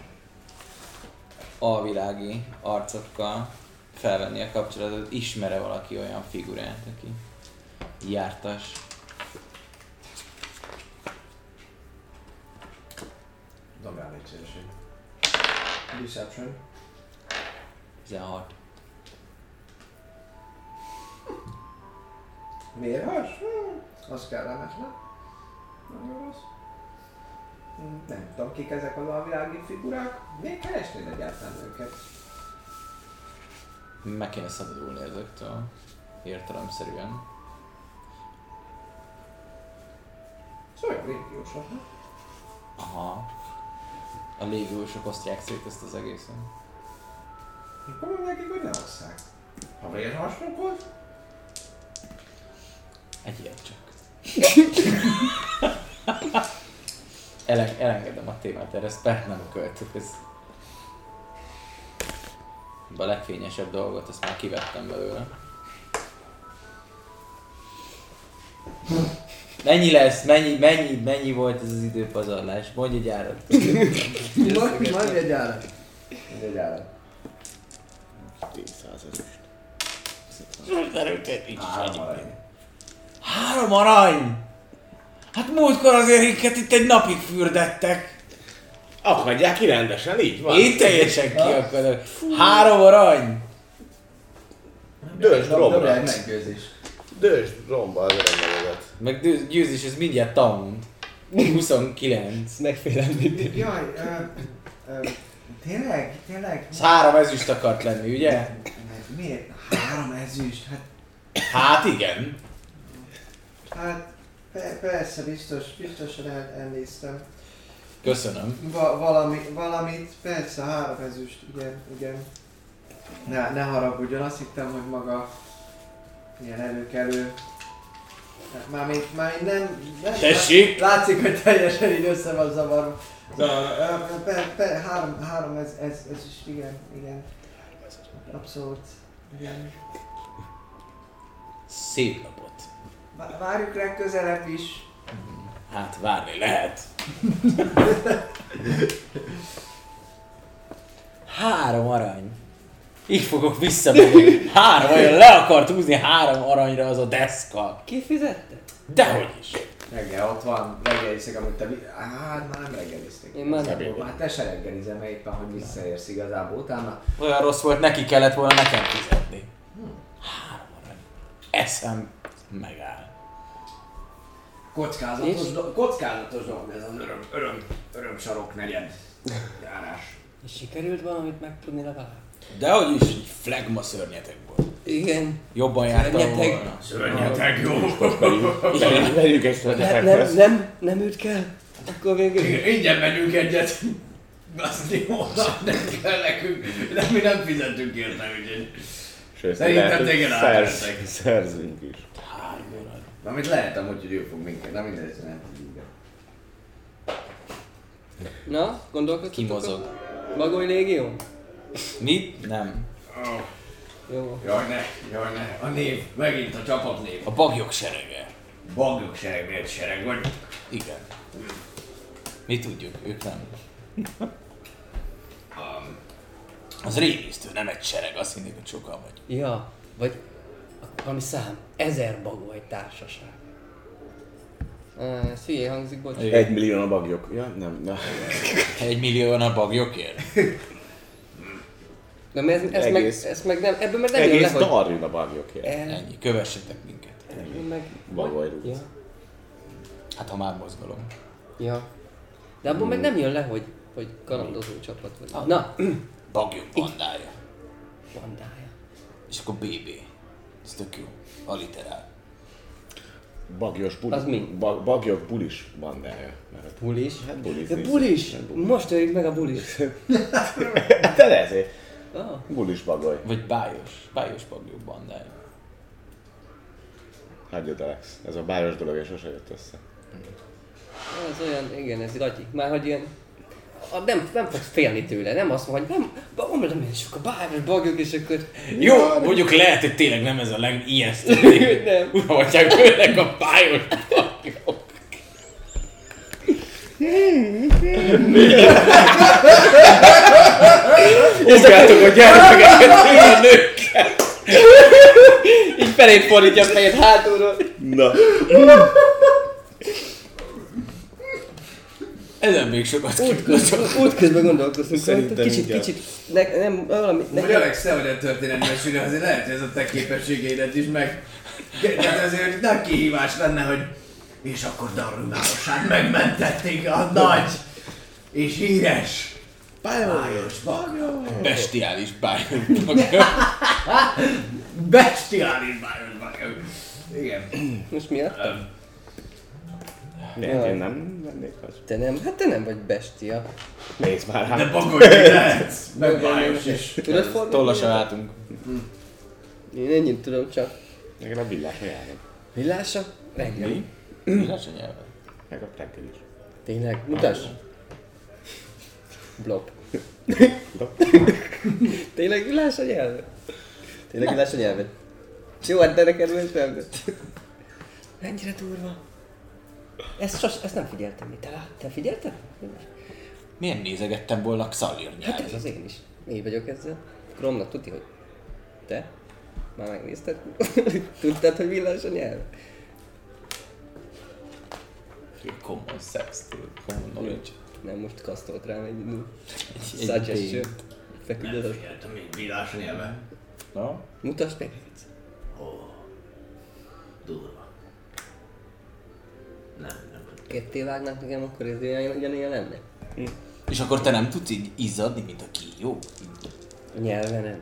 alvilági arcokkal felvenni a kapcsolatot, ismere valaki olyan figurát, aki jártas. Deception. 16. Vérhas? Hmm, az kellemetlen. Nagyon rossz. Hmm, Nem tudom, kik ezek az alvilági figurák. Még keresnéd egyáltalán őket. Meg kéne szabadulni ezektől. Értelemszerűen. Szóval olyan régiósok, nem? Aha. A légiósok osztják szét ezt az egészet. Akkor mondják nekik, hogy ne osszák. Ha vérhasnok volt, Egy ilyet csak. Ele- elengedem a témát, erre ezt nem költök, ez... A legfényesebb dolgot, azt már kivettem belőle. Mennyi lesz? Mennyi, mennyi, mennyi volt ez az időpazarlás? Mondj egy árat. Majd, majd egy állat. Majd egy állat. 10 ezüst. Három arany. Három arany! Hát múltkor azért minket itt egy napig fürdettek. Akadják ki rendesen, így van. Én teljesen kiakadok. Három arany! Dős Dob- Dobjál rombra. egy meggyőzés. Dős romba az Meg győ- győzés, ez mindjárt taund. 29. Megfélemlítés. Jaj, ö, ö, tényleg? Tényleg? Ez három ezüst akart lenni, ugye? Miért? Három ezüst? Hát, Hát igen. hát pe- persze, biztos, biztosan el, elnéztem. Köszönöm. Va- valami, valamit, persze, három ezüst, igen, igen. Ne, ne haragudjon, azt hittem, hogy maga ilyen előkelő. Mármint, mármint nem, nem... Tessék? Látszik, hogy teljesen így össze van zavarva. Zavarva. Ö, Pe, pe, három, három ez, ez, ez is, igen, igen. Abszolút, igen. Szép napot. Vá- Várjuk legközelebb is. Hát várni lehet. Három arany. Így fogok visszamenni. Három olyan le akart húzni három aranyra az a deszka. Ki fizette? Dehogy is. Reggel ott van, reggeliszek, amit te... Hát már nem reggeliztek. Én már nem. Hát te se reggelizem, mert éppen, hogy visszaérsz igazából utána. Olyan rossz volt, neki kellett volna nekem fizetni. Három arany. Eszem megáll. Kockázatos, do- kockázatos dolog ez az öröm, öröm, öröm sarok negyed járás. És sikerült valamit megtudni legalább? Dehogy is, így flagma szörnyetek volt. Igen. Jobban jártam Szörnyeteg. volna. Szörnyetek jó. Vegyük- Vegyük egy Nem, nem, szörnyetekhez. nem, nem őt kell? Akkor végül. Ingyen megyünk egyet. Azt jó, nem kell nekünk, de mi nem fizetünk érte, úgyhogy... Sőt, Szerintem lehet, hogy téged szerz- átvertek. Szerzünk is. Három arany. Amit lehet amúgy, hogy ő fog minket, nem mindegy, nem tudjuk. Na, gondolkodtok? Ki mozog? Bagoly Légió? Mit? Nem. Jó. Jaj ne, jaj ne, a név, megint a csapatnév. A bagyok serege. Bagyok sereg, miért sereg vagy? Igen. Mi tudjuk, ők nem. Az rémisztő, nem egy sereg, azt hinnék, hogy sokan vagy. Ja, vagy valami szám. Ezer bagoly társaság. Ez hülyé hangzik, bocs. Egy millió a bagyok. Ja, nem, nem. Egy millió a bagyokért? De ez, ez, meg, Egész- ez meg nem, ebből meg nem jön le, Egész hogy... dar jön a bagyokért. El, Ennyi, kövessetek minket. ebből meg... Bagoly. Ja, Hát ha már mozgalom. ja. De abból meg nem jön le, hogy, hogy kalandozó csapat vagy. Na, Bagyok bandája. bandája. És akkor BB. Ez tök jó. Alliterál. Bagyos buli. Az mi? Ba- bagyok bulis bandája. Mert Bulis. Hát bulis. De bulis! Most öljük meg a bulis. Hát de ezért. Ah, Bulis bagoly. Vagy bájos. Bájos bagyok bandája. Hagyjad Alex. Ez a bájos dolog és sose jött össze. ez olyan, igen, ez ragyi. Már hogy ilyen... A, nem, nem fogsz félni tőle, nem azt mondja, hogy nem, mondom, hogy sok a bájos bagyok, és akkor... Jó, mondjuk lehet, hogy tényleg nem ez a legijesztőbb. Nem. Uramhatják főleg a bájos bagyok. Fogjátok a gyermekeket, ilyen nők. Így felét fordítja a fejét hátulról. Na. Ezen még sokat Útközben, útközben gondolkoztunk. Szerintem kicsit, igen. kicsit, ne, nem, valami, Hogy nekem, Alex, te vagy a történetmesélő, azért lehet, hogy ez a te képességeidet is meg... Tehát azért nagy kihívás lenne, hogy... És akkor Darunálosát megmentették a nagy és híres Bájos bagyok. bestiális bájos bagyok. Bestiális bájos. Igen. most miatt? Miért én nem vennék azt? Te nem, hát te nem vagy bestia. Nézd már De hát. bagoly lehet. Meg bájos is. Tudod fordítani? Tollas a hátunk. Én ennyit tudom csak. Meg a villás ajánlom. Villása? Reggel. Mi? Lesz a nyelven? Meg a reggel is. Tényleg? Mutass. Blop. Tényleg villás a nyelve? Tényleg villás a nyelve? Jó, hát de neked most nem. Mennyire durva. Ezt, sos, ezt nem figyeltem. Mi? Te, te figyelted? Miért nézegettem volna Xalir Hát nyelvét? ez az én is. Így vagyok ezzel. Kromnak tudti, hogy te? Már megnézted? Tudtad, hogy villás a nyelv? Common sex, tudod, common knowledge. Nem, most kasztolt rám egy idő. Egy Suggestion. Feküdöd az. Figyeltem még villás nyelve. Na? Mutasd meg. Durva. Nem, nem. ketté vágnák nekem, akkor ez ilyen, ugyanilyen lenne. És akkor te nem tudsz így izzadni, mint a kígyó? Nyelve nem.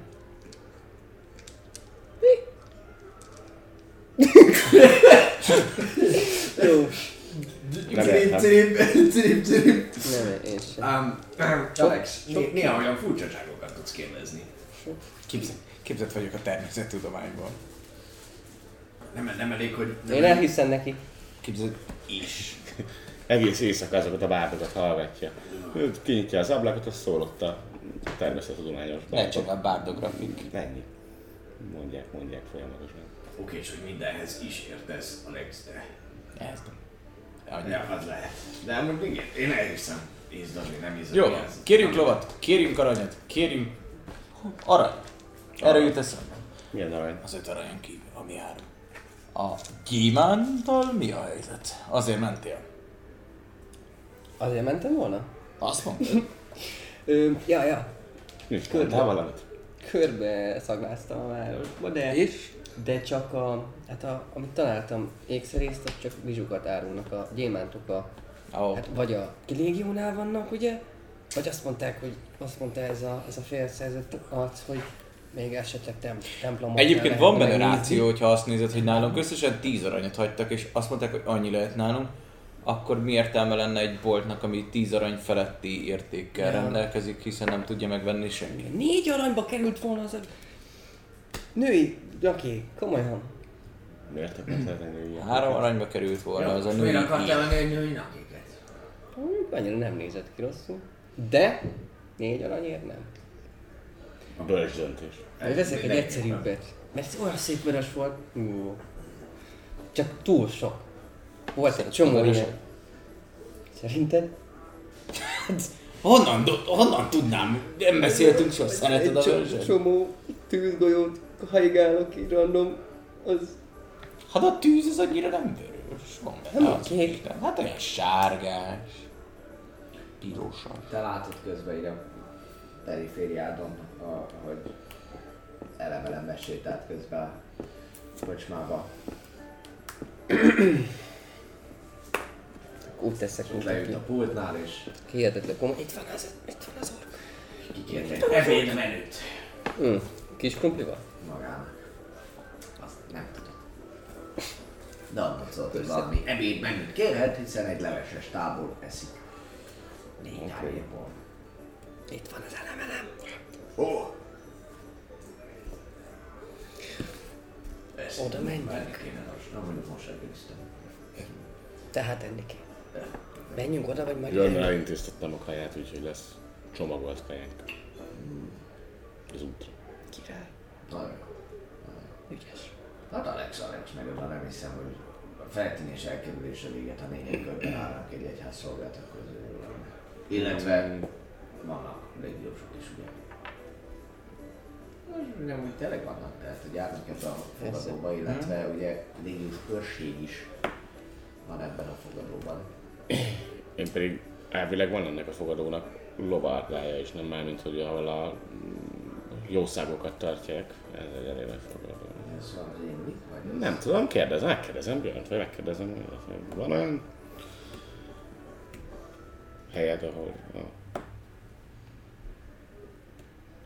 Jó, Nem Cirip, értem. cirip, cirip, cirip. nem, én sem. Um, Alex, né- néha olyan furcsaságokat tudsz kérdezni. Képzett, képzett vagyok a természettudományból. Nem, nem elég, hogy... Nem Én elhiszem neki. Képzett is. Egész éjszaka azokat a bárdokat hallgatja. Kinyitja az ablakot, az szól ott a természettudományos Lehet csak a bárdografik. Ennyi. Mondják, mondják folyamatosan. Oké, és hogy mindenhez is értesz, Alex, de... Ez Annyi. Ja, az lehet. De amúgy igen, én elhiszem. Izzadni, nem izzadni. Jó, ez- kérjünk lovat, kérjünk aranyat, kérjünk arany. Erre jut eszembe. Milyen arany? Az öt aranyon kívül, ami jár. A gyémántal mi a helyzet? Azért mentél? Azért mentem volna? Azt mondtad? Ö, ja, ja. Körbe. valamit? Körbe szagláztam a városba, de... És? De csak a, hát a, amit találtam ékszerészt, az csak vizsukat árulnak, a gyémántok a, Ó, hát vagy a légiónál vannak, ugye? Vagy azt mondták, hogy azt mondta ez a, ez a félszerzett arc, hogy még esetleg tem, templomot Egyébként van benne ráció, hogyha azt nézed, hogy nálunk összesen 10 aranyat hagytak, és azt mondták, hogy annyi lehet nálunk, akkor mi értelme lenne egy boltnak, ami 10 arany feletti értékkel Ja. rendelkezik, hiszen nem tudja megvenni senki. Négy aranyba került volna az a... Női, oké, komolyan. Miért akartál ilyen? Három aranyba került volna az a női Miért akartál egy női nakiket? Annyira nem nézett ki rosszul. De négy aranyért nem. A bölcs döntés. Majd veszek egy egyszerűbbet. Mert ez olyan szép vörös volt. Ú. Csak túl sok. Volt egy csomó ilyen. Szerinted? Honnan, do- honnan tudnám? Nem beszéltünk soha, szereted a vöröset? csomó tűzgolyót haigálok így random. Az Hát a tűz az annyira nem vörös. Van benne Nem az kék. Isten. Hát olyan sárgás. Pirosan. Te látod közben így a perifériádon, a- ahogy elemelem besétált közben a kocsmába. úgy teszek, És leült a pultnál és hihetetlen komoly. Itt van az, itt van az ork. Kikért egy ebédmenüt. Mm. Kis krumplival? Nem tudom. De annak szólt, hogy valami ebédmenüt kérhet, hiszen egy leveses tábor eszik. Négy okay. Itt van az elemelem. Ó, Oda menjünk. kéne most. Nem mondjuk most segítem. Tehát enni kell. Menjünk oda, vagy meg... Mert elintéztettem a kaját, úgyhogy lesz csomagolt kajánk. Az útra. Király. Nagyon. Ügyes. Hát Alex, Alex, meg oda nem hiszem, hogy a feltűnés elkerülése véget, ha négy körben állnak egy egyház szolgáltak közül. Illetve vannak légiósok is, ugye? Nem úgy tényleg vannak, tehát hogy járnak ebbe a fogadóba, illetve ugye légiós őrség is van ebben a fogadóban. Én pedig elvileg van ennek a fogadónak lovárdája is, nem már, mint hogy ahol a jószágokat tartják. Ez egy elég nagy fogadó. Ez van, hogy én mit vagy? Nem tudom, kérdezem, megkérdezem Björnt, vagy megkérdezem, hogy van olyan helyed, ahol a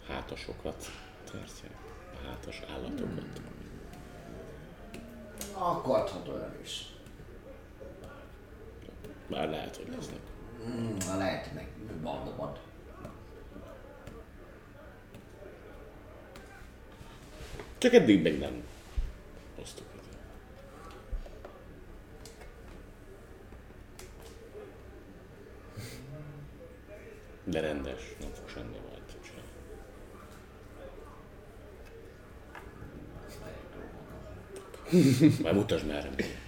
hátasokat tartják, a hátas állatokat. Akkor adhat olyan is. Bár lehet, hogy lesznek. Mm, ha lehet meg bandobad. Csak eddig még nem hoztuk ide. De rendes, nem fog semmi bajt csinálni. Majd mutasd merre megyek.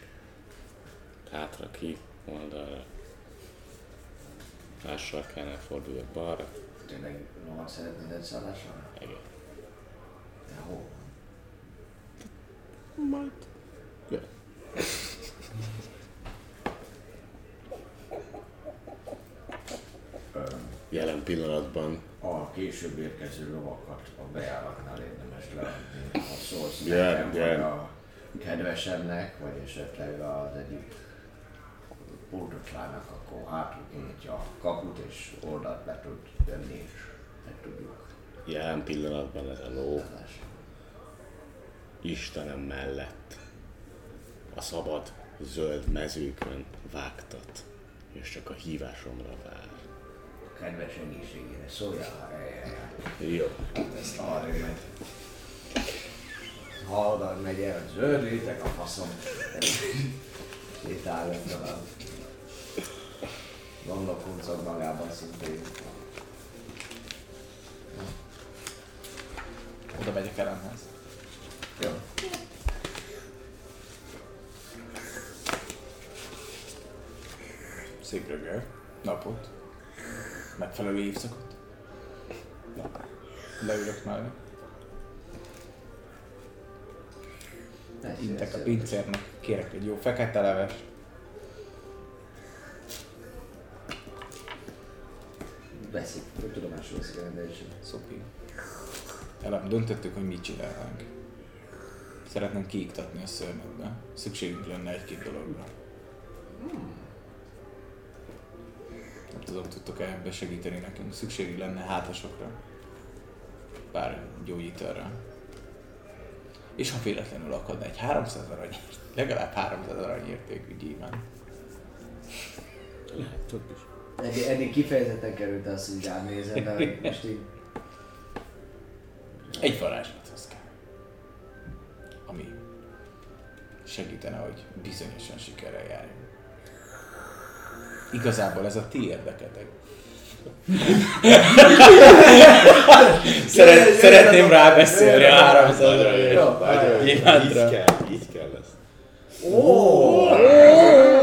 Hátra, ki, oldalra. Más sarkánál forduljak balra. Tényleg rohadt szeretnéd egy szállásra? Igen. De hol? Majd. Jön. Jelen pillanatban A később érkező lovakat a bejáratnál érdemes leadni. Ha nekem, igen. vagy a kedvesemnek, vagy esetleg az egyik Burdotlának, akkor hátul kinyitja a kaput és oldalt be tud jönni és meg tudjuk Jelen pillanatban ez a ló adásra. Istenem mellett a szabad zöld mezőkön vágtat, és csak a hívásomra vár. Kedves egészségére, szóljál, ha. Jó. Ezt arra megy. Hallod, megy el, zöld réteg a faszom. Sétál le tovább. Gondolkuncog magában szintén. Oda megyek elemhez. Jó. Szép reggel. Napot. Megfelelő évszakot. Leülök mellé. Intek a pincérnek. Kérek egy jó fekete levest. Veszik, tudomásul veszik a rendelését. Szopi. Elem döntöttük, hogy mit csinálnánk. Szeretném kiiktatni a szörnyedbe. Szükségünk lenne egy-két dologra. Nem tudom, tudtok-e ebbe segíteni nekünk. Szükségünk lenne hátasokra. Pár gyógyítóra. És ha véletlenül akadna egy 300 arany, legalább 300 arany értékű gyémán. Lehet több is. Eddig, eddig kifejezetten került az, hogy rám nézem, de most így Egy varázslat. Ami segítene, hogy bizonyosan sikerrel járjunk. Igazából ez a ti érdeketek. Szeret, szeretném rábeszélni a 300 Jó, Nyilván. Így kell, így kell lesz.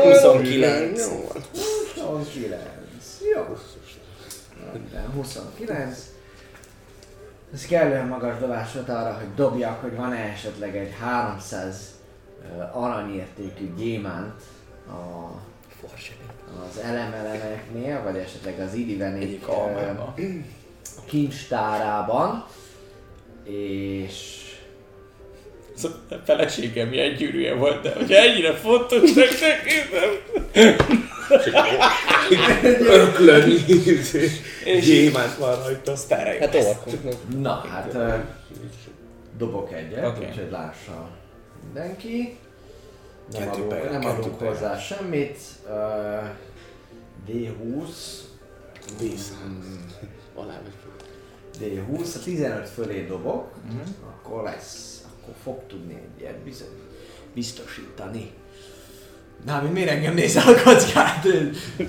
29. 29. Jó. Minden 29. Ez kellően magas dobás volt arra, hogy dobjak, hogy van-e esetleg egy 300 ö, aranyértékű gyémánt a, az elemelemeknél, vagy esetleg az idivenék kincstárában. És Szóval a feleségem ilyen gyűrűje volt, de hogyha ennyire fontos nektek, Öklön és Gyémánt van rajta. azt erre Hát orkoknak. Na, hát dobok egyet, Oké. úgyhogy lássa mindenki. Nem Kettő adunk, per- nem adunk per. hozzá semmit. Ö, D20. Víz. Alá vagy föl. D20, a 15 fölé dobok, Mhm. akkor lesz, akkor fog tudni egy ilyet bizony, biztosítani. Na, mi miért engem nézel a kockát?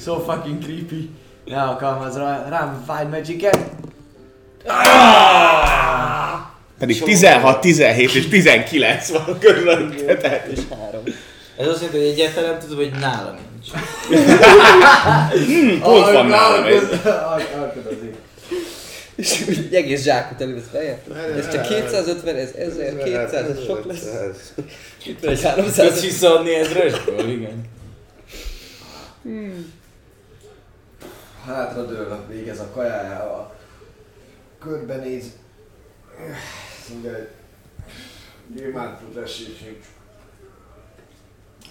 So fucking creepy. Ne alkalmaz rá, rám Find Magic-et. Pedig 16, 17 és 19 van körülötte. tehát- És három. Ez azt jelenti, hogy egyáltalán nem tudom, hogy nála nincs. Pont van nálam. Alkodozik. És egy egész zsákot elővesz feje. Ez csak 250, ez 1200, ez sok lesz. Itt van egy 300. Tudsz visszaadni ezresből, igen. Hátra dől, végez a kajájával. Körbenéz. Azt mondja, hogy gyémánt tud esés nincs.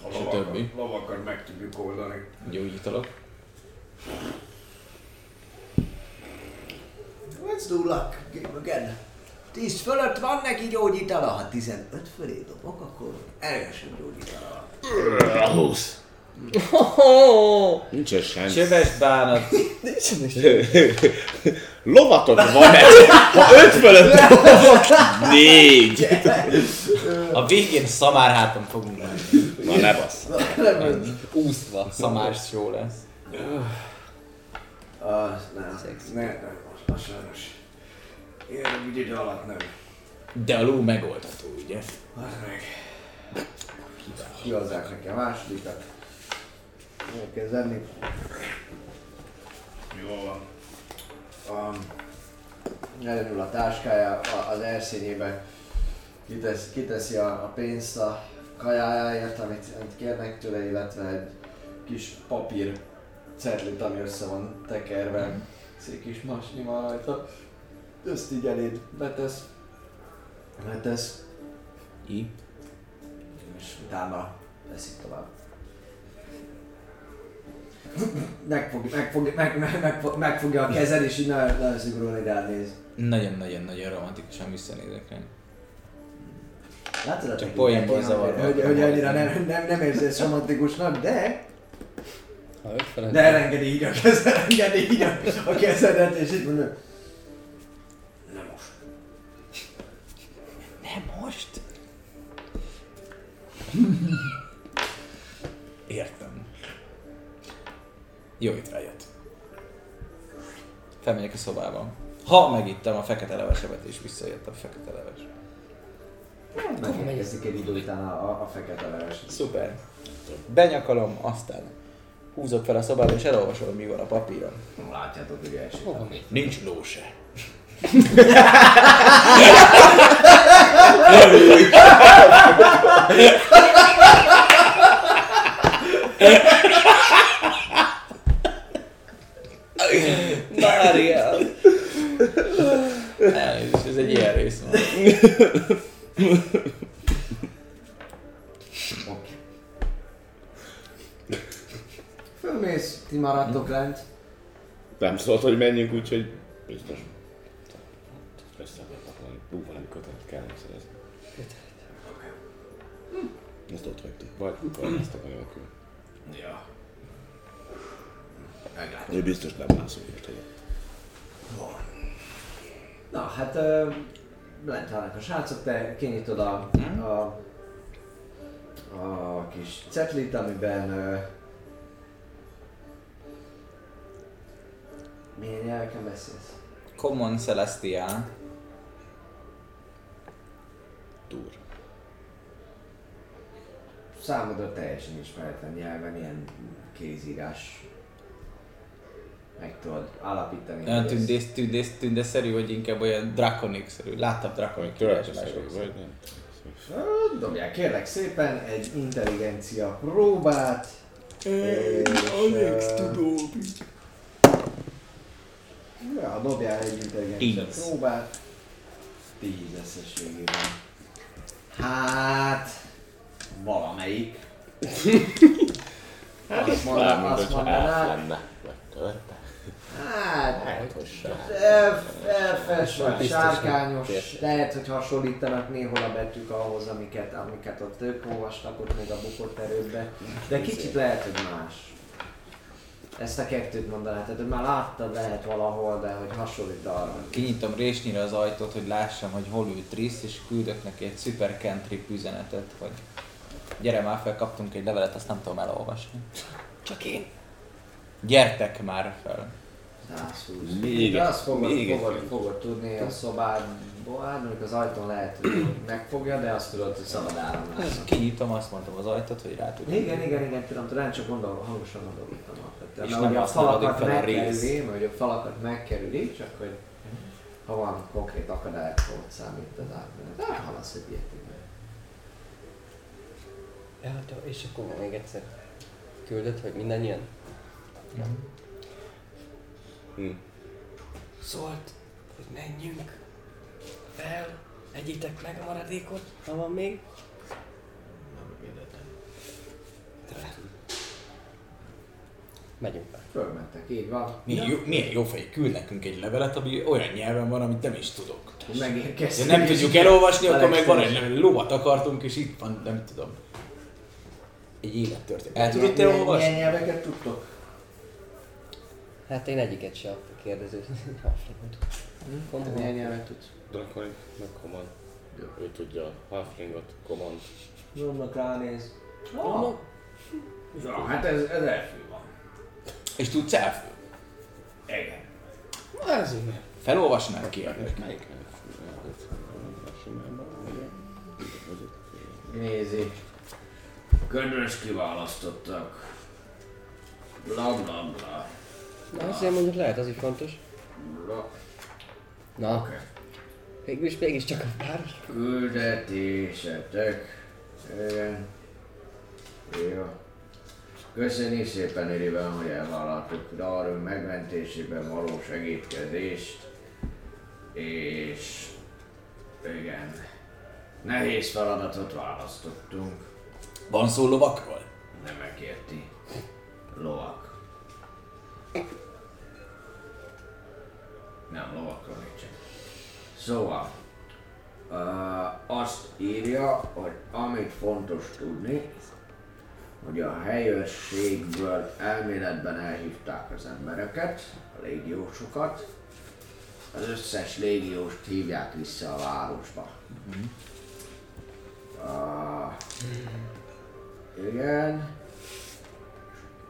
A És a többi? Lovakat meg tudjuk oldani. Gyógyítalak. Let's do luck game again. 10 fölött van neki gyógyítala, ha 15 fölé dobok, akkor erősen gyógyítala van. 20. Oh, Nincsen semmi. Csöves bánat. Lovatok van ez? Ha 5 fölött lovak, 4. A végén szamárháton fogunk lenni. Na ne bassz. úszva. Szamár jó lesz. Ah, nem, ne, ne, most, most sajnos. Ilyen úgy idő alatt nem. De a ló megoldható, ugye? Az meg. Kihozzák neki a másodikat. Elkezd enni. Jó van. Um, elindul a táskája a- az erszényébe. Kitesz, kiteszi a, a pénzt a kajájáért, amit, amit kérnek tőle, illetve egy kis papír cetlit, ami össze van tekerve. Szép kis masnyi van rajta. Ezt így eléd betesz. Betesz. I. És utána veszik tovább. Megfog, megfog, meg, meg, meg, megfogja a kezed, és így nagyon, nagyon szigorúan ide néz. Nagyon-nagyon-nagyon romantikusan visszanézek rá. Látod a Csak poénból zavarba hogy, hogy annyira nem, nem, nem érzi ezt romantikusnak, de, de elengedi így a kezed, elengedi így a, a kezedet, és így mondja, nem most. Nem most? Jó itt rájött. Felmegyek a szobába. Ha megittem a fekete levesemet és visszajött a fekete leves. Megegyezik egy idő után a, a, fekete leves. Szuper. Benyakalom, aztán húzok fel a szobába és elolvasom, hogy mi van a papíron. Látjátok, hogy első. Nincs ló se. Mária! Elnézést, ez egy ilyen rész van. Fölmész, ti maradtok lent. Nem szólt, hogy menjünk, úgyhogy biztos. Összeadnak valami, hú, valami kötelet kell szerezni. Ezt ott hagytuk, vagy korláztak a nélkül. Ja. Meglátjuk. Ő biztos nem mászol, hogy Na, hát ö, lent vannak a srácok, te kinyitod a, a, a kis cetlit, amiben ö, milyen nyelveken beszélsz? Common Celestial. Túr. Számodra teljesen ismeretlen nyelven, ilyen kézírás. Meg tudod állapítani. Olyan tündész, tündész, tündészerű, hogy inkább olyan drakonik-szerű. Láttam drakonik vagy, nem? Dobják kérlek szépen egy intelligencia próbát. És, ö, Ja, dobjál egy intelligencia Tíz. próbát. Tíz összességében. Hát... Valamelyik. azt mondanám, azt elf lenne, vagy. Hát... Hát, hogy sem. Elf, elfes, vagy Biztos sárkányos, lehet, hogy hasonlítanak néhol a betűk ahhoz, amiket, amiket ott ők olvastak ott még a bukott erődbe, de kicsit lehet, hogy más. Ezt a kettőt mondaná, tehát hogy már láttad lehet valahol, de hogy hasonlít arra. Kinyitom résnyire az ajtót, hogy lássam, hogy hol ül Trisz, és küldök neki egy super cantrip üzenetet, hogy gyere már fel, kaptunk egy levelet, azt nem tudom elolvasni. Csak én. Gyertek már fel. 120. Még De egy- azt fogod, még egy fogod, fogod tudni a szobádból, hát mondjuk az ajtón lehet, hogy megfogja, de azt tudod, hogy szabad áramlás. Kinyitom, azt mondtam az ajtót, hogy rá tudok. Igen, igen, igen, tudom, tudom, csak gondol, hangosan gondoltam. Tehát, És mert nem a falakat megkerüli, mert ugye a falakat megkerüli, csak hogy ha van konkrét akadály, akkor ott számít az átmenet. Hát halasz egy ilyet, igen. Ja, hát, és akkor még egyszer küldött, hogy mindannyian? Hm. Szólt, hogy menjünk fel, egyitek meg a maradékot, ha van még. De- Megyünk fel. Fölmentek, így van. Milyen jó, milyen jó fej, küld nekünk egy levelet, ami olyan nyelven van, amit nem is tudok. Ha Megérkeztünk. nem tudjuk elolvasni, akkor meg van egy levél, lovat akartunk, és itt van, nem tudom. Egy élettörténet. El tudod te olvasni? Milyen nyelveket tudtok? Hát én egyiket se a kérdező. Te milyen nyelvet tudsz? Draconic, meg Command. Ő tudja a Halflingot, Command. Zsomnak ránéz. Ah. Ja, hát ez, ez elfű van. És tudsz elfő? Igen. Ez igen. Felolvasnál kérlek. Melyik? Nézi. Kedves kiválasztottak. Bla bla bla. Na, azért mondjuk lehet, az is fontos. Na, Oké. végülis mégiscsak a páros. Küldetésetek. Igen. Jó. Köszönjük szépen Iriben, hogy elvállaltuk Darwin megmentésében való segítkezést. És... Igen. Nehéz feladatot választottunk. Van szó lovakról? Nem megérti. Lovak. Szóval, uh, azt írja, hogy amit fontos tudni, hogy a helyőrségből elméletben elhívták az embereket, a légiósokat, az összes légióst hívják vissza a városba. Uh, igen.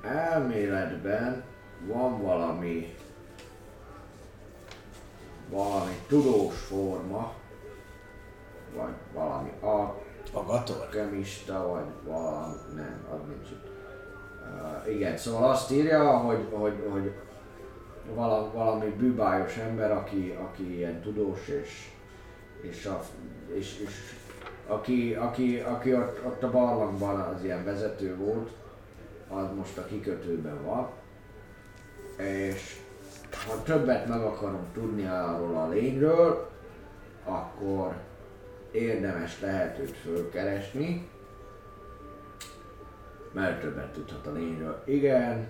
Elméletben van valami valami tudós forma, vagy valami Agator? alkemista, vagy valami, nem, az nincs itt. Uh, igen, szóval azt írja, hogy, hogy, hogy vala, valami bűbájos ember, aki, aki ilyen tudós, és, és, a, és, és aki, aki, aki ott, ott a barlangban az ilyen vezető volt, az most a kikötőben van, és ha többet meg akarunk tudni arról a lényről, akkor érdemes lehet őt fölkeresni, mert többet tudhat a lényről. Igen,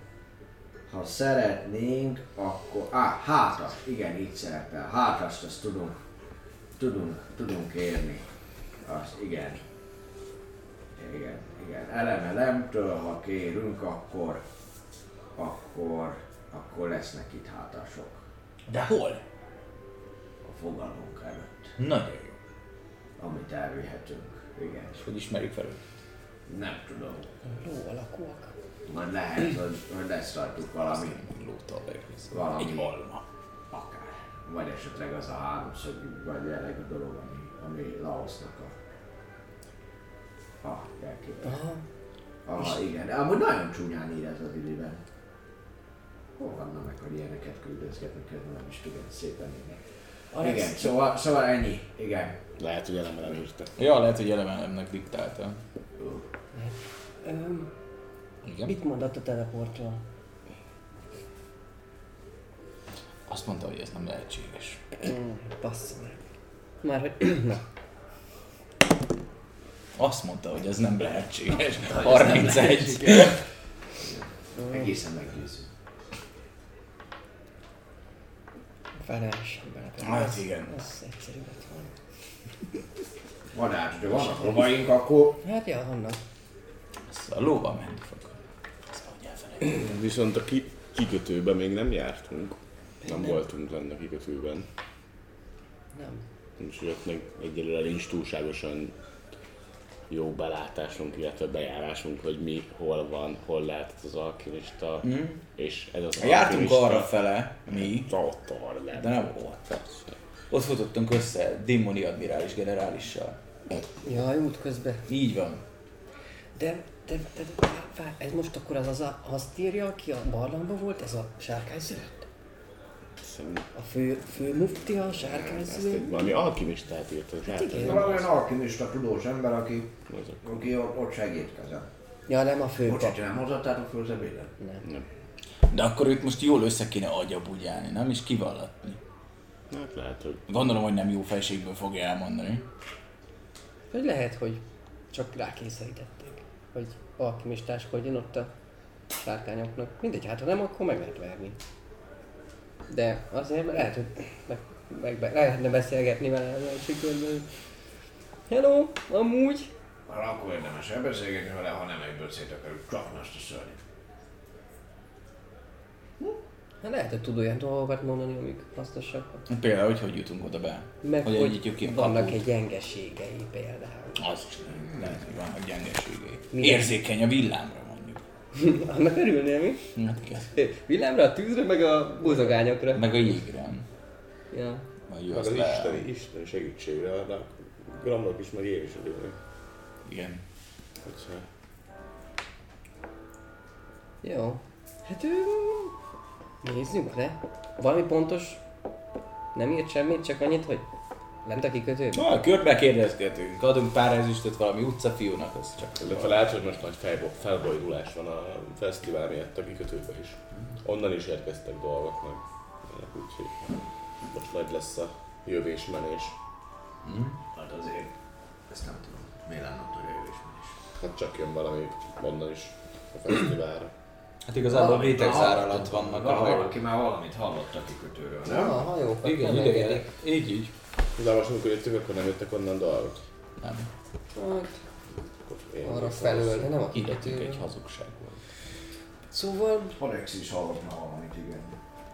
ha szeretnénk, akkor... Á, hátas, igen, így szerepel. Hátast, azt tudunk, tudunk, tudunk érni. Az, igen. Igen, igen. Elemelemtől, ha kérünk, akkor, akkor, akkor lesznek itt hátasok De hol? a fogalmunk előtt, Nagyon jó. amit elvihetünk. Igen. És hogy ismerjük fel őt? Nem tudom. Ló alakúak. Majd lehet, hogy, hogy lesz rajtuk valami, Lótól. Valami. Egy alma. akár. Vagy esetleg az a háromszög, vagy jelenleg a dolog, ami, ami Laosznak a, a jelképe. Aha. Aha, igen. De amúgy nagyon csúnyán ír ez az időben. Hol vannak hogy ilyeneket küldözgetnek, ez nem is tudom, szépen írni. Igen, szóval, szóval ennyi. Igen. Lehet, hogy elemelem írta. Ja, lehet, hogy elemelemnek diktálta. Öm, Igen. mit mondott a teleportról? Azt mondta, hogy ez nem lehetséges. Bassza meg. Már hogy... Na, Azt mondta, hogy ez nem lehetséges. 31. Egészen meggyőző. Feles emberek. Hát igen. Ez egyszerű lett volna. Van hát, de vannak lovaink, akkor Hát ja, vannak. A lóval menni fog. Elfelejtettem. Viszont a ki, kikötőben még nem jártunk. Nem voltunk lenne a kikötőben. Nem. Úgyhogy ott még egyelőre nincs túlságosan jó belátásunk, illetve bejárásunk, hogy mi, hol van, hol lehet az alkimista, mm. és ez az Jártunk alkimista- arra fele, mi, Ott arra nem. de nem volt. Persze. Ott futottunk össze Dimoni admirállis generálissal. Jaj, útközben. Így van. De, de, de, de ez most akkor az, az azt írja, aki a barlangban volt, ez a sárkányszület? Szerintem A fő, fő mufti a egy valami alkimistát írta. Hát igen. valamilyen alkimista tudós ember, aki, aki ott, segítkezel. Ja, nem a fő Bocsát, pap. nem hozattátok föl az ebédet? Nem. Nem. De akkor őt most jól össze kéne agyabugyálni, nem? És kivallatni. Hát lehet, hogy Gondolom, hogy nem jó fejségből fogja elmondani. Vagy lehet, hogy csak rákényszerítették, hogy alkimistáskodjon ott a sárkányoknak. Mindegy, hát ha nem, akkor meg lehet verni. De azért lehet, hogy meg, meg, meg lehetne beszélgetni vele az első körben. Hello, amúgy? Már akkor érdemes elbeszélgetni vele, ha nem egyből szét akarjuk csapni azt a szörnyet. Hát lehet, hogy tud olyan dolgokat mondani, amik hasznosak. Például, hogy hogy jutunk oda be. Meg hogy hogy, ki a vannak egy gyengeségei például. Az is lehet, hogy vannak gyengeségei. Milyen? Érzékeny a villámra. Annak örülnél mi? Hát igen. Villámra, a tűzre, meg a buzogányokra. Meg a jégre. Ja. Meg az le... isteni, isteni segítségre, de Gramnak is meg én is örülök. Igen. Hogyha Jó. Hát ő... Nézzünk le. Valami pontos... Nem írt semmit, csak annyit, hogy lent a kikötőben. Na, körbe kérdezgetünk, adunk pár ezüstöt valami utcafiúnak, az csak... Illetve lehet, hogy most nagy felbo- felbojdulás van a fesztivál miatt a kikötőben is. Onnan is érkeztek dolgok meg. Úgyhogy most nagy lesz a jövés-menés. Hát azért, ezt nem tudom. Mi lenne ott a jövésmenés? Hát csak jön valami onnan is a fesztiválra. Hát igazából Valamit rétegzár alatt vannak. Valaki már valamit hallott a kikötőről, Ja, nem? a hajókat Igen, idegenek. Így, így. De most amikor jöttünk, akkor nem jöttek onnan dolgok. Nem. Hát, arra felől, de nem a kikötőről. egy hazugság volt. Szóval, Alex is hallgatna valamit, igen.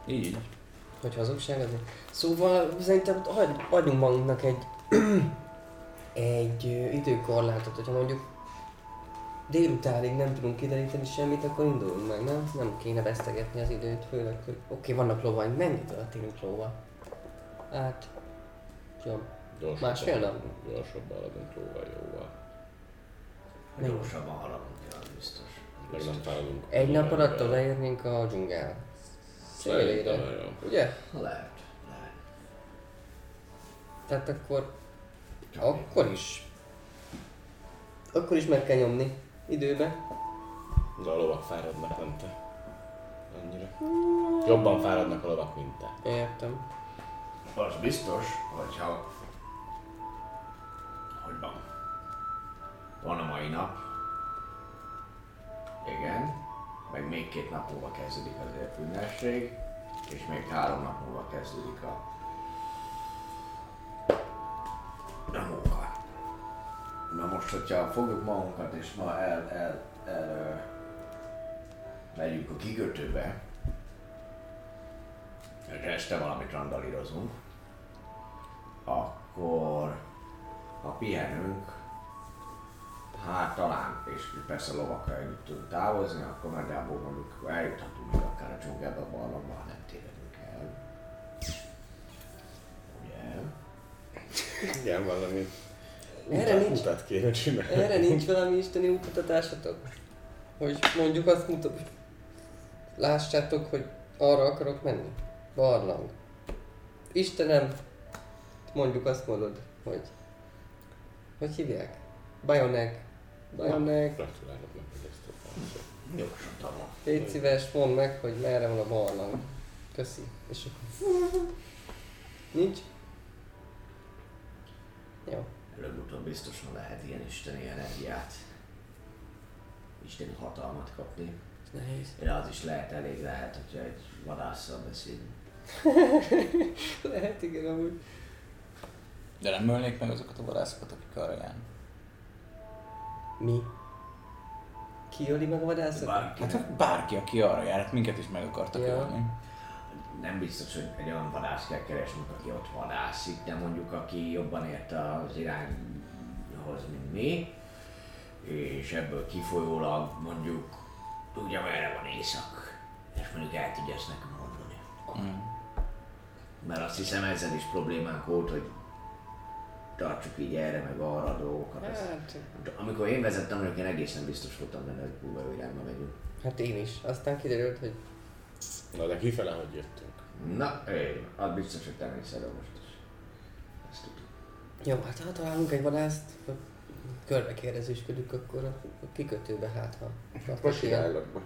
Így. hogy hazugság azért. Szóval szerintem hagy, adjunk magunknak egy, egy időkorlátot, hogyha mondjuk délutánig nem tudunk kideríteni semmit, akkor induljunk meg, nem? Nem kéne vesztegetni az időt, főleg, hogy oké, vannak lovaink, mennyit alatt élünk lóval? Hát, jó, Gyorsabban- Másfél nap? Gyorsabban haladunk jóval. Ha Mennyi? gyorsabban haladunk, ja, biztos. Meg nem fáradunk. egy nap alatt odaérnénk a dzsungel. Szélére. Ugye? Lehet, lehet. Tehát akkor, akkor is, akkor is meg kell nyomni időbe. De a lovak fáradnak, nem te. Annyira. Jobban fáradnak a lovak, mint te. Értem. Az biztos, hogyha... Hogy van? Van a mai nap. Igen. Meg még két nap múlva kezdődik az ünnepség. És még három nap múlva kezdődik a... A munka. Na most, hogyha fogjuk magunkat és ma el, el, el, el megyünk a kikötőbe, és este valamit randalírozunk, akkor ha pihenünk, hát talán, és persze lovakkal együtt tudunk távozni, akkor nagyjából mondjuk eljuthatunk még akár a dzsungelbe, a barlangba, ha nem tévedünk el. Ugye? Igen, valami Erre utat, nincs- utat kéne csinálni. Erre nincs valami isteni útmutatásatok? Hogy mondjuk azt mutat, hogy lássátok, hogy arra akarok menni. Barlang. Istenem, mondjuk azt mondod, hogy... Hogy hívják? Bajonek. Bajonek. Légy szíves, mondd meg, hogy merre van a barlang. Köszi. És akkor... Nincs? Jó. Előbb-utóbb biztosan lehet ilyen isteni energiát, isteni hatalmat kapni. Nehéz. De az is lehet, elég lehet, hogyha egy vadásszal beszélünk. Lehet igen, amúgy. De nem ölnék meg azokat a vadászokat, akik arra járnak. Mi? Ki öli meg a vadászatot? Bárki Hát bárki, aki arra jár, hát minket is meg akartak Ja. ölni. nem biztos, hogy egy olyan vadász kell keresnünk, aki ott vadászik, de mondjuk aki jobban ért az irányhoz, mint mi, és ebből kifolyólag mondjuk tudja merre van éjszak, és mondjuk el tudja ezt nekünk mondani. Mm. Mert azt hiszem ezzel is problémánk volt, hogy tartsuk így erre meg arra a dolgokat. Hát, Amikor én vezettem, mondjuk én egészen biztos voltam benne, hogy kurva jó irányba megyünk. hát én is. Aztán kiderült, hogy Na de kifele, hogy jöttünk. Na, én, az biztos, hogy te mész elő most is. Ezt tudom. jó, hát ha találunk egy vadászt, körbe kérdezősködünk akkor a, kikötőbe, hát ha. ilyen- iránylakba.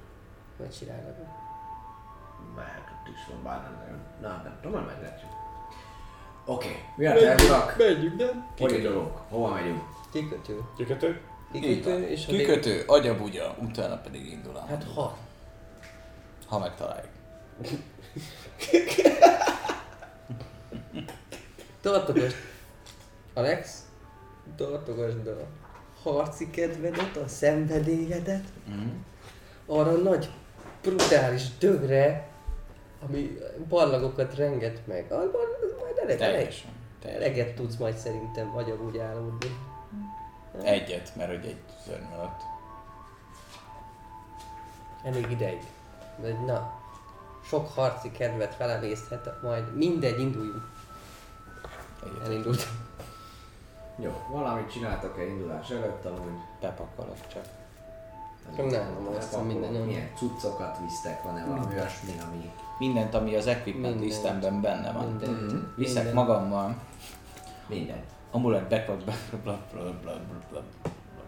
Vagy csinálnak. Mehet ott is van, bár nem nagyon. Na, nem tudom, meglátjuk. Oké, okay. mi a terv, urak? Menjünk? Hogy indulunk? Hova megyünk? Kikötő. Kikötő? Kikötő, és a Kikötő, agyabugya, utána pedig indul a Hát ha. ha megtaláljuk. Tartogasd. Alex, tartogasd a harci kedvedet, a szenvedélyedet, Mm. arra a nagy, brutális dögre, ami barlangokat renget meg. Az eleg, Teljesen. Teljesen. eleget tudsz majd szerintem vagyok úgy álmodni. Egyet, mert hogy egy szörny alatt. Elég ideig. De na, sok harci kedvet felemészhet, majd mindegy, induljunk. Egyet. Elindultam. Jó, valamit csináltak-e indulás előtt, amúgy? Bepakolok csak. Nem, nem, azt hiszem minden. Nem. Milyen cuccokat visztek, van-e valami olyasmi, ami... Mindent, ami az equipment listemben benne van. Mindent. Mm-hmm. Viszek mindent. magammal. Mindent. Amulet, backlog, backlog, bla, bla, bla, bla, bla,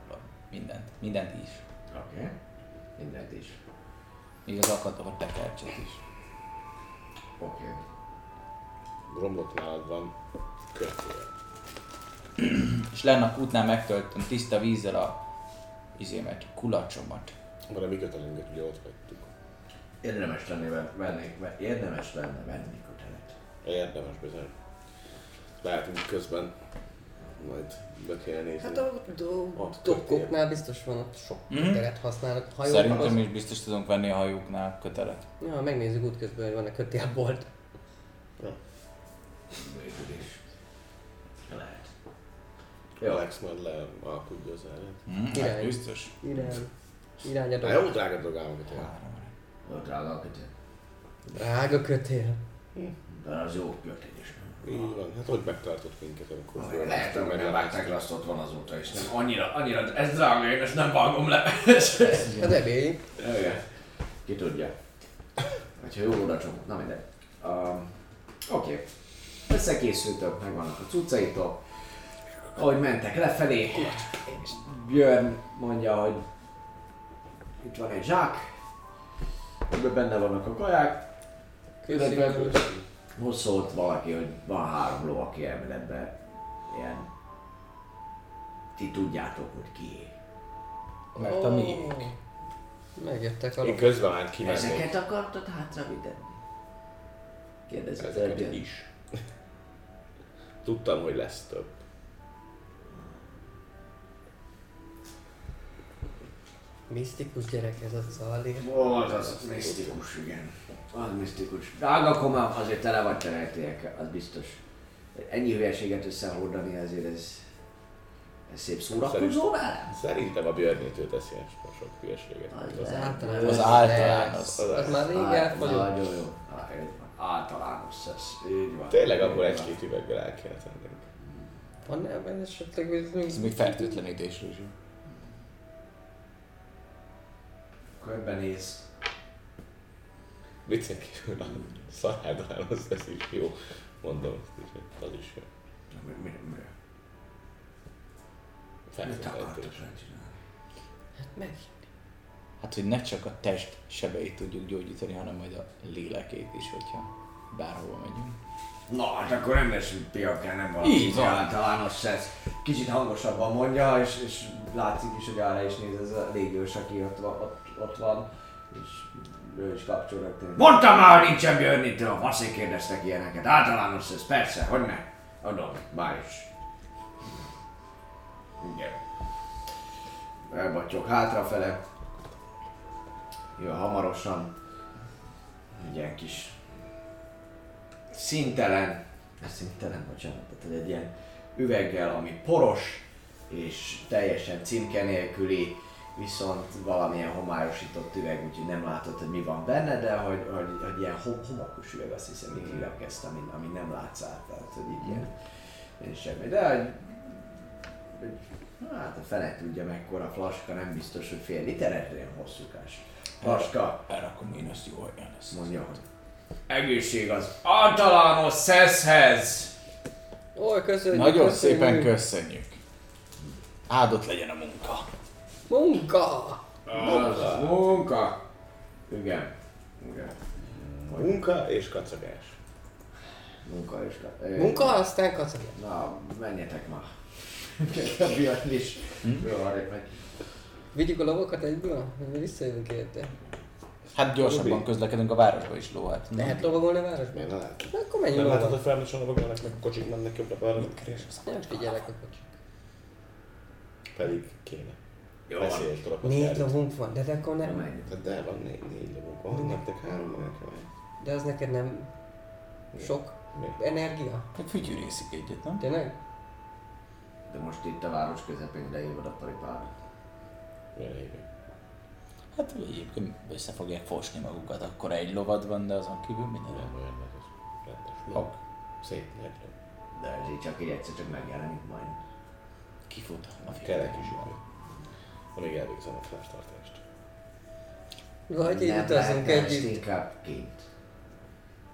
bla, Mindent. Mindent is. Oké. Okay. Mindent is. Még az akadó tekercset is. Oké. Okay. Gromlok nálad van. Kötője. És lenne a kútnál megtöltöm tiszta vízzel a izémet, kulacsomat. Van a mi kötelünket, ugye ott hagytuk. Érdemes lenne venni, érdemes lenne venni kötelet. Érdemes bizony. úgy közben majd be kéne nézni. Hát a dokkoknál biztos van, ott sok Mhm. kötelet használnak. Hajókhoz. Szerintem is biztos tudunk venni a hajóknál kötelet. Ja, megnézzük útközben, hogy van-e kötélbolt. Végül is. Lehet. Jó. Alex majd le alkudja az ellen. Hm, hát Irány. biztos. Irány. Irány a Hát jó drága drogálmokat jel. Jó drága a kötél. Drága kötél. De az jó kötél is. Így van, hát hogy megtartott minket, amikor Lehet, fölmásztunk, hogy nem vágták le, azt ott van azóta is. Nem, annyira, annyira, ez drága, én ezt nem vágom le. Hát. Igen. Ki tudja. Hogyha jól oda csomó. Na mindegy. Um, Oké. Okay. Összekészültök, megvannak a cuccaitok. Ahogy mentek lefelé, Björn mondja, hogy itt van egy zsák, ebben benne vannak a kaják, illetve most szólt valaki, hogy van három ló, aki elméletben ilyen... Ti tudjátok, hogy ki. Mert a miénk. Megjöttek a Én közben már kimennék. Ezeket akartad hátravitetni? Kérdezett Ezeket is. Tudtam, hogy lesz több. Misztikus gyerek ez a Zali. Volt az misztikus, igen. Az misztikus. Drága koma, azért tele vagy tereltéek, az biztos. Ennyi hülyeséget összehordani, azért ez, ez szép szórakozó velem. Szerintem a Björnétől teszi a sok hülyeséget. Az Az. Általános. Az általános. Az, az már rég elfogyott. Nagyon jó. Általános ez. Így van. Tényleg van. egy-két üveggel el kéne tennünk. Van ebben esetleg bizony? Ez még fertőtlenítésről is. Körbenéz. Viccen kívül a szarhádalános ez is jó. Mondom az is jó. Mi, mi, mi? Fertőtlenítés. csinálni? Hát meg. Hát, hogy ne csak a test sebeit tudjuk gyógyítani, hanem majd a lélekét is, hogyha bárhova megyünk. Na, hát akkor nem veszünk piakán, nem valami Így van. általános ez. Kicsit hangosabban mondja, és, és látszik is, hogy arra is néz ez a légős, aki ott ott, ott van és ő is kapcsol rögtön. Mondtam már, hogy nincsen Björnitől, faszék kérdeztek ilyeneket. Általános ez, persze, hogy ne? Adom, már is. Igen. Elbattyog hátrafele. Jön hamarosan. Egy ilyen kis szintelen, szintelen, bocsánat, tehát egy ilyen üveggel, ami poros, és teljesen címke nélküli, viszont valamilyen homályosított üveg, úgyhogy nem látod, hogy mi van benne, de hogy, hogy, hogy ilyen hom- homokos üveg, azt hiszem, így hívják ezt, ami, ami nem látsz át, tehát hogy így ilyen, ilyen semmi. De hogy, hogy hát a fene tudja mekkora flaska, nem biztos, hogy fél literes, de ilyen hosszúkás. Flaska, Elrakom én ezt jó helyen ezt. mondja, hogy egészség az általános szeszhez! Ó, köszönjük, Nagyon köszönjük. szépen köszönjük. Áldott legyen a munka. Munka! Az munka! Igen. Igen. Munka és kacagás. Munka is. Ö, Munka, aztán kacagja. Na, menjetek már. A Björn is. Jó, arrébb megy. Vigyük a lovakat egyből? Visszajövünk érte? Hát gyorsabban közlekedünk a városba is lóhat. Lehet lovagolni a városban? Miért ne lehet? Na, akkor menjünk Nem látod, hogy felmosson a vagolnak, meg a kocsik mennek jobbra-balra? Nem figyelek a kocsik. Pedig kéne. Jó, Veszélyes dolog. azt Négy lovunk van, de de akkor nem nem. Hát De van négy, négy lovunk. Van nektek három, meg nekem. De az neked nem sok Mi? energia? Meg fütyűrészik egyet, nem? Tényleg? De most itt a város közepén leírod a éve? Hát egyébként össze fogják fosni magukat, akkor egy lovad van, de azon kívül minden Nem van. olyan, mert az rendes ló. Hak. Szép nagy. De ez így csak így egyszer csak megjelenik majd. Kifut a Kerek félre is idő. Amíg elvégzem a feltartást. Vagy így Nem utazunk együtt. inkább kint.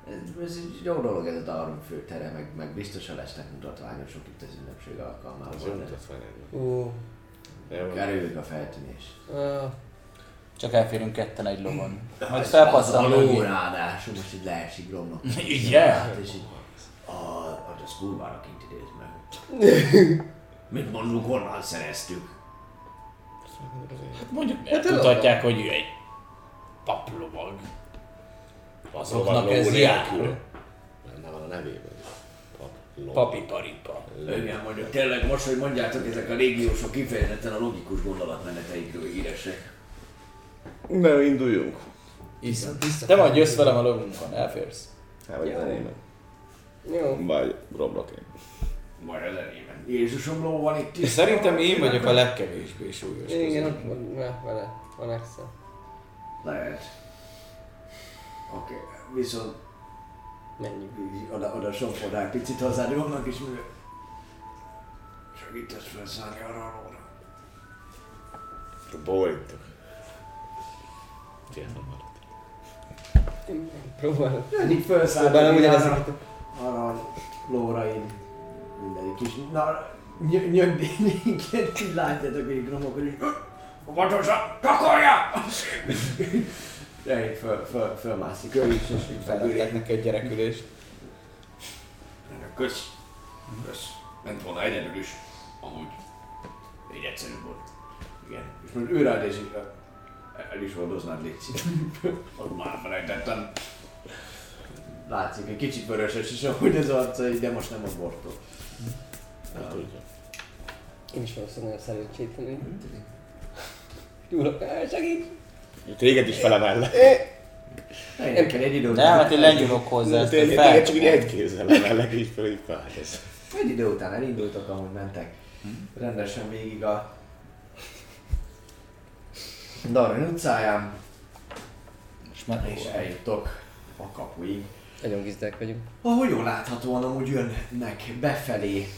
Ez, ez egy jó dolog ez a Darwin főtere, meg, meg biztosan lesznek mutatványosok itt az ünnepség Az alkalmával. de mutatvány ennek. Ó, Jó, Kerüljük a feltűnés. Csak elférünk ketten egy lovon. Majd Az felpattan a ló mögé. ráadásul most így leesik. Ugye? Hát és így, a, az kurvára kint idéz meg. Mit mondunk, honnan szereztük? Hát mondjuk Hát tudhatják, hogy ő egy paplovag. Azoknak ez jár. Benne van a nevében. Pap, Papiparipa. Igen, mondjuk tényleg most, hogy mondjátok, ezek a légiósok kifejezetten a logikus gondolatmeneteikről híresek. Na, induljunk. Te vagy jössz velem a lovunkon, elférsz. Hát, vagy enyémben. Jó. Vagy romlok én. Majd az enyémben. Jézusom ló van itt is. Szerintem én vagyok a legkevésbé súlyos. Igen, ott van vele. Van Excel. Lehet. Oké, viszont Menjünk. így oda, oda sopodál picit hozzád Jónak is, mivel segítesz felszállni arra a lóra. Bólintok. Ilyen nem maradt. Próbálok. Próbálom ugyanezt. arra, arra a lóra én mindegyik is. Na, ny- nyögdénénket így látjátok, hogy gromok, hogy Óvatosan, takarja! De így föl, föl, fölmászik ő is, és így. Felettek neki egy gyerekülést. Kösz. Kösz. Ment volna egyedül is. Amúgy. Így egyszerű volt. Igen. És most ő rád és el is hordoznád, légy Ott már felejtettem. Látszik, egy kicsit vöröses is ahogy az arca, így, de most nem a bortól. Nem tudja. Én is valószínűleg nagyon szerencsétlen. Gyúrok, segíts! Téged is felemelle. Nem kell egy idő Nem, hát én lenyúlok hozzá, ezt Téged fel. csak egy kézzel emellek, így föl, így. Egy idő után elindultok, ahogy mentek rendesen végig a Darwin utcáján, És már és eljuttok a kapuig. Nagyon gizdák vagyunk. Ahogy jól láthatóan amúgy jönnek befelé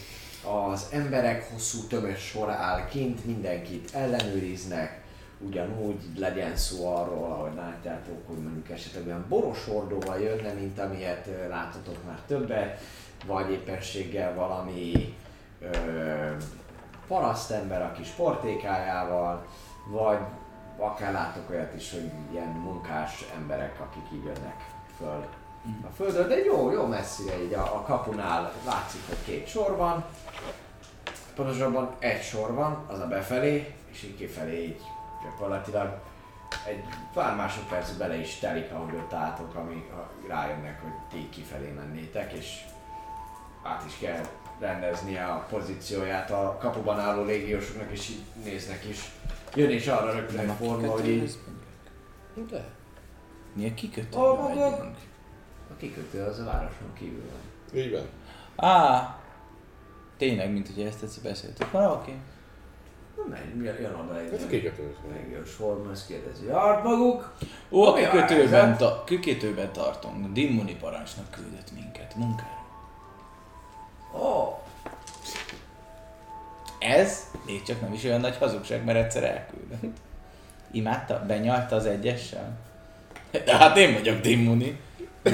az emberek, hosszú tömös sor áll kint, mindenkit ellenőriznek, ugyanúgy legyen szó arról, ahogy látjátok, hogy mondjuk esetleg olyan boros hordóval jönne, mint amilyet ö, láttatok már többet, vagy éppenséggel valami ö, parasztember a kis portékájával, vagy akár látok olyat is, hogy ilyen munkás emberek, akik így jönnek föl a földről, de jó, jó messzire így a, a kapunál látszik, hogy két sor van. Pontosabban egy sor van, az a befelé, és így kifelé így gyakorlatilag egy pár másodperc bele is telik, ahogy ott álltok, ami rájönnek, hogy ti kifelé mennétek, és át is kell rendeznie a pozícióját a kapuban álló légiósoknak, és így néznek is. Jön is arra rögtön egy forma, hogy így De? Mi a kikötő? Hol vagyok? a kikötő az a városon kívül van. Így van. Á, tényleg, mint hogy ezt egyszer beszéltük. Na, oké. Na, megy, jön- jön oda egy Ez a kikötő. légiós forma, ezt kérdezi. Járt maguk? Ó, a a kikötőben, ta, kikötőben tartunk. Dimmoni parancsnak küldött minket munkára. Ó, Ez még csak nem is olyan nagy hazugság, mert egyszer elküldött. Imádta? Benyalta az egyessel? De hát én vagyok Dimmoni.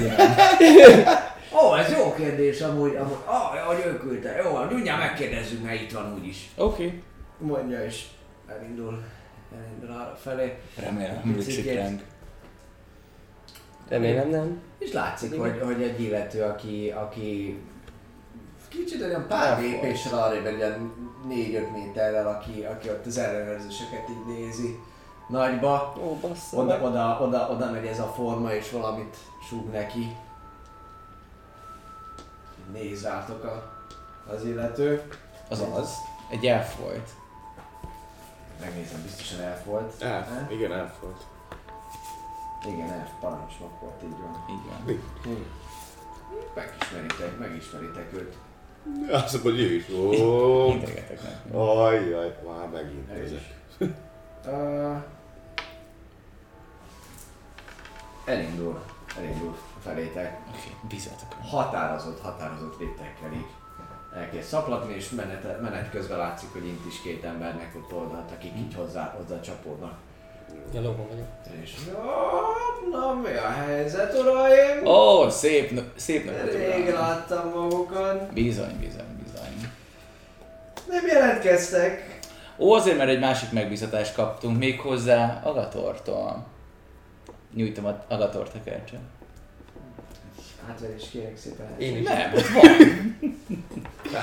Ó, ez jó kérdés amúgy, amúgy, ah, hogy ő küldte. Jó, mindjárt megkérdezzük, mert itt van úgyis. Oké. Okay. Mondja és elindul, elindul arra felé. Remélem, hogy sikreng. Remélem nem. És látszik, hogy, hogy egy illető, aki, aki kicsit olyan pár lépéssel arrébb, egy ilyen 4-5 méterrel, aki, aki ott az ellenőrzéseket így nézi nagyba. Ó, bassza. Oda, oda, oda, oda megy ez a forma, és valamit súg neki. Néz rátok a, az illető. Az az. Egy elfolyt. Megnézem, biztosan elfolt. Elf. Ne? Igen, elf volt. Igen, elf parancsnok volt, így van. Így van. Megismeritek, megismeritek őt. Azt mondod, hogy ő is. Ó, Integetek neki. Ajjaj, már megint ezek. Uh, elindul, elindul felétek. Oké, bízatok. Határozott, határozott léptekkel így elkezd szaplatni, és menet, menet közben látszik, hogy int is két embernek ott oldalt, akik így hozzá, hozzá csapódnak. Ja, vagyok. És na, na, mi a helyzet, uraim? Ó, szép, nap- szép napot, Rég uram. láttam magukat. Bizony, bizony, bizony. Nem jelentkeztek. Ó, azért, mert egy másik megbízatást kaptunk még hozzá Agatortól. Nyújtom a Agatort a kercsön. Átverés kérek szépen. Én is. Nem, ott van.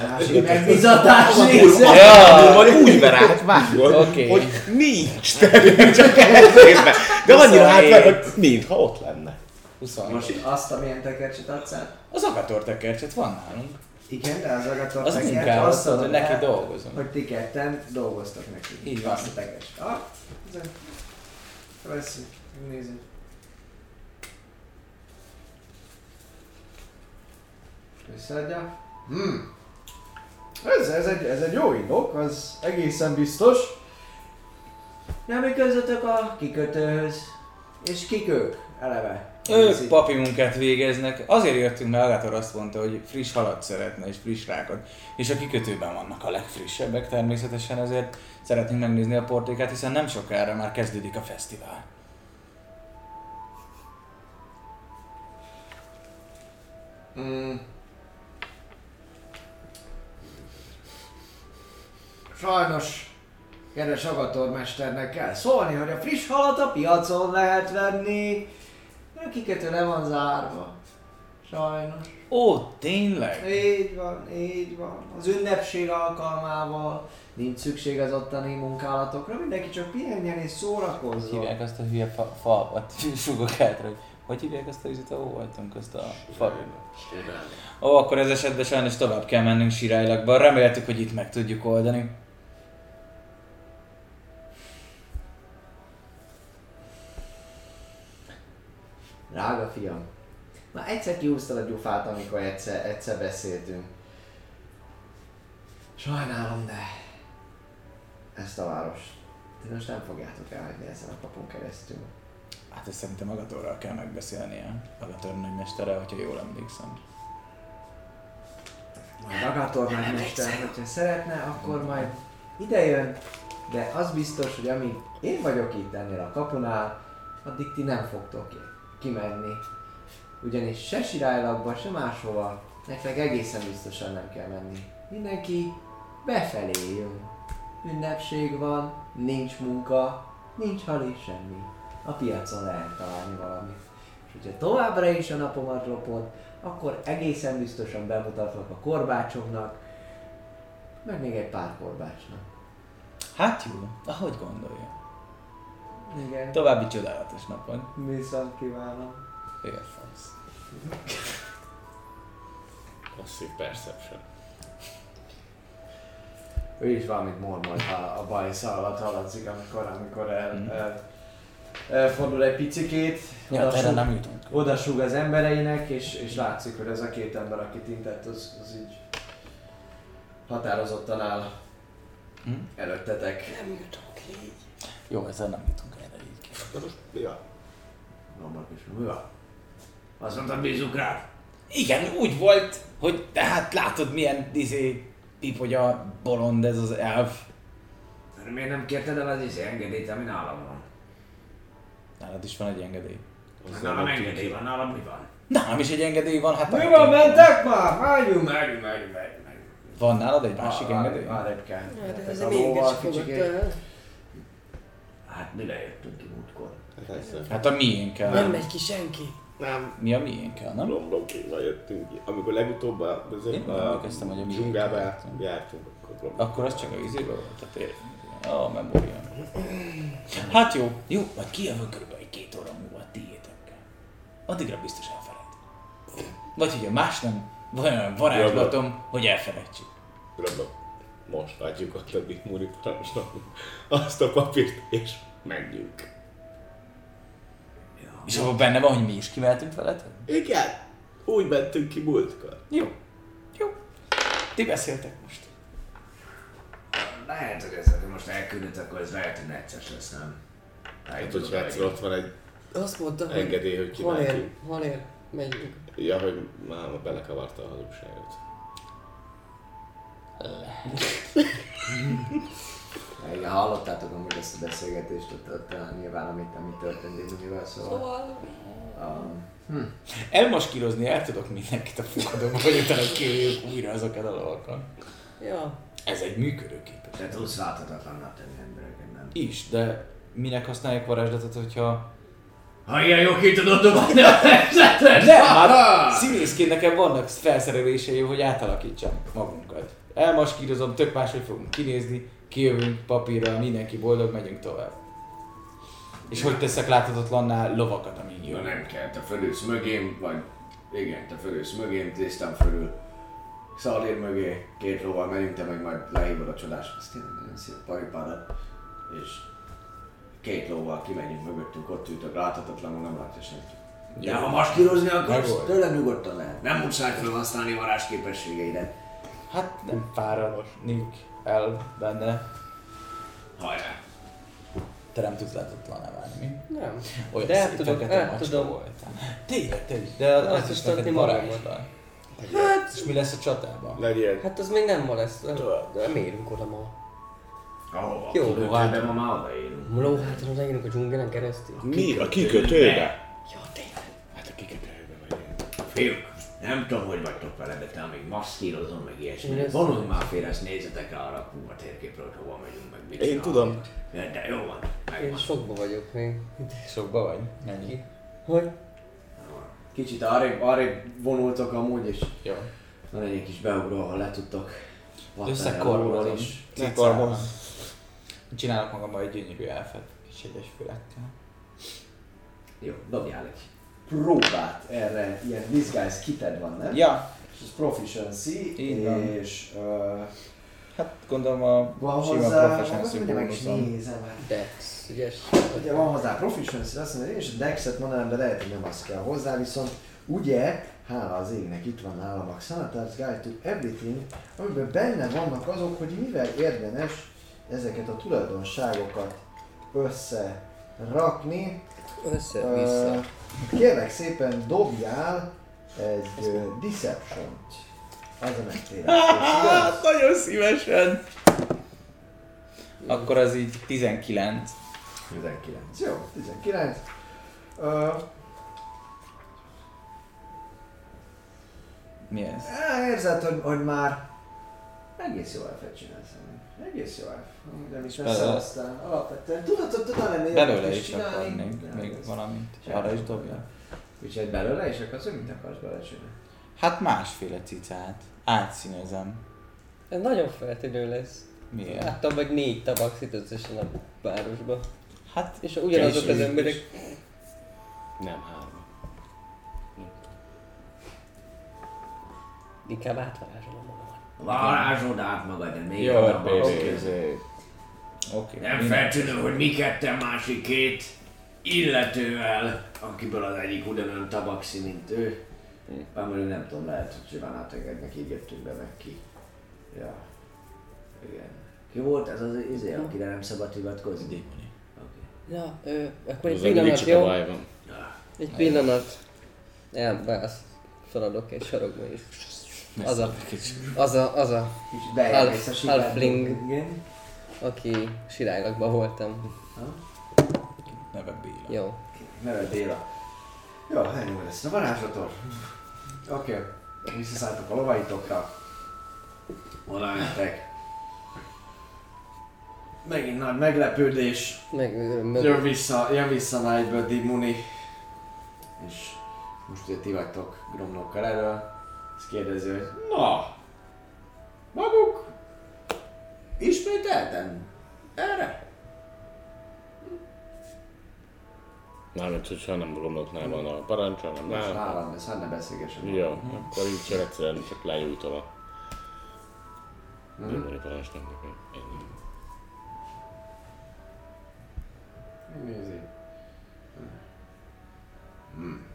Másik megbízatás része. Ja, Vagy úgy ver át, vágod, Oké. hogy nincs, tehát csak elszépben. De annyira 27. átver, hogy mintha ott lenne. 20. Most azt, amilyen tekercset adsz át? Az Agator tekercset van nálunk. Igen, de az agator Az munkához, azt tudod, hogy neki dolgozom. Hogy ti ketten dolgoztak neki. Így van. Azt a teges. Ah, ez Veszünk, nézzük. Visszaadja. Hmm. Ez, ez, egy, ez egy jó indok, az egészen biztos. Nem igazodok a kikötőhöz. És kik ők? Eleve. Ők papi munkát végeznek. Azért jöttünk, mert Agator azt mondta, hogy friss halat szeretne, és friss rákot. És a kikötőben vannak a legfrissebbek természetesen, ezért szeretnénk megnézni a portékát, hiszen nem sokára már kezdődik a fesztivál. Mm. Sajnos, kedves agatormesternek kell szólni, hogy a friss halat a piacon lehet venni. A kikötő le van zárva. Sajnos. Ó, tényleg? Így van, így van. Az ünnepség alkalmával nincs szükség az ottani munkálatokra, mindenki csak pihenjen és szórakozzon. Hívják azt a hülye fa- falvat, sugokátra, hogy hogy hívják azt a vizet, ahol voltunk, azt a falut? Ó, akkor ez esetben sajnos tovább kell mennünk Sirálylakba. Reméltük, hogy itt meg tudjuk oldani. Drága fiam, már egyszer kiúztad a gyufát, amikor egyszer, egyszer beszéltünk. Sajnálom, de ezt a várost ti most nem fogjátok elhagyni ezen a kapun keresztül. Hát ezt szerintem Agatorral kell megbeszélnie. Agator nagymestere, hogyha jól emlékszem. Majd Agator nagymester, hogyha szeretne, akkor majd idejön, de az biztos, hogy amíg én vagyok itt ennél a kapunál, addig ti nem fogtok ki- kimenni. Ugyanis se Sirálylakba, se máshova, nektek egészen biztosan nem kell menni. Mindenki befelé jön. Ünnepség van, nincs munka, nincs hal és semmi. A piacon lehet találni valamit. És hogyha továbbra is a napomat lopod, akkor egészen biztosan bemutatlak a korbácsoknak, meg még egy pár korbácsnak. Hát jó, ahogy gondolja. Igen. További csodálatos napon. Viszont kívánom. Félfasz. Passive perception. Ő is valamit mormol, ha a bajsza alatt hallatszik, amikor, amikor el, Mhm. el, elfordul egy picikét, Ja, hát erre odasúg, nem jutunk. odasúg az embereinek, és, és látszik, hogy ez a két ember, akit intett, az, az így határozottan áll Hm? előttetek. Nem jutok így. Jó, ezzel nem jutunk. De most mi a? Nomar is, mi van? Azt mondtad, bízunk rá. Igen, úgy volt, hogy tehát látod milyen izé, pipogya bolond ez az elf. De miért nem kérted el az izé engedélyt, ami nálam van? Nálad is van egy engedély. Hozzá Nálam engedély van, nálam mi van? Nálam is egy engedély van, hát... Mi van, mentek már? Megyünk, megyünk, megyünk, megyünk. Van nálad egy másik engedély? Várj egy kell. Mentek ez a lóval kicsikét. Hát mi lejöttünk ki múltkor. Persze. Hát a miénkkel. Nem megy ki senki. Nem, Mi a miénkkel, nem? Romlókéval jöttünk ki. Amikor legutóbb a, Én a, nem a emlékeztem, hogy a dzsungába jártunk. jártunk, akkor. Akkor az csak a izébe volt, tehát ér... A memória. Hát jó, jó, majd kijövök körülbelül egy két óra múlva a tiétekkel. Addigra biztos elfelejt. Vagy ugye más nem, van olyan varázslatom, hogy elfelejtsük. Romlók. Most adjuk ott a Bigmúri parancsnoknak azt a papírt, és menjünk. És abban benne van, hogy mi is kimehetünk veletek? Igen, úgy mentünk ki múltkor. Jó, jó. Ti beszéltek most. Lehet, hogy ez, hogy most elküldött, akkor ez lehet, hogy necces lesz, nem? Hát, hogyha egyszer ott van egy Azt mondta, hogy engedély, hogy hal ér, kimentünk. hal ér, megyünk. Ja, hogy máma belekavarta a hazugságot. Igen, hallottátok amúgy ezt a beszélgetést, ott, ott uh, nyilván amit, amit történt Démunivel, szóval... Szóval... Um, Elmaskírozni el tudok mindenkit a fogadóba, hogy utána kijöjjük újra azokat a lovakon. Ja. Ez egy működőképes. Te tudsz láthatatlanná tenni embereket, nem? Is, de minek használják varázslatot, hogyha... Ha ilyen jó ki tudod dobálni a helyzetet! De, hát színészként nekem vannak felszerelései, hogy átalakítsam magunkat. Elmaskírozom, tök máshogy fogunk kinézni, kijövünk papírra, mindenki boldog, megyünk tovább. És hogy teszek láthatatlanná lovakat, amíg jön. nem kell, te fölülsz mögém, vagy igen, te fölülsz mögém, tisztán fölül. Szalír mögé két lóval megyünk, te meg majd lehívod a csodás. Ez tényleg nagyon szép paripárat. És két lóval kimegyünk mögöttünk, ott ültök, láthatatlanul nem látja senki. De ha maskírozni akarsz, tőlem nyugodtan lehet. Nem muszáj felhasználni varázsképességeidet. Hát nem fáradni el benne. Hajrá! Te nem tudsz láthatatlan válni, mi? Nem. Olyan De szép tudom, fekete macska tudom. voltál. Tényleg, tényleg. De az, az is tudom neked tenni varázs magamat. van. Hát, és mi lesz a csatában? Legyél. Hát az még nem ma lesz. De nem érünk oda ma. Ahova? Jó, kikötőbe ma már odaérünk. Muló hátra odaérünk a dzsungelen keresztül. Mi? A kikötőbe? Ja, tényleg. Hát a kikötőbe megyünk. Fiúk, nem tudom, hogy vagytok vele, de te még maszkírozom, meg ilyesmi. Én Vonuljunk már félre, ezt nézzetek rá, rakunk a térképről, hogy hova megyünk, meg mit Én tudom. Ja, De jó van, Én megvan. sokba vagyok még. Sokba vagy? Mennyi? Hogy? Kicsit arrébb, arrébb vonultok amúgy, és Jó. van egy kis beugró, ahol le tudtok a lóról is. Cicálom. Csinálok magamban egy gyönyörű elfet. Kis egyes fülekkel. Jó, dobjál egy próbát erre, ilyen disguise kited van, nem? Ja, És ez proficiency, Így és uh, hát gondolom a van sima hozzá, proficiency hogy meg is nézem. Dex, ügyes. Ugye van hozzá proficiency, azt mondja, a dexet mondanám, de lehet, hogy nem az kell hozzá, viszont ugye, hála az égnek, itt van nálam a Xanatar's Guide to Everything, amiben benne vannak azok, hogy mivel érdemes ezeket a tulajdonságokat összerakni. Össze-vissza. Ö, Kérlek szépen dobjál egy ö, Deception-t. Az a megtérés. Nagyon szívesen! Akkor az így 19. 19. Jó, 19. Ö, Mi ez? Érzed, hogy, hogy már egész jó elfet csinálsz. amúgy. Egész jó elf. Amúgy Nem is messze Belőle- aztán alapvetően. Tudod, hogy tudod lenni Belőle is Nem, még ez- valamit. Semmi. Arra is dobja. Úgyhogy belőle is akarsz, hogy mit akarsz belecsinálni? Hát másféle cicát. Átszínezem. Ez nagyon feltűnő lesz. Miért? Láttam vagy négy tabaxit összesen a városba. Hát És ugyanazok az És- emberek. Nem, három. Inkább átvarázsolom Varázsod át magad, de még jó, oda oké. Oké. Nem feltűnő, hogy mi ketten másik két illetővel, akiből az egyik ugyanolyan tabaxi, mint ő. Bár mondjuk nem tudom, lehet, hogy simán átegednek, így jöttünk be meg ki. Ja. Igen. Ki volt ez az izé, akire nem szabad hivatkozni? Démoni. Oké. Ja, ö, akkor egy pillanat, jó? Egy pillanat. Elbász. Feladok egy sarokba is. Az a, az a, az a, Kicsit bejelmész a Half- sipádba. halfling. Igen. aki sirágakban voltam. Neve Béla. Jó. Neve Béla. Jó, ennyi lesz a varázslator. Oké. Okay. Visszaszálltok a lovaitokra. Oda mentek. Megint nagy meglepődés. Meg Jön mögött. vissza, jön vissza Nightbird Dimuni. És most ugye ti vagytok gromnokkal elől. Ezt kérdezi, hogy na, maguk ismételten erre? Mármint, hogyha nem romloknál van a parancsol, nem Most nálam. nálam lesz, hát ne beszélgessünk. Jó, akkor így csak egyszerűen csak lenyújtom a Démoni parancsnoknak. hogy Ennyi. Így? Hmm.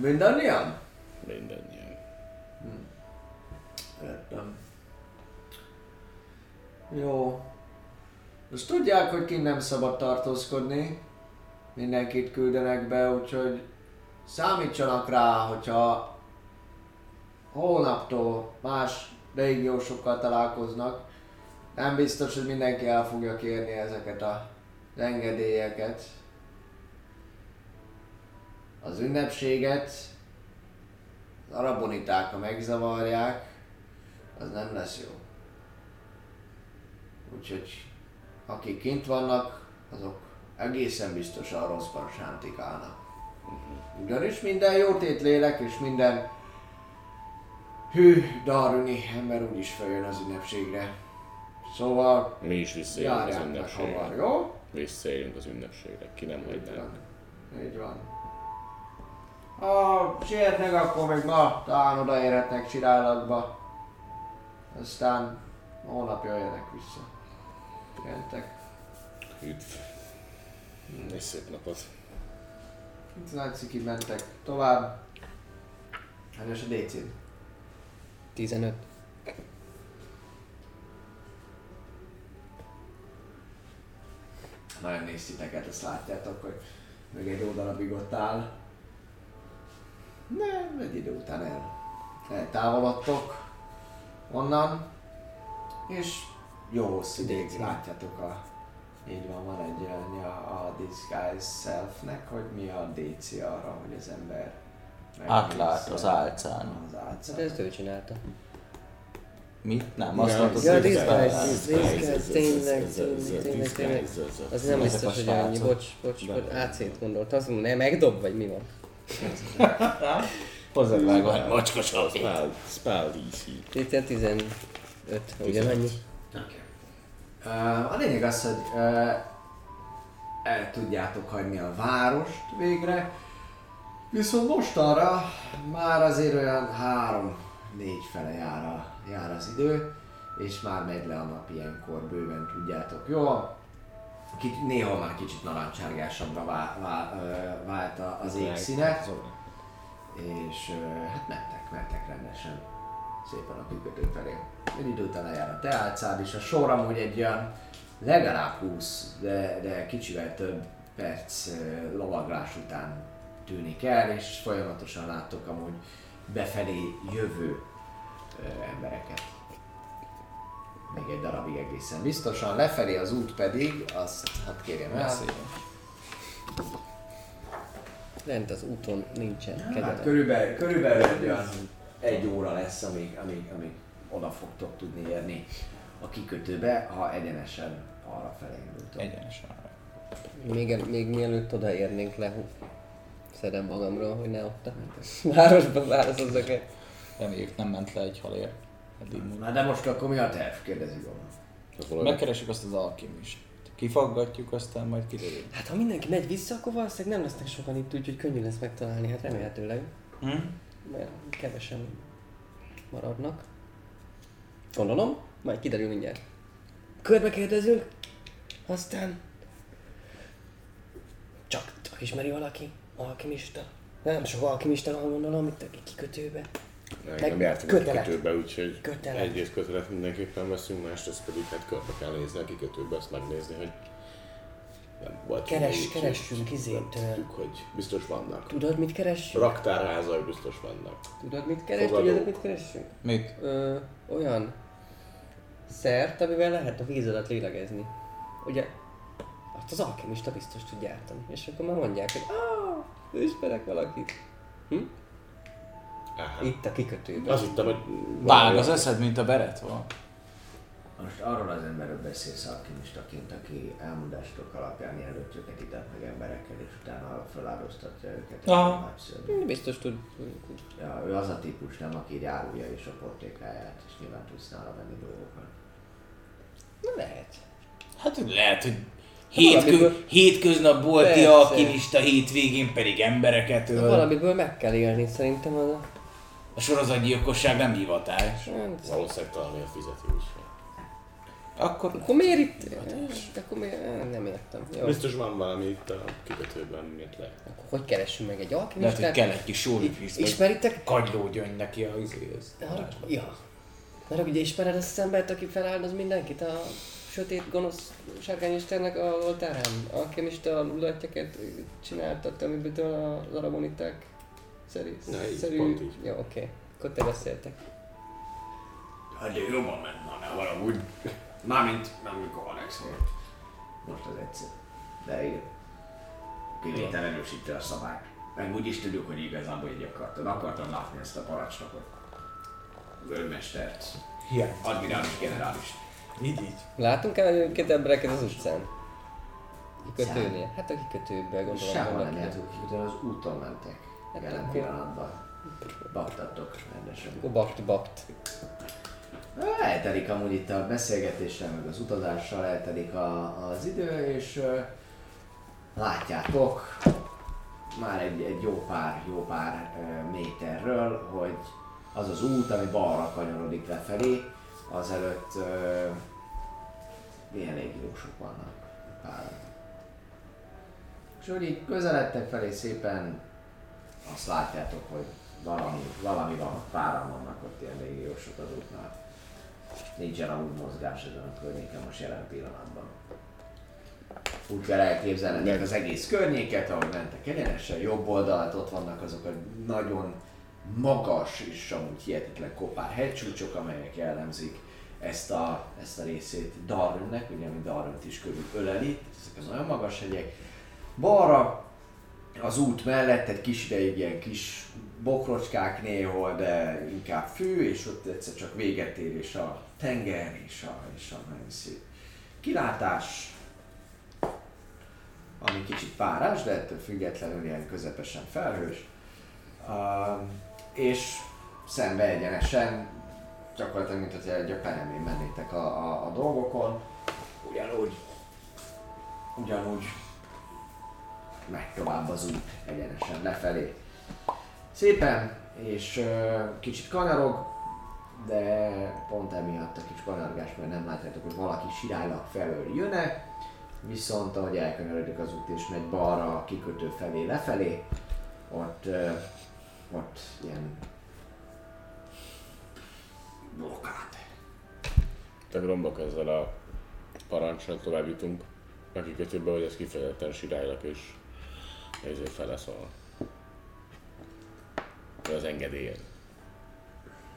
Mindannyian? Mindannyian. Értem. Jó. Most tudják, hogy kint nem szabad tartózkodni. Mindenkit küldenek be, úgyhogy számítsanak rá, hogyha holnaptól más régiósokkal találkoznak. Nem biztos, hogy mindenki el fogja kérni ezeket a engedélyeket. Az ünnepséget az araboniták, ha megzavarják, az nem lesz jó. Úgyhogy akik kint vannak, azok egészen biztosan rosszban sántikálnak. Ugyanis minden jótét lélek és minden hű, darüni ember úgyis feljön az ünnepségre. Szóval Mi is visszaélünk az ünnepségre. jó? Visszaélünk az ünnepségre. Ki nem hagynánk. Így van. Ha sietnek, akkor még ma talán odaérhetnek csirálatba. Aztán holnap jöjjenek vissza. Pihentek. Üdv. Egy szép napot. Itt látszik, így mentek tovább. Hányos a dc 15. Nagyon néz titeket, ezt látjátok, hogy még egy jó darabig ott áll. Nem, egy idő után el, eltávolodtok onnan, és jó hosszú ideig látjátok a így van, van egy olyan a, a Disguise Self-nek, hogy mi a DC arra, hogy az ember Átlát az álcán. Az álcán. ezt ő csinálta. Mit? Nem, azt Ja, hogy. Disguise, tényleg, tényleg, tényleg. Az nem biztos, hogy annyi, bocs, bocs, bocs, AC-t gondolt. Azt mondom, megdob, vagy mi van? Hozzád vágva, macskos Spell, spell DC. Ilyen 15, ugyanannyi. Okay. Uh, a lényeg az, hogy uh, el tudjátok hagyni a várost végre, viszont mostanra már azért olyan három-négy fele jár, a, jár az idő, és már megy le a nap ilyenkor, bőven tudjátok jól. Kicsit, néha már kicsit narancsárgásabbra vá, vá, vált az ég színe, és hát mentek, mentek rendesen szépen a kikötő felé. Egy idő után lejár a teálcád, és a sor amúgy egy olyan legalább 20, de, de kicsivel több perc lovaglás után tűnik el, és folyamatosan láttok amúgy befelé jövő embereket. Még egy darabig egészen biztosan. Lefelé az út pedig, azt hadd kérjem el. Lent az úton nincsen Hát kegyelem. körülbelül, körülbelül egy olyan egy óra lesz, amíg, amíg, amíg oda fogtok tudni érni a kikötőbe, ha egyenesen arra felé indultok. Egyenesen. Még, még mielőtt odaérnénk le, szedem magamról, hogy ne ott a városban válaszozzak el. Reméljük nem ment le egy halér. Múlt. Na de most akkor mi a terv? Kérdezi volna. Megkeresjük azt az alkimist. Kifaggatjuk, aztán majd kiderül. Hát ha mindenki megy vissza, akkor valószínűleg nem lesznek sokan itt, úgyhogy könnyű lesz megtalálni, hát remélhetőleg. Hm? Mert kevesen maradnak. Gondolom, majd kiderül mindjárt. Körbe kérdezünk, aztán... Csak, csak ismeri valaki? Alkimista? Nem sok alkimista van gondolom itt a kikötőbe. Nem jártunk a kötelet. kikötőbe, úgyhogy Kötelet. egyrészt kötelet mindenképpen veszünk, másrészt pedig hát körbe kell nézni a kikötőbe, azt megnézni, hogy nem volt Keres- úgyhogy keressünk izét, Nem tudjuk, hogy biztos vannak. Tudod, mit keressünk? Raktárházak biztos vannak. Tudod, mit keres? Fogadó. Tudod, mit keressünk? Mit? Ö, olyan szert, amivel lehet a víz alatt lélegezni. Ugye, azt az alkimista biztos tud gyártani. És akkor már mondják, hogy ah, ismerek valakit. Hm? Aha. Itt a kikötőben. Azt hittem, hogy... Vág az eszed, mint a beret van. Most arról az emberről beszélsz alkimistaként, aki elmondástok alapján jelölt őket itt meg emberekkel, és utána feláldoztatja őket. és Aha. Biztos tud. Ja, ő az a típus, nem, aki így árulja is a portékáját, és nyilván tudsz nála venni dolgokat. Na lehet. Hát lehet, hogy hétkö, valamiből- hétköznap bolti Persze. alkimista, hétvégén pedig embereket öl. Valamiből meg kell élni szerintem az a... A sorozatgyilkosság nem hivatás. Hát, Valószínűleg talán a fizeti is. Akkor Akkor miért itt? Akkor miért? Nem értem. Jó. Biztos van valami itt a kikötőben, miért lehet. Akkor hogy keressünk meg egy lehet, hogy alkimistát? kell egy kis vagy Ismeritek? kagylógyöngy neki a izéhez. Ja. Mert ugye ismered azt az embert, aki feláldoz mindenkit a sötét, gonosz sárkányistennek a oltárán? Alkemista lulattyeket csináltat, amiből az araboniták szerű, Na, így, szerű... pont így. Jó, oké. Akkor te beszéltek. Hát de jobban ment, na ne valahogy. Mármint, nem mikor Alex volt. Most az egyszer. De igen. Kivétel erősíti a szabályt. Meg úgy is tudjuk, hogy igazából így akartad. Akartam látni ezt a parancsnokot. Őrmestert. Hiány. Admirális generális. Így, így. Látunk el egyébként embereket az utcán? Kikötőnél? Hát a kikötőben gondolom. Sehol nem jártunk ki, az úton mentek. Jelen pillanatban. Baktatok rendesen. Akkor bakt, bakt. Eltelik amúgy itt a beszélgetéssel, meg az utazással eltelik a, az idő, és ö, látjátok már egy, egy jó pár, jó pár ö, méterről, hogy az az út, ami balra kanyarodik lefelé, azelőtt ö, milyen légiósok vannak pár. És hogy így közeledtek felé szépen, azt látjátok, hogy valami, valami van, páran vannak ott ilyen légiósok az útnál. Nincsen amúgy mozgás ezen a környéken most jelen pillanatban. Úgy kell elképzelni az egész környéket, ahol mentek egyenesen, jobb oldalt ott vannak azok a nagyon magas és amúgy hihetetlen kopár hegycsúcsok, amelyek jellemzik ezt a, ezt a részét Darwinnek, ugye ami Darwint is körül öleli, ezek az nagyon magas hegyek. Balra az út mellett egy kis ideig ilyen kis bokrocskák néhol, de inkább fű, és ott egyszer csak véget ér, és a tenger, és a, és a nagyon szép kilátás, ami kicsit párás, de ettől függetlenül ilyen közepesen felhős. Uh, és szembe egyenesen, gyakorlatilag, mint hogy egy mennétek a, a, a dolgokon, ugyanúgy, ugyanúgy megy tovább az út egyenesen lefelé. Szépen, és kicsit kanyarog, de pont emiatt a kis kanyargás, mert nem látjátok, hogy valaki sirálnak felől jönne, viszont ahogy elkanyarodik az út és megy balra a kikötő felé lefelé, ott, ott ilyen blokkád. Te rombok ezzel a parancsal tovább jutunk a kikötőbe, hogy ez kifejezetten sirálylak és ezért fele szól. Vagy az engedélyed.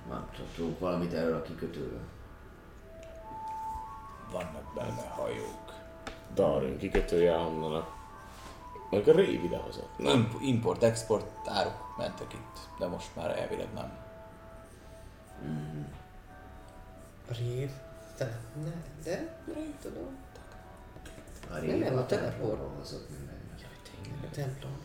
Nem tudunk valamit erről a kikötőről. Vannak benne hajók. Darwin kikötője, ahonnan a... Meg a rév idehozott. Nem? Imp- import-export áruk mentek itt, de most már elvileg nem. Rév. De, ne, de? Tudom. A Nem, régi nem, a teleport. hozott minden. A templom.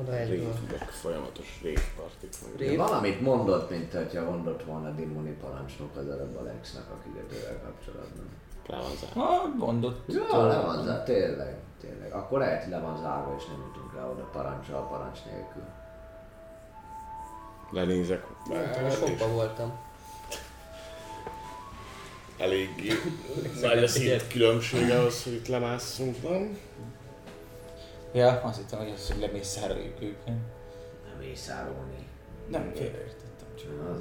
Oda egy Révnek folyamatos révpartik. Rév? Valamit mondott, mint hogyha mondott volna Dimoni parancsnok az előbb Alexnak a kikötővel kapcsolatban. Le van zárva. Ha, mondott. Ja, le van zárva, tényleg, tényleg. Akkor lehet, le van zárva, és nem jutunk rá oda parancsal, parancs nélkül. Lenézek. Sokba voltam. Eléggé nagy a szint különbség ahhoz, hogy itt lemásszunk, nem? Ja, azt hittem, hogy az, hogy lemész szároljuk őket. Nem észárolni. Nem, félreértettem csak. Az,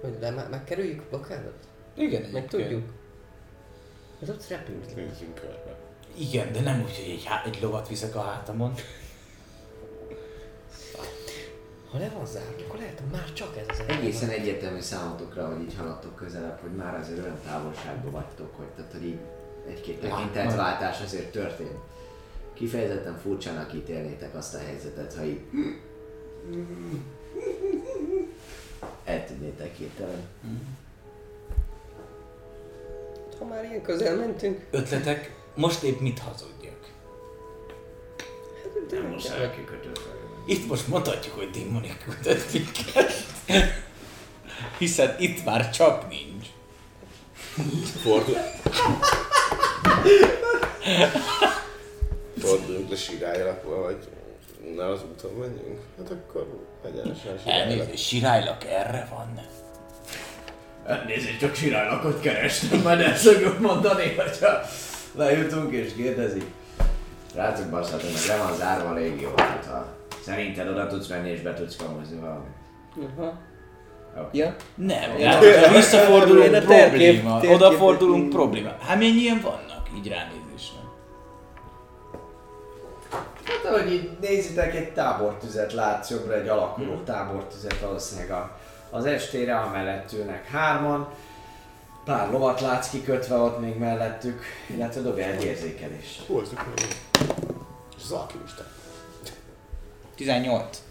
Hogy le, me- megkerüljük a blokkádot? Igen, Meg egyébként. tudjuk. Ez ott repült. Nézzünk körbe. Igen, de nem úgy, hogy egy, há- egy lovat viszek a hátamon. Ha le van zárva, akkor lehet, hogy már csak ez az. Egészen egyértelmű számotokra, hogy így haladtok közelebb, hogy már azért olyan távolságban vagytok, hogy, tehát, hogy így egy-két tekintetváltás azért történt. Kifejezetten furcsának ítélnétek azt a helyzetet, ha így eltűnnétek hirtelen. Ha már ilyen közel mentünk, Ötletek, most épp mit hazudjak? Nem muszáj a kikötő felé. Itt most mondhatjuk, hogy démonik küldött minket. Hiszen itt már csak nincs. Fordul. Forduljunk le sirálylakba, vagy ne az úton menjünk? Hát akkor egyenesen. Elnézést, sirálylak erre van. Nézzük, csak sirálakot kerestem, majd el szokjuk mondani, hogyha lejutunk és kérdezik. Rácok basszatok, meg le van zárva a légió, ha szerinted oda tudsz menni és be tudsz kamozni valamit. Aha. Oké. Ja. Nem, hát, visszafordulunk a probléma, odafordulunk probléma. Hát mennyien vannak így ránézésre? Hát ahogy így nézitek, egy tábortüzet látsz jobbra, egy alakuló tábortüzet valószínűleg a, az estére, amellett ülnek hárman. Pár lovat látsz kikötve ott még mellettük, illetve dobja egy érzékelést. Húzzuk meg. És az alkimista. 18.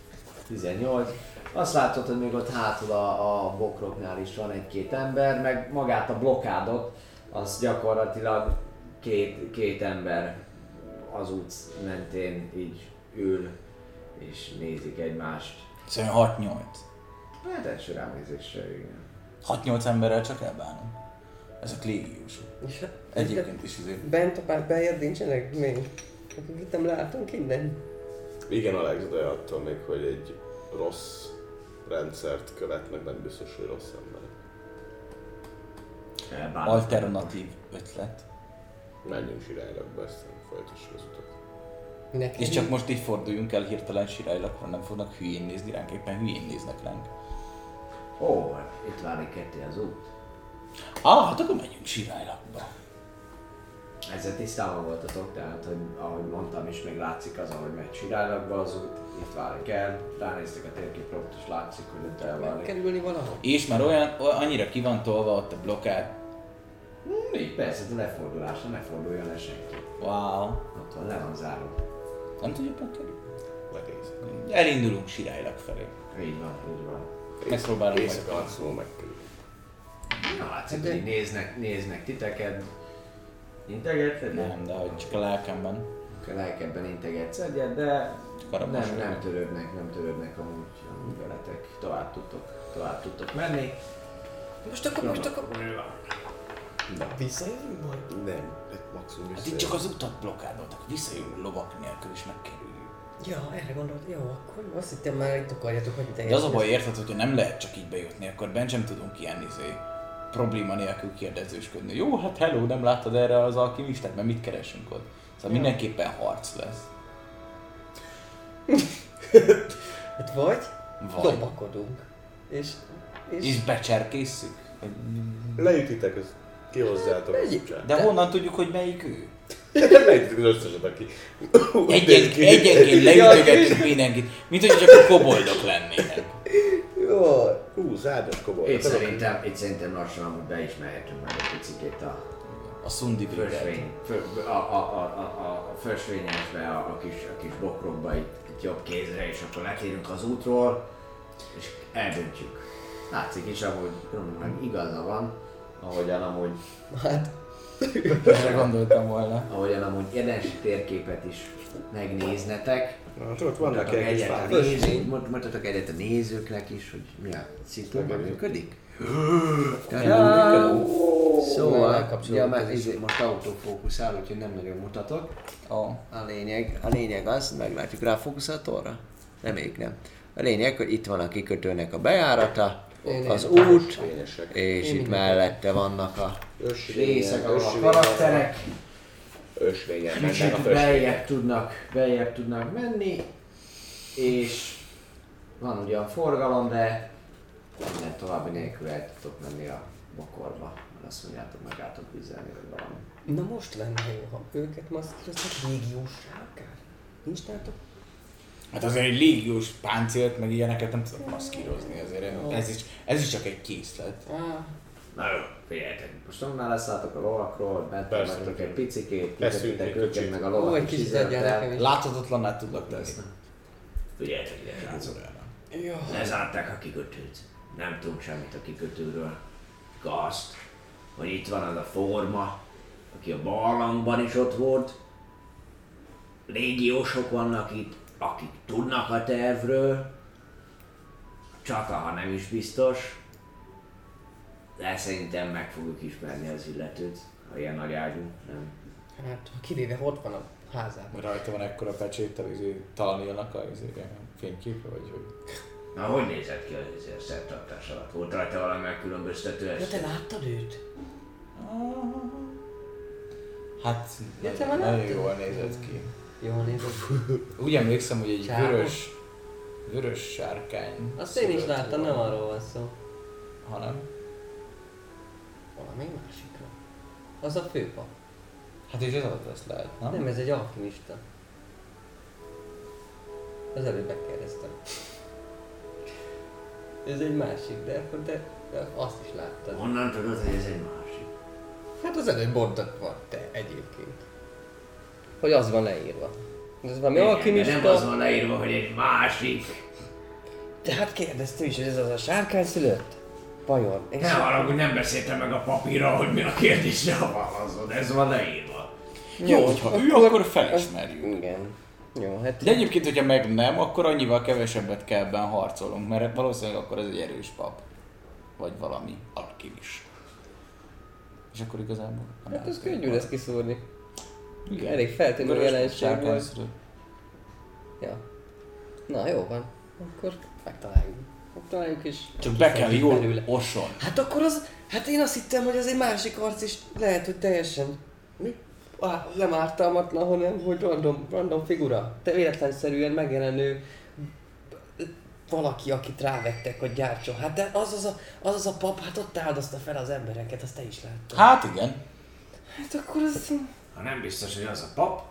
18. Azt látod, hogy még ott hátul a, a bokroknál is van egy-két ember, meg magát a blokkádot, az gyakorlatilag két, két ember az út mentén így ül és nézik egymást. Szóval 6-8. Hát első ránézésre, igen. 6-8 emberrel csak elbánom. Ezek légiósok. És Egyébként is izé. Bent a pár beljebb nincsenek még? Akik itt nem látunk innen? Igen, Alex, de attól még, hogy egy rossz rendszert követnek, nem biztos, hogy rossz emberek. Alternatív ötlet. Menjünk Sirálylakba, aztán folytassuk az utat. Nekem És csak most így forduljunk el hirtelen sirálylakra, nem fognak hülyén nézni ránk, éppen hülyén néznek ránk. Ó, hát itt válik ketté az út. Ah, hát akkor menjünk sirálylakba. Ezzel tisztában voltatok, tehát, hogy ahogy mondtam is, még látszik az, ahogy megy Sirálakba az út, itt válik el, ránéztek a térképre, ott is látszik, hogy ott elválik. kerülni valahol. És már olyan, annyira ki van tolva ott a blokkád. Hm, így persze, de ne fordulásra, ne forduljon le senki. Wow. Ott van, le van zárva. Nem tudja pont kerülni. Lenézek. Elindulunk sirálylak felé. Így van, így van. Megpróbálom majd. Éjszaka alszol megkerül. Na, látszik, hogy így néznek, néznek titeket. Integetted? Nem, de hogy csak a lelkemben. A lelkedben integetsz egyet, de nem, nem törődnek, nem törődnek amúgy, amúgy veletek. Tovább tudtok, tovább tudtok menni. Most akkor, most akkor... Na. Visszajövünk majd? Nem, maximum Hát vissza. itt csak az utat blokkádoltak, visszajövünk lovak nélkül is megkerüljük. Ja, erre gondolt. Jó, akkor azt hittem már itt akarjátok, hogy De az a baj, érted, hogyha nem lehet csak így bejutni, akkor bent sem tudunk ilyen izé, probléma nélkül kérdezősködni. Jó, hát hello, nem láttad erre az alkimistát, mert mit keresünk ott? Szóval mindenképpen harc lesz. Hát vagy, Vagy. lopakodunk. És... És... És becserkészszük? Vagy- Leütitek, az Egy- kucsát. De honnan tudjuk, hogy melyik ő? Leütitek az összeset, aki... Egyen, egyenként leütögetünk mindenkit, mint hogy csak a koboldok lennének. Jó. Hú, zárdas kobold. Itt szerintem, itt szerintem lassan amúgy be is mehetünk meg egy picit a A szundi fösvény, a, a, a, a, a, a fösvényesbe, a, a, kis, a kis bokrokba itt, itt jobb kézre, és akkor letérünk az útról, és eldöntjük. Látszik is, amúgy meg igaza van, ahogyan amúgy, Hát, Erre gondoltam volna. ahogyan amúgy érdemes térképet is megnéznetek. Hát ott vannak a fák. egyet a nézőknek is, hogy mi a szitu, működik? Szóval, ja, mert ez is. izé, most autofókuszál, úgyhogy nem nagyon mutatok. A, A lényeg, a lényeg az, meglátjuk rá a fókuszátorra? Nem, még nem. A lényeg, hogy itt van a kikötőnek a bejárata, Én az értem. út, Fényesek. és itt mellette vannak a részek, ahol a karakterek Ösvényen mennek a beljebb tudnak, beljebb tudnak menni, és van ugyan forgalom, de minden további nélkül el tudtok menni a bokorba, azt mondjátok, meg álltok vizelni, vagy valami. na most lenne jó, ha őket maszkíroztak régiós sárkár. Nincs nálatok? Hát azért egy légiós páncélt, meg ilyeneket nem tudok maszkírozni, azért ez is, ez is csak egy készlet. Ah, Na jó, figyeljetek, most onnan leszálltok a lovakról, vagytok egy picikét, egy őket, meg a Ó, lovak egy is kicsit nekem is. Láthatatlanná tudlak tenni. Figyeljetek ide, srácok. Lezárták a kikötőt. Nem tudunk semmit a kikötőről. Csak azt, hogy itt van az a forma, aki a barlangban is ott volt. Légiósok vannak itt, akik tudnak a tervről. Csak ha nem is biztos. De szerintem meg fogjuk ismerni az illetőt, ha ilyen nagy ágyú, nem? Hát, ha kivéve ott van a házában. Rajta van ekkora pecséttel, izé, találnak a izé, fényképre, vagy hogy... Na, hogy nézett ki az izé, a szertartás alatt? Volt rajta valami megkülönböztető Ja, te láttad őt? Hát, Ja, nagyon, nagyon jól nézett ki. Jól nézett. Úgy emlékszem, hogy egy Sárga? vörös, vörös sárkány. Azt én is láttam, nem arról van szó. Hanem? Valami másikra. Az a főpap. Hát és ez az lesz lehet, nem? Nem, ez egy alkimista. Az előbb megkérdeztem. Ez egy másik, de akkor te de azt is láttad. Honnan tudod, hogy ez egy másik? Hát az előbb mondtad van te egyébként. Hogy az van leírva. Ez valami Igen, alkimista. Nem az van leírva, hogy egy másik. De hát kérdezte is, hogy ez az a sárkány szülött? Vajon? És Ne haragudj, nem beszéltem meg a papírra, hogy mi a kérdésre a válaszod. Ez van leírva. Jó, hogyha ő, akkor felismerjük. Igen. Jó, hát De egyébként, hogyha meg nem, akkor annyival kevesebbet kell ebben harcolunk, mert valószínűleg akkor ez egy erős pap. Vagy valami alkimis. És akkor igazából... Hát ez könnyű lesz kiszúrni. Igen. Elég feltűnő jelenség volt. Ja. Na jó van. Akkor megtaláljuk. Megtaláljuk és... Csak be kell jól belőle. oson. Hát akkor az... Hát én azt hittem, hogy ez egy másik arc is lehet, hogy teljesen... Mi? Á, nem ártalmatlan, hanem hogy random, random figura. Te véletlenszerűen megjelenő valaki, akit rávettek, hogy gyártson. Hát de az az a, az, az a pap, hát ott áldozta fel az embereket, azt te is láttad. Hát igen. Hát akkor az... Ha nem biztos, hogy az a pap,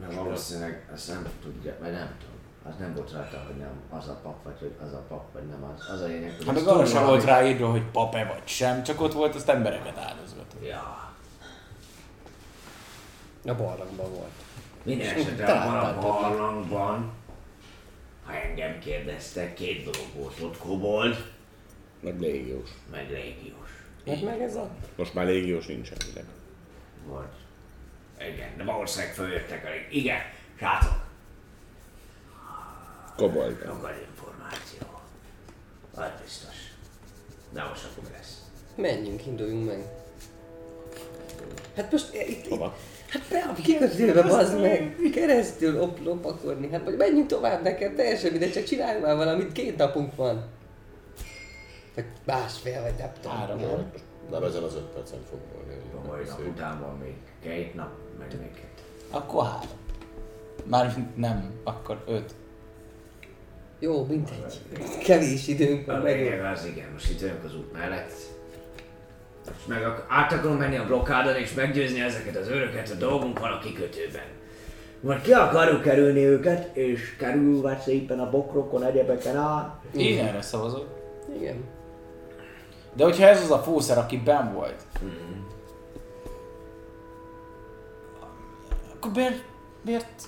mert valószínűleg ezt nem tudja, vagy nem tudom. Az nem volt rajta, hogy nem az a pap, vagy hogy az a pap, vagy nem az. Az a lényeg, hogy Hát meg arra sem volt ráírva, hogy pap-e vagy sem, csak ott volt, azt embereket áldozgatott. Ja. A barlangban volt. Minden esetre abban a barlangban, ha engem kérdeztek, két dolog volt ott, kobold, Meg légiós. meg légiós. Hát meg ez a... Most már légiós nincsen ide. Volt. Igen, de valószínűleg följöttek elég. Igen, srácok, Kobold. sokkal információ. Az biztos. De most akkor lesz. Menjünk, induljunk meg. Hát most eh, itt, itt Hova? hát be a kikötőbe, bazd meg, keresztül lop, lopakodni, hát vagy menjünk tovább nekem, teljesen mindegy, csak csináljunk már valamit, két napunk van. Vagy másfél, vagy nem tudom. Három. Nem? Nem ezen az öt percen fog múlni. A mai nap után van még két nap, meg még két. Akkor három. Már nem, akkor öt. Jó, mindegy. Kevés időnk A van, meg lényeg az igen, most itt vagyunk az út mellett. Most meg ak- át akarom menni a blokkádon és meggyőzni ezeket az őröket, a dolgunk van a kikötőben. Vagy ki akarjuk kerülni őket, és kerülve szépen a bokrokon, egyebeken át. Én erre szavazok. Igen. De hogyha ez az a fószer, aki ben volt, akkor miért, miért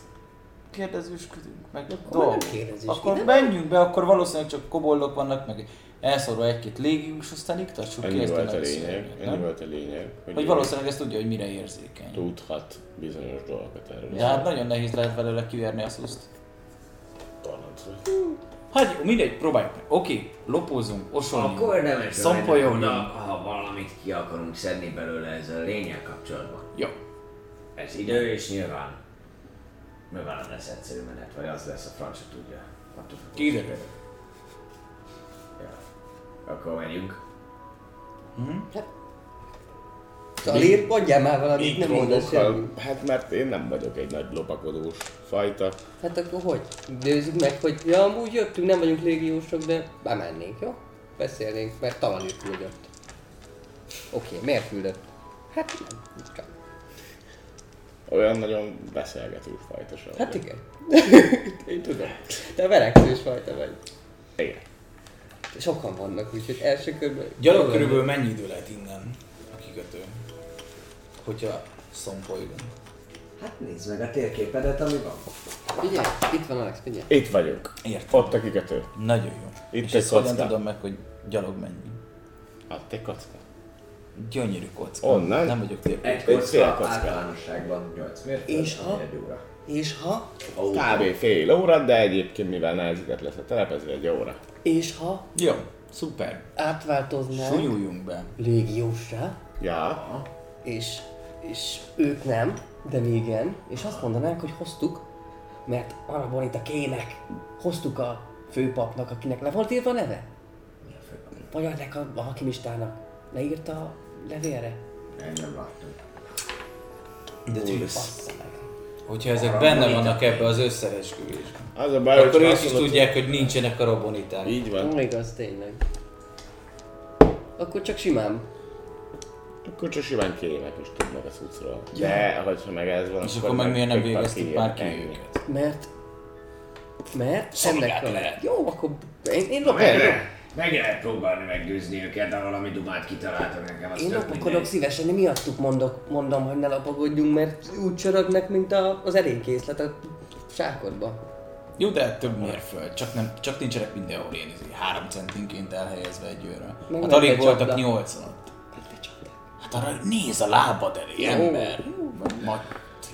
kérdezősködünk meg Akkor dolgok? Akkor ide menjünk be, akkor valószínűleg csak koboldok vannak, meg elszorva egy-két légius, aztán iktassuk ki ezt a volt a nagy lényeg. Ennyi nem? volt a lényeg. Hogy valószínűleg ezt tudja, hogy mire érzékeny. Tudhat bizonyos dolgokat erről. De hát nagyon nehéz lehet belőle kiverni a szuszt. Tanács. Hát jó, mindegy, próbáljuk meg. Oké, lopózunk, osolni. Akkor Szompolyogni. oda, ha valamit ki akarunk szedni belőle ezzel a lényeg kapcsolatban. Jó. Ez idő és nyilván nyilván nem lesz egyszerű menet, vagy az lesz, a franc se tudja. Kiderül. Ja. Akkor megyünk. Talir, mondjál már valamit, nem mondasz semmit. hát mert én nem vagyok egy nagy lopakodós fajta. Hát akkor hogy? Nézzük meg, hogy ja, amúgy jöttünk, nem vagyunk légiósok, de bemennénk, jó? Beszélnénk, mert Talir küldött. Oké, miért küldött? Hát nem, csak. Olyan nagyon beszélgetős fajta sem. Hát igen. Én tudom. Te verekszős fajta vagy. Igen. Sokan vannak, úgyhogy első körben... Gyalog körülbelül mennyi idő lehet innen a kikötő? Hogyha szompolyunk. Hát nézd meg a térképedet, ami van. Figyelj, itt van Alex, figyelj. Itt vagyok. Értem. Ott a kikötő. Nagyon jó. Itt És egy ezt hogyan kocka. tudom meg, hogy gyalog menjünk? Ott egy kocka. Gyönyörű kocka. Onnan? Nem vagyok térkép. Egy Egy kocka félkocka. általánosságban 8 mérföld, És ha? egy óra. És ha, Kb. fél óra, de egyébként mivel nehezített lesz a telep, egy óra. és ha Jó, szuper. átváltoznánk Súlyuljunk be. légiósra, Ja. és, és ők nem, de mi igen, és azt mondanánk, hogy hoztuk, mert Aragonita kének hoztuk a főpapnak, akinek le volt írva a neve? Mi a főpap? Vagy ennek a, a hakimistának leírta a levélre? Én nem láttam. De tűz. Hogyha ezek Arra benne bonita. vannak ebbe az összeesküvésben. Az a baj, Akkor ők is mondod, tudják, hogy nincsenek a roboniták. Így van. Igaz, tényleg. Akkor csak simán. Akkor csak simán kérnek is tudnak a cuccról. De, hogyha meg ez van, És akkor meg miért nem végeztük már ki őket? Mert... Mert ennek a... lehet. Jó, akkor én, én Meg lopakodok. lehet, meg lehet próbálni meggyőzni őket, de valami dumát kitaláltak nekem, az Én lopakodok szívesen, én miattuk mondok, mondom, hogy ne lopakodjunk, mert úgy csörögnek, mint a, az erénykészlet a sákodba. Jó, de több mérföld, csak, nem, csak nincsenek mindenhol izé, három centinként elhelyezve egy őre. Hát alig voltak nyolcan ott. Hát arra néz a lábad elé, ember. Ma,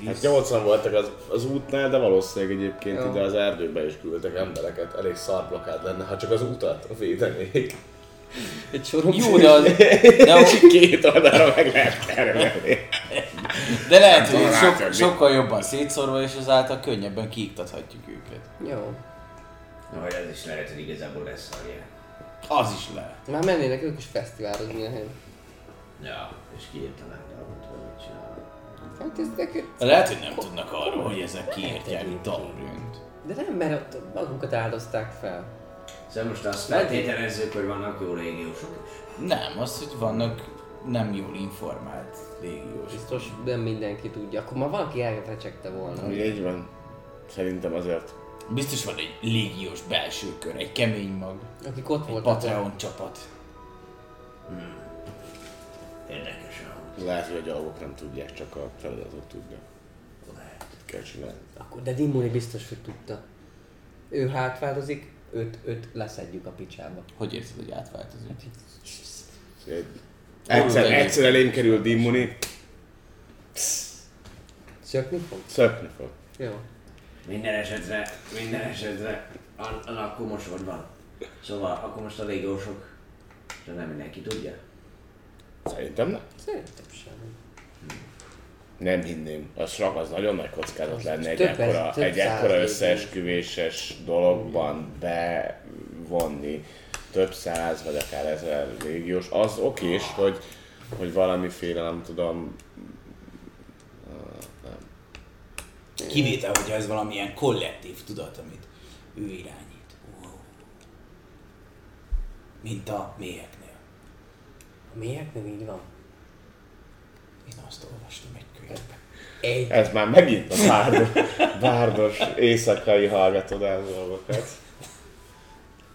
Hát 80 voltak az, az útnál, de valószínűleg egyébként Jó. ide az erdőbe is küldtek embereket. Elég szar blokkád lenne, ha csak az utat védenék. Egy sorom Jó, de, az, de, az, Két oldalra meg lehet termelni. de lehet, hogy Talán sok, sokkal jobban szétszórva, és azáltal könnyebben kiiktathatjuk őket. Jó. Vagy ez is lehet, hogy igazából lesz szarja. Az is lehet. Már mennének ők is fesztiválozni a helyen. Ja, és kiírtanák darabot, hogy mit csinálnak. Hát ez neked... Lehet, hogy nem tudnak arról, hogy ezek kiírtják Dalrönt. De nem, mert ott magukat áldozták fel. Szóval most azt feltételezzük, hogy vannak jó régiósok is. Nem, az, hogy vannak nem jól informált légiós. Biztos nem mindenki tudja. Akkor már valaki elfecsegte volna. Ugye így van. Szerintem azért. Biztos van egy légiós belső kör, egy kemény mag, Akik ott egy voltak. Patreon csapat. Érdekes, ahogy Lehet, hogy a gyalogok nem tudják, csak a feladatot tudják. lehet. Kell csinálni. Akkor, de Dimoni biztos, hogy tudta. Ő hátváltozik, őt, őt leszedjük a picsába. Hogy érzed, hogy átváltozik? Egy- Egyszer, egyszer elém kerül Dimuni, Szökni fog? szökni fog. Jó. Minden esetre, minden esetre, an- an- akkor most van. Szóval, akkor most a légiósok, de nem mindenki tudja. Szerintem nem. Szerintem sem. Nem hinném. A srak az nagyon nagy kockázat lenne egy ekkora, egy ekkora összeesküvéses dologban bevonni több száz vagy akár ezer légiós. Az okés, hogy, hogy valamiféle, nem tudom, Kivétel, hogyha ez valamilyen kollektív tudat, amit ő irányít. Wow. Mint a méheknél. A mélyek nem így van. Én azt olvastam egy könyvben. Egy. ez már megint a bárdos, bárdos éjszakai hallgatodás dolgokat.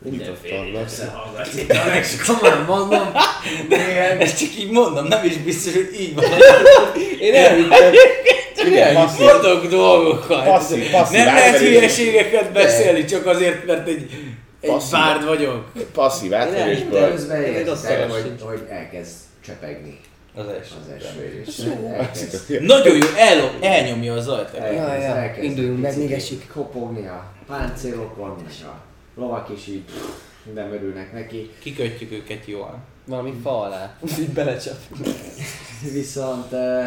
Mindenféle összehallgatni. De meg komolyan mondom, néhány Ezt csak így mondom, nem is biztos, hogy így van. Én elhittem. Igen, passzív, Mondok dolgokat. passzív, passzív nem lehet hülyeségeket beszélni, csak azért, mert egy Passzív. bárd vagyok. passzív Nem, átverésből. közben hogy, hogy elkezd csepegni Az első. az eső, és elkezd, Nagyon jó, el, elnyomja a zajt. elkezd, Ja, ja, induljunk meg, még esik. kopogni a páncélokon, és a lovak is így nem örülnek neki. Kikötjük őket jól. Valami fa alá. Így belecsap. Viszont uh,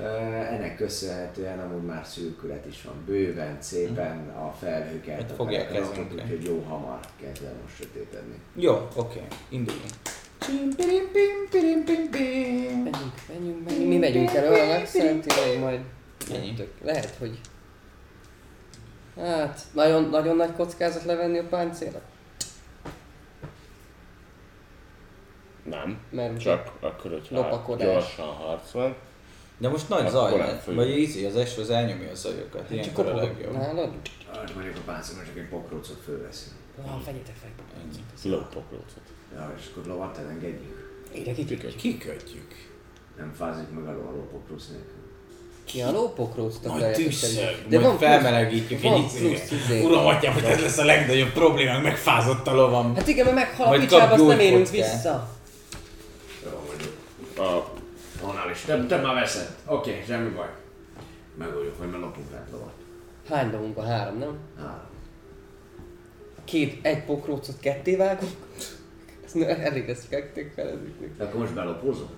ennek köszönhetően amúgy már szürkület is van bőven, szépen a felhőket, Hát a fogják felhőket, kezünkre. úgyhogy jó hamar kezd el most sötétedni. Jó, oké, induljunk. Pim, pim. Menjünk, menjünk, menjünk. Mi megyünk el olyan szerintem majd. Tök- Lehet, hogy... Hát, nagyon, nagyon nagy kockázat levenni a páncélat. Nem, Mert csak akkor, hogyha Lopakodás. gyorsan harc van. De most nagy zaj, nem vagy, ízi, az eső az elnyomja a zajokat. csak Ilyenkor a legjobb. Nálad? Hát mondjuk a páncélon csak egy pokrócot fölveszünk. Ah, vegyetek fel. Lópokrócot. Ja, és akkor lovat elengedjük. Ide kikötjük. Kikötjük. Nem fázik meg a ló pokróc nélkül. Ki a lópokróctot Majd tűzszög, De majd van felmelegítjük van egy plusz izé. Uram, atyám, hogy ez lesz a legnagyobb problémánk, megfázott a lovam. Hát igen, mert meghal a picsába, azt nem érünk vissza. Jó, mondjuk. A Annál is. Több, több már veszed. Oké, okay, semmi baj. Megoldjuk, hogy már lopunk rá lovat. Hány lovunk van? Három, nem? Három. Két, egy pokrócot ketté vágunk. Ez ne- elég ezt ketté felezik. De akkor most belopózunk?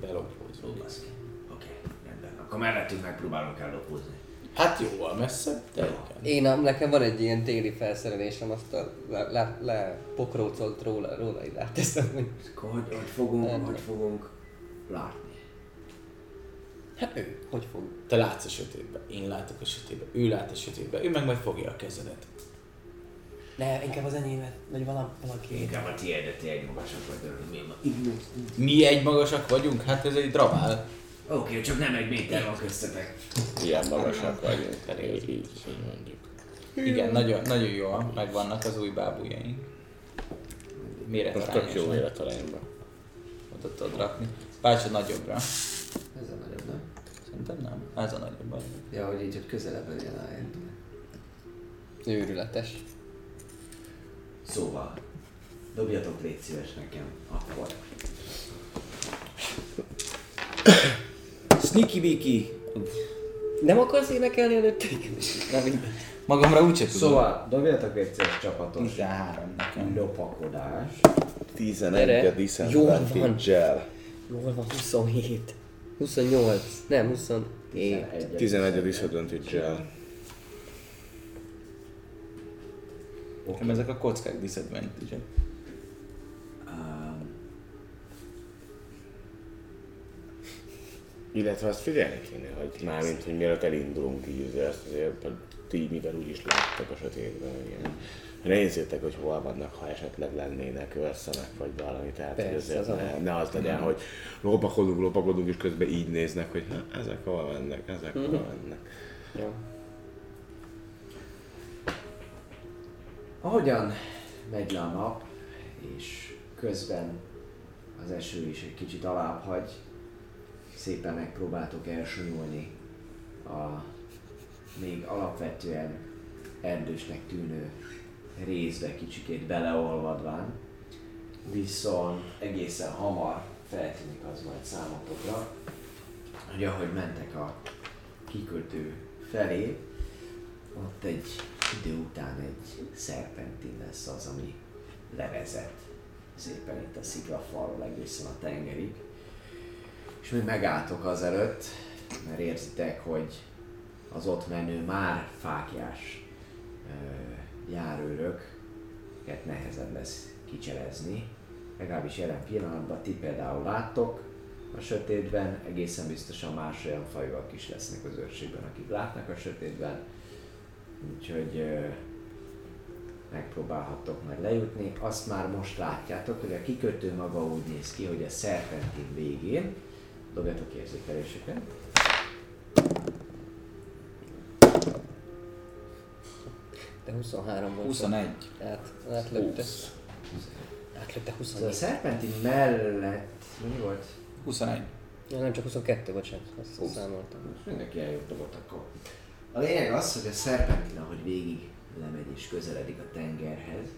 Belopózunk. Baszki. Oké, rendben. Akkor mellettünk megpróbálunk ellopozni. Hát jóval messze, de igen. Én, a, nekem van egy ilyen téli felszerelésem, azt a, le, le, le pokrócolt róla, róla így ráteszem, hogy Akkor hogy, hogy fogunk, hogy fogunk látni? Hát ő, hogy fog? Te látsz a sötétbe, én látok a sötétbe, ő lát a sötétbe, ő meg majd fogja a kezedet. Ne, inkább az enyémet, vagy valami, valaki. Inkább a tiédet, ti egy magasabb vagy, de mi van? Mi egy magasak vagyunk? Hát ez egy drabál. Oké, csak nem egy méter van köztetek. ilyen magasak vagyunk. Elég. Így, így, mondjuk. Igen, nagyon, nagyon jól megvannak az új bábújaink. Most tök jó Méretarányosan. életarányban. Oda tudod rakni. Bácsa nagyobbra. Ez a nagyobb, nem? Szerintem nem. Ez a nagyobb. az. Ja, hogy így, hogy közelebb legyen a Őrületes. Szóval, dobjatok légy szíves nekem, akkor. Sneaky Wiki. Nem akarsz énekelni előtt? Mindegy. Magamra úgyse tudom. Szóval, dobjatok légy szíves csapatos 13 nekem. lopakodás. 11 Gyere. a Jól van. Jól van, 27. 28. Nem, 27. 11. 11 a disadvantage-el. Nem ezek a kockák disadvantage Illetve azt figyelni kéne, hogy mármint, hogy mielőtt elindulunk így, azért a ti, mivel úgyis láttak a sötétben, ilyen. Nézzétek, hogy hol vannak, ha esetleg lennének összenek, vagy valami. Tehát hogy Persze, azért az ne, ne az legyen, hogy lopakodunk, lopakodunk, és közben így néznek, hogy na, ezek hol mennek, ezek hol mennek. Jó. Ahogyan megy le a nap, és közben az eső is egy kicsit alább hagy, szépen megpróbáltok elsonyolni a még alapvetően erdősnek tűnő részbe kicsikét beleolvadván, viszont egészen hamar feltűnik az majd számotokra, hogy ahogy mentek a kikötő felé, ott egy idő után egy szerpentin lesz az, ami levezet szépen itt a sziklafalról egészen a tengerig. És még megálltok azelőtt, mert érzitek, hogy az ott menő már fákjás járőröket nehezebb lesz kicselezni. Legalábbis jelen pillanatban ti például láttok a sötétben, egészen biztosan más olyan fajúak is lesznek az őrségben, akik látnak a sötétben. Úgyhogy ö, megpróbálhattok majd lejutni. Azt már most látjátok, hogy a kikötő maga úgy néz ki, hogy a szerpentin végén dobjatok érzékeléseket. De 23 volt. 21. Át, átlőtte. Átlőtte Ez a 24. szerpentin mellett, mi volt? 21. Ja, nem csak 22, bocsánat, azt számoltam. Mindenki eljött dobott akkor. A lényeg az, hogy a szerpentin, ahogy végig lemegy és közeledik a tengerhez,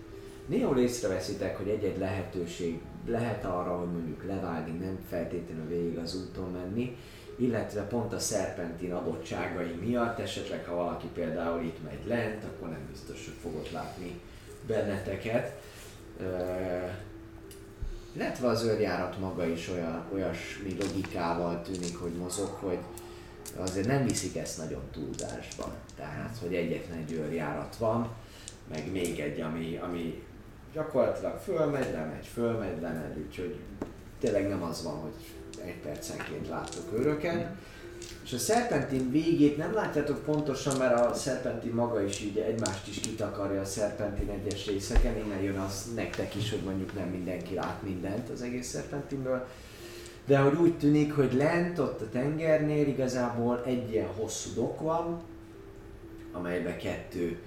néhol észreveszitek, hogy egy-egy lehetőség lehet arra, hogy mondjuk levágni, nem feltétlenül végig az úton menni, illetve pont a szerpentin adottságai miatt, esetleg ha valaki például itt megy lent, akkor nem biztos, hogy fogod látni benneteket. Illetve az őrjárat maga is olyan, olyasmi logikával tűnik, hogy mozog, hogy azért nem viszik ezt nagyon túlzásba. Tehát, hogy egyetlen egy őrjárat van, meg még egy, ami, ami gyakorlatilag fölmegy, lemegy, fölmegy, lemegy, úgyhogy tényleg nem az van, hogy egy percenként látok őröket. És a szerpentin végét nem látjátok pontosan, mert a szerpentin maga is így egymást is kitakarja a szerpentin egyes részeken, innen jön az nektek is, hogy mondjuk nem mindenki lát mindent az egész szerpentinből. De hogy úgy tűnik, hogy lent ott a tengernél igazából egy ilyen hosszú dok van, amelyben kettő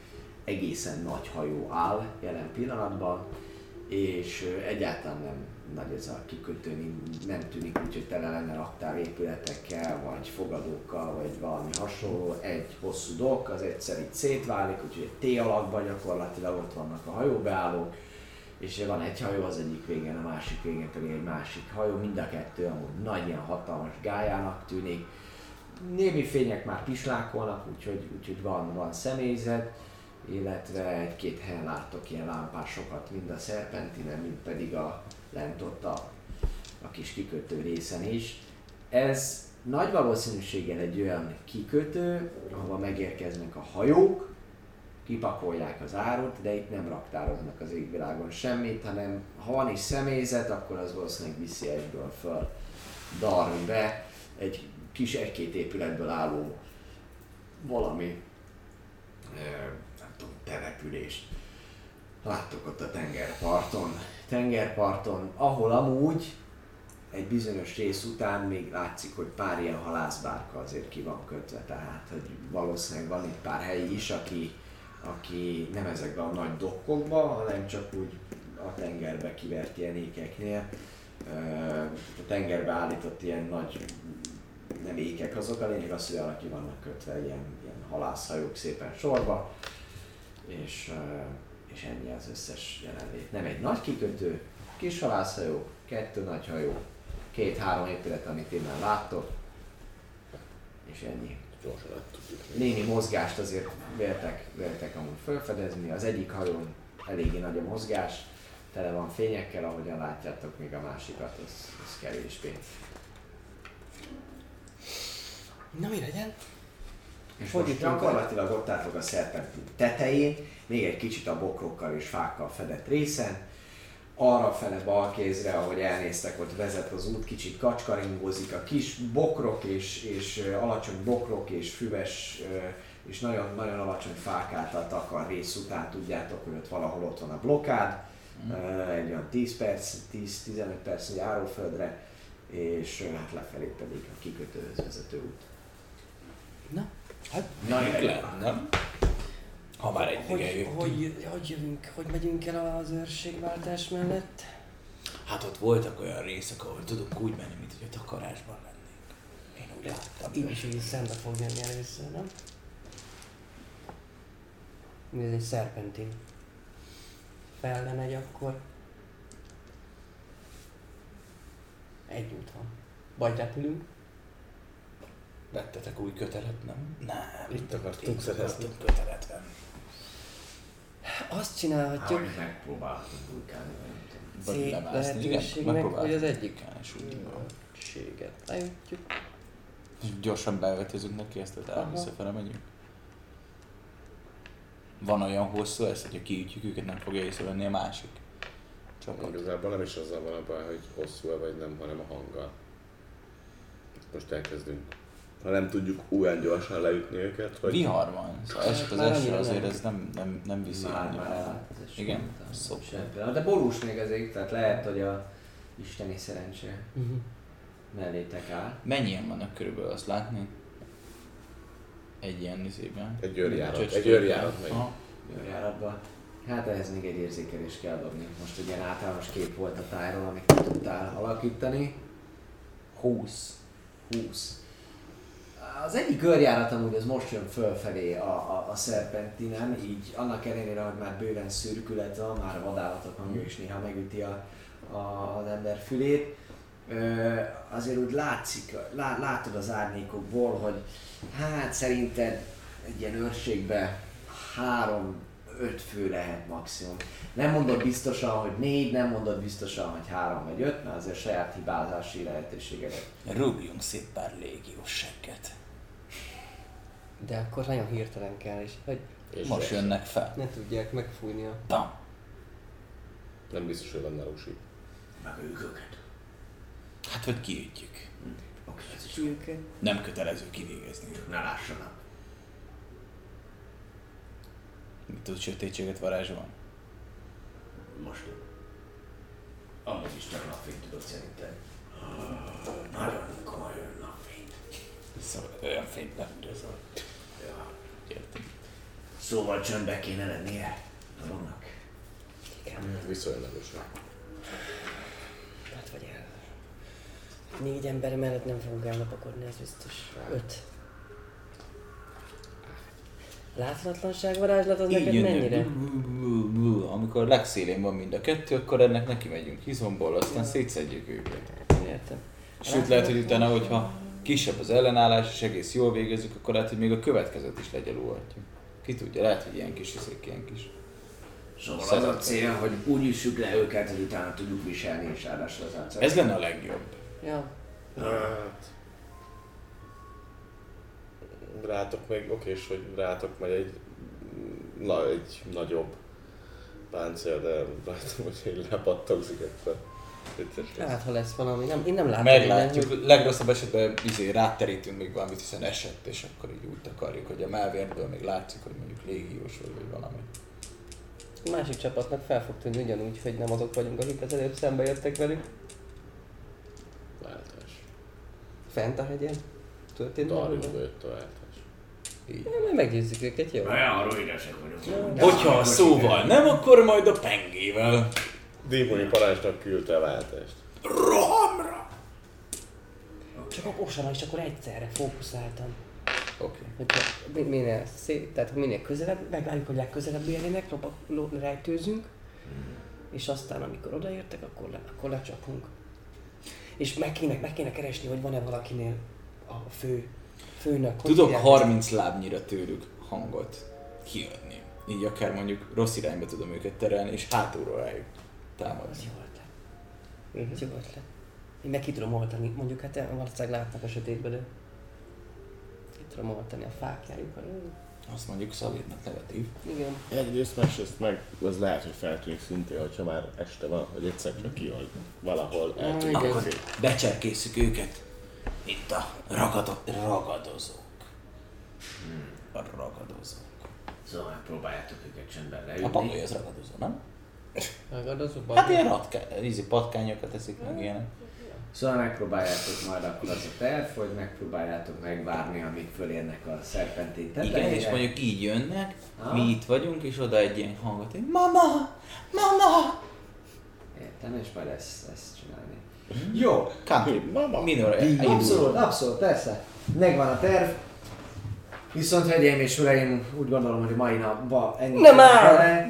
egészen nagy hajó áll jelen pillanatban, és egyáltalán nem nagy ez a kikötő, nem tűnik úgy, hogy tele lenne raktárépületekkel, vagy fogadókkal, vagy valami hasonló. Egy hosszú dok, az egyszer itt szétválik, úgyhogy egy T alakban gyakorlatilag ott vannak a hajóbeállók, és van egy hajó az egyik végén, a másik végén pedig egy másik hajó, mind a kettő amúgy nagy ilyen hatalmas gályának tűnik. Némi fények már pislákolnak, úgyhogy, úgyhogy van, van személyzet, illetve egy-két helyen láttok ilyen lámpásokat, mind a szerpentinen, mind pedig a lent ott a, a kis kikötő részen is. Ez nagy valószínűséggel egy olyan kikötő, ahova megérkeznek a hajók, kipakolják az árut, de itt nem raktároznak az égvilágon semmit, hanem ha van is személyzet, akkor az valószínűleg viszi egyből föl Darwinbe egy kis egy-két épületből álló valami ö, nem tudom, települést. Láttok ott a tengerparton. Tengerparton, ahol amúgy egy bizonyos rész után még látszik, hogy pár ilyen halászbárka azért ki van kötve, tehát hogy valószínűleg van itt pár helyi is, aki, aki nem ezekben a nagy dokkokban, hanem csak úgy a tengerbe kivert ilyen ékeknél. A tengerbe állított ilyen nagy nem ékek azok, a lényeg az, hogy arra ki vannak kötve ilyen, ilyen halászhajók szépen sorba, és, és ennyi az összes jelenlét. Nem egy nagy kikötő, kis halászhajó, kettő nagy hajó, két-három épület, amit innen láttok, és ennyi. Némi mozgást azért véltek, véltek amúgy felfedezni. Az egyik hajón eléggé nagy a mozgás, tele van fényekkel, ahogyan látjátok még a másikat, az, az kevésbé. Na mi legyen? És Hogy most gyakorlatilag ott álltok a szerpentin tetején, még egy kicsit a bokrokkal és fákkal fedett részen, arra fele bal kézre, ahogy elnéztek, ott vezet az út, kicsit kacskaringózik, a kis bokrok és, és alacsony bokrok és füves és nagyon-nagyon alacsony fák által takar rész után tudjátok, hogy ott valahol ott van a blokkád, ö, egy olyan 10 perc, 10-15 perc járóföldre, és hát lefelé pedig a kikötőhöz vezető út. Na, hát Na, nem? Ha már egy hogy, jöttünk. hogy, hogy jövünk, hogy megyünk el az őrségváltás mellett? Hát ott voltak olyan részek, ahol tudunk úgy menni, mint hogy a takarásban lennénk. Én úgy láttam. Így is így szembe fog jönni először, nem? Mi Ez egy szerpentin. Fel megy akkor. Egy út van. Vagy repülünk, Vettetek új kötelet, nem? Nem. Itt akartunk akartunk kötelet venni. Azt csinálhatjuk. Ahogy megpróbáltunk bulkálni, nem tudom. Vagy Szép lemászni, igen, lehetőség meg, megpróbáltuk hogy az egyik bulkálni, és úgy van. Séget leütjük. Gyorsan bevetőzünk neki ezt, tehát visszafele megyünk. Van olyan hosszú ez, hogyha kiütjük őket, nem fogja észrevenni a másik csapat. Igazából nem is azzal van a baj, hogy hosszú-e vagy nem, hanem a hanggal. Most elkezdünk. Ha nem tudjuk olyan gyorsan leütni őket, hogy Vihar van, szóval az eső, azért ez nem, nem, nem viszi Már, annyira. az eső. Igen? Semmi. De borús még azért, tehát lehet, hogy a isteni szerencse Uh-huh. mellétek áll. Mennyien vannak körülbelül azt látni? Egy ilyen izében. Egy őrjárat, egy őrjárat megy. Aha. Járatba. Hát ehhez még egy érzékelést kell dobni. Most egy ilyen általános kép volt a tájról, amit tudtál alakítani. 20. 20. Az egyik körjárat amúgy az most jön fölfelé a, a, a szerpentinen, így annak ellenére, hogy már bőven szürkület van, már a vadállatok hangja is néha megüti a, a, az ember fülét. Ö, azért úgy látszik, lá, látod az árnyékokból, hogy hát szerinted egy ilyen őrségbe három, öt fő lehet maximum. Nem mondod biztosan, hogy négy, nem mondod biztosan, hogy három vagy öt, mert azért saját hibázási lehetőségedet Rúgjunk szép pár légiós segget. De akkor nagyon hirtelen kell, és hogy És Most jönnek fel. ne tudják megfújni a... Bam! Nem biztos, hogy van narusi. Megöljük őket. Hát, hogy kiütjük. Oké, ez is jó. Nem kötelező kivégezni. Ne lássanak. Mit tud sötétséget varázsolni? Most. Amúgy is csak napfényt tudod szerintem. Nagyon komoly napfényt. Szóval olyan fényt nem rözel. Ja. Értem. Szóval csöndbe kéne lennie dolognak. Viszonylagosan. Hát vagy el. Négy ember mellett nem fogunk elnapakodni, ez biztos. Öt. Láthatatlanság varázslat az Így neked mennyire? Amikor legszélén van mind a kettő, akkor ennek neki megyünk izomból, aztán szétszedjük őket. Értem. Sőt, lehet, hogy utána, hogyha kisebb az ellenállás, és egész jól végezzük, akkor lehet, hogy még a következőt is legyalulhatjuk. Ki tudja, lehet, hogy ilyen kis izék, ilyen kis. Szóval az a cél, hogy úgy üssük le őket, hogy utána tudjuk viselni, és ráadásul az arcát. Ez lenne a legjobb. Ja. Hát... Rátok még okés, hogy rátok megy egy, na, egy nagyobb páncél, de látom, hogy lepattogzik akkor. Hát, ha lesz valami, nem, én nem látom Meglátjuk, innen, legrosszabb esetben izé, ráterítünk még valamit, hiszen esett, és akkor így úgy takarjuk, hogy a melvérből még látszik, hogy mondjuk légiós vagy, vagy valami. hogy a másik csapatnak fel fog tűnni ugyanúgy, hogy nem azok vagyunk, akik az előbb szembe jöttek velük. Váltás. Fent a hegyen. Történt valami? Darjusba jött a váltás. Így. Ja, majd meggyőzzük őket, jó? Olyan ruidesek vagyunk. De Hogyha a szóval nem, akkor majd a pengével. Démoni parancsnak küldte a váltást. Rohamra! Csak akkor osan, és akkor egyszerre fókuszáltan. Oké. Mi- minél szét, tehát minél közelebb, megvárjuk, hogy legközelebb lo, rejtőzünk, és aztán amikor odaértek, akkor, le, akkor lecsapunk. És meg kéne, meg kéne keresni, hogy van-e valakinél a fő, főnök. hogy Tudok hívják 30 lábnyira tőlük hangot kijönni. Így akár mondjuk rossz irányba tudom őket terelni, és hátulról rájuk támad. Ez jó ötlet. Ez jó ötlet. Én meg ki tudom oltani, mondjuk hát valószínűleg látnak a sötétbe, de ki tudom oltani a fákjájukat. Azt mondjuk szolidnak negatív. Igen. Egyrészt, másrészt meg az lehet, hogy feltűnik szintén, hogyha már este van, hogy egyszer csak kihagy valahol eltűnik. igen. Akkor becserkészük őket. Itt a ragado, ragadozók. A ragadozók. Szóval megpróbáljátok őket csendben A leütni. pangoly az ragadozó, nem? Megadozok Hát ilyen ratká, ízi patkányokat eszik meg ilyenek. Szóval megpróbáljátok majd akkor az a terv, hogy megpróbáljátok megvárni, amíg fölérnek a szerpentin tetejére. Igen, és mondjuk így jönnek, Ah. mi itt vagyunk, és oda egy ilyen hangot, hogy Mama! Mama! Értem, és majd ezt, ezt csinálni. Jó, Country, Mama. minor, abszolút, abszolút, persze. Megvan a terv. Viszont, hölgyeim és uraim, úgy gondolom, hogy mai napban ennyi. Nem áll! bele.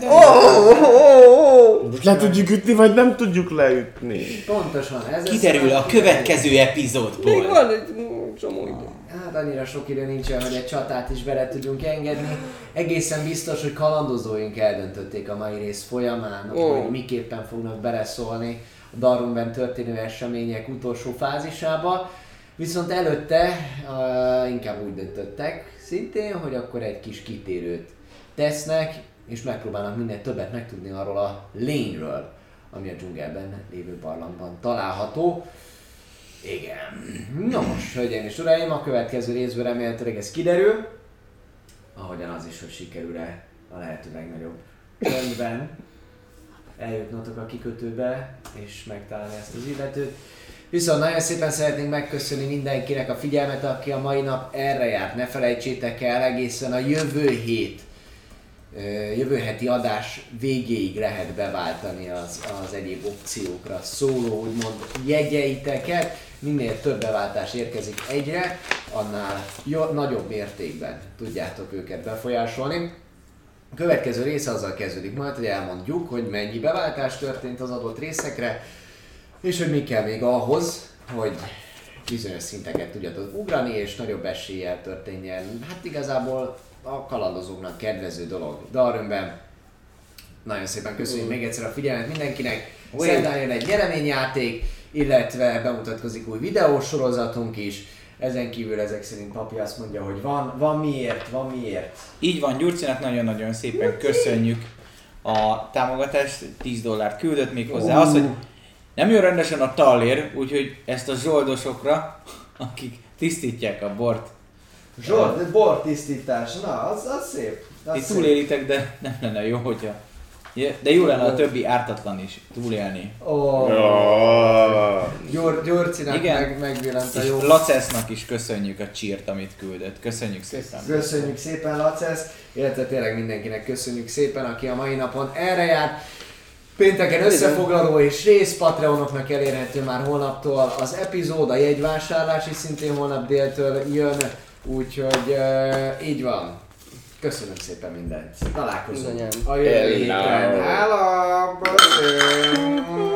Most le tudjuk ütni, vagy nem tudjuk leütni? Pontosan, ez Kiderül a következő Még epizódból. van egy mm, csomó idő. Hát annyira sok idő nincsen, hogy egy csatát is bele tudjunk engedni. Egészen biztos, hogy kalandozóink eldöntötték a mai rész folyamán, Ó. hogy miképpen fognak beleszólni a Darumben történő események utolsó fázisába. Viszont előtte uh, inkább úgy döntöttek szintén, hogy akkor egy kis kitérőt tesznek, és megpróbálnak minél többet megtudni arról a lényről, ami a dzsungelben lévő barlangban található. Igen. Na most, hölgyeim és uraim, a következő részből remélhetőleg ez kiderül. Ahogyan az is, hogy sikerül-e a lehető legnagyobb csöndben eljutnotok a kikötőbe, és megtalálni ezt az illetőt. Viszont nagyon szépen szeretnénk megköszönni mindenkinek a figyelmet, aki a mai nap erre járt. Ne felejtsétek el, egészen a jövő hét jövő heti adás végéig lehet beváltani az, az egyéb opciókra szóló, úgymond jegyeiteket. Minél több beváltás érkezik egyre, annál jó, nagyobb mértékben tudjátok őket befolyásolni. A következő része azzal kezdődik majd, hogy elmondjuk, hogy mennyi beváltás történt az adott részekre, és hogy mi kell még ahhoz, hogy bizonyos szinteket tudjatok ugrani, és nagyobb eséllyel történjen. Hát igazából a kalandozóknak kedvező dolog. Darönben nagyon szépen köszönjük még egyszer a figyelmet mindenkinek. Szerdán jön egy nyereményjáték, illetve bemutatkozik új videósorozatunk is. Ezen kívül ezek szerint papi azt mondja, hogy van, van miért, van miért. Így van, Gyurcinak nagyon-nagyon szépen köszönjük a támogatást, 10 dollárt küldött még hozzá. Az, hogy nem jön rendesen a tallér, úgyhogy ezt a zsoldosokra, akik tisztítják a bort, Zsolt, de bortisztítás, na, az, az szép. Az szép. túlélitek, de nem lenne jó, hogyha... De jó lenne a többi ártatlan is túlélni. Ó, Ja. Gyur, Gyurcinak Igen. meg, megvillant a jó. Lacesznak is köszönjük a csírt, amit küldött. Köszönjük szépen. Köszönjük szépen Lacesz, illetve tényleg mindenkinek köszönjük szépen, aki a mai napon erre járt. Pénteken összefoglaló és rész Patreonoknak elérhető már holnaptól az epizód, a jegyvásárlás is szintén holnap déltől jön, úgyhogy uh, így van. Köszönöm szépen mindent. Találkozunk Bizonyám. a jövő Hello. héten. Hello! Köszönöm.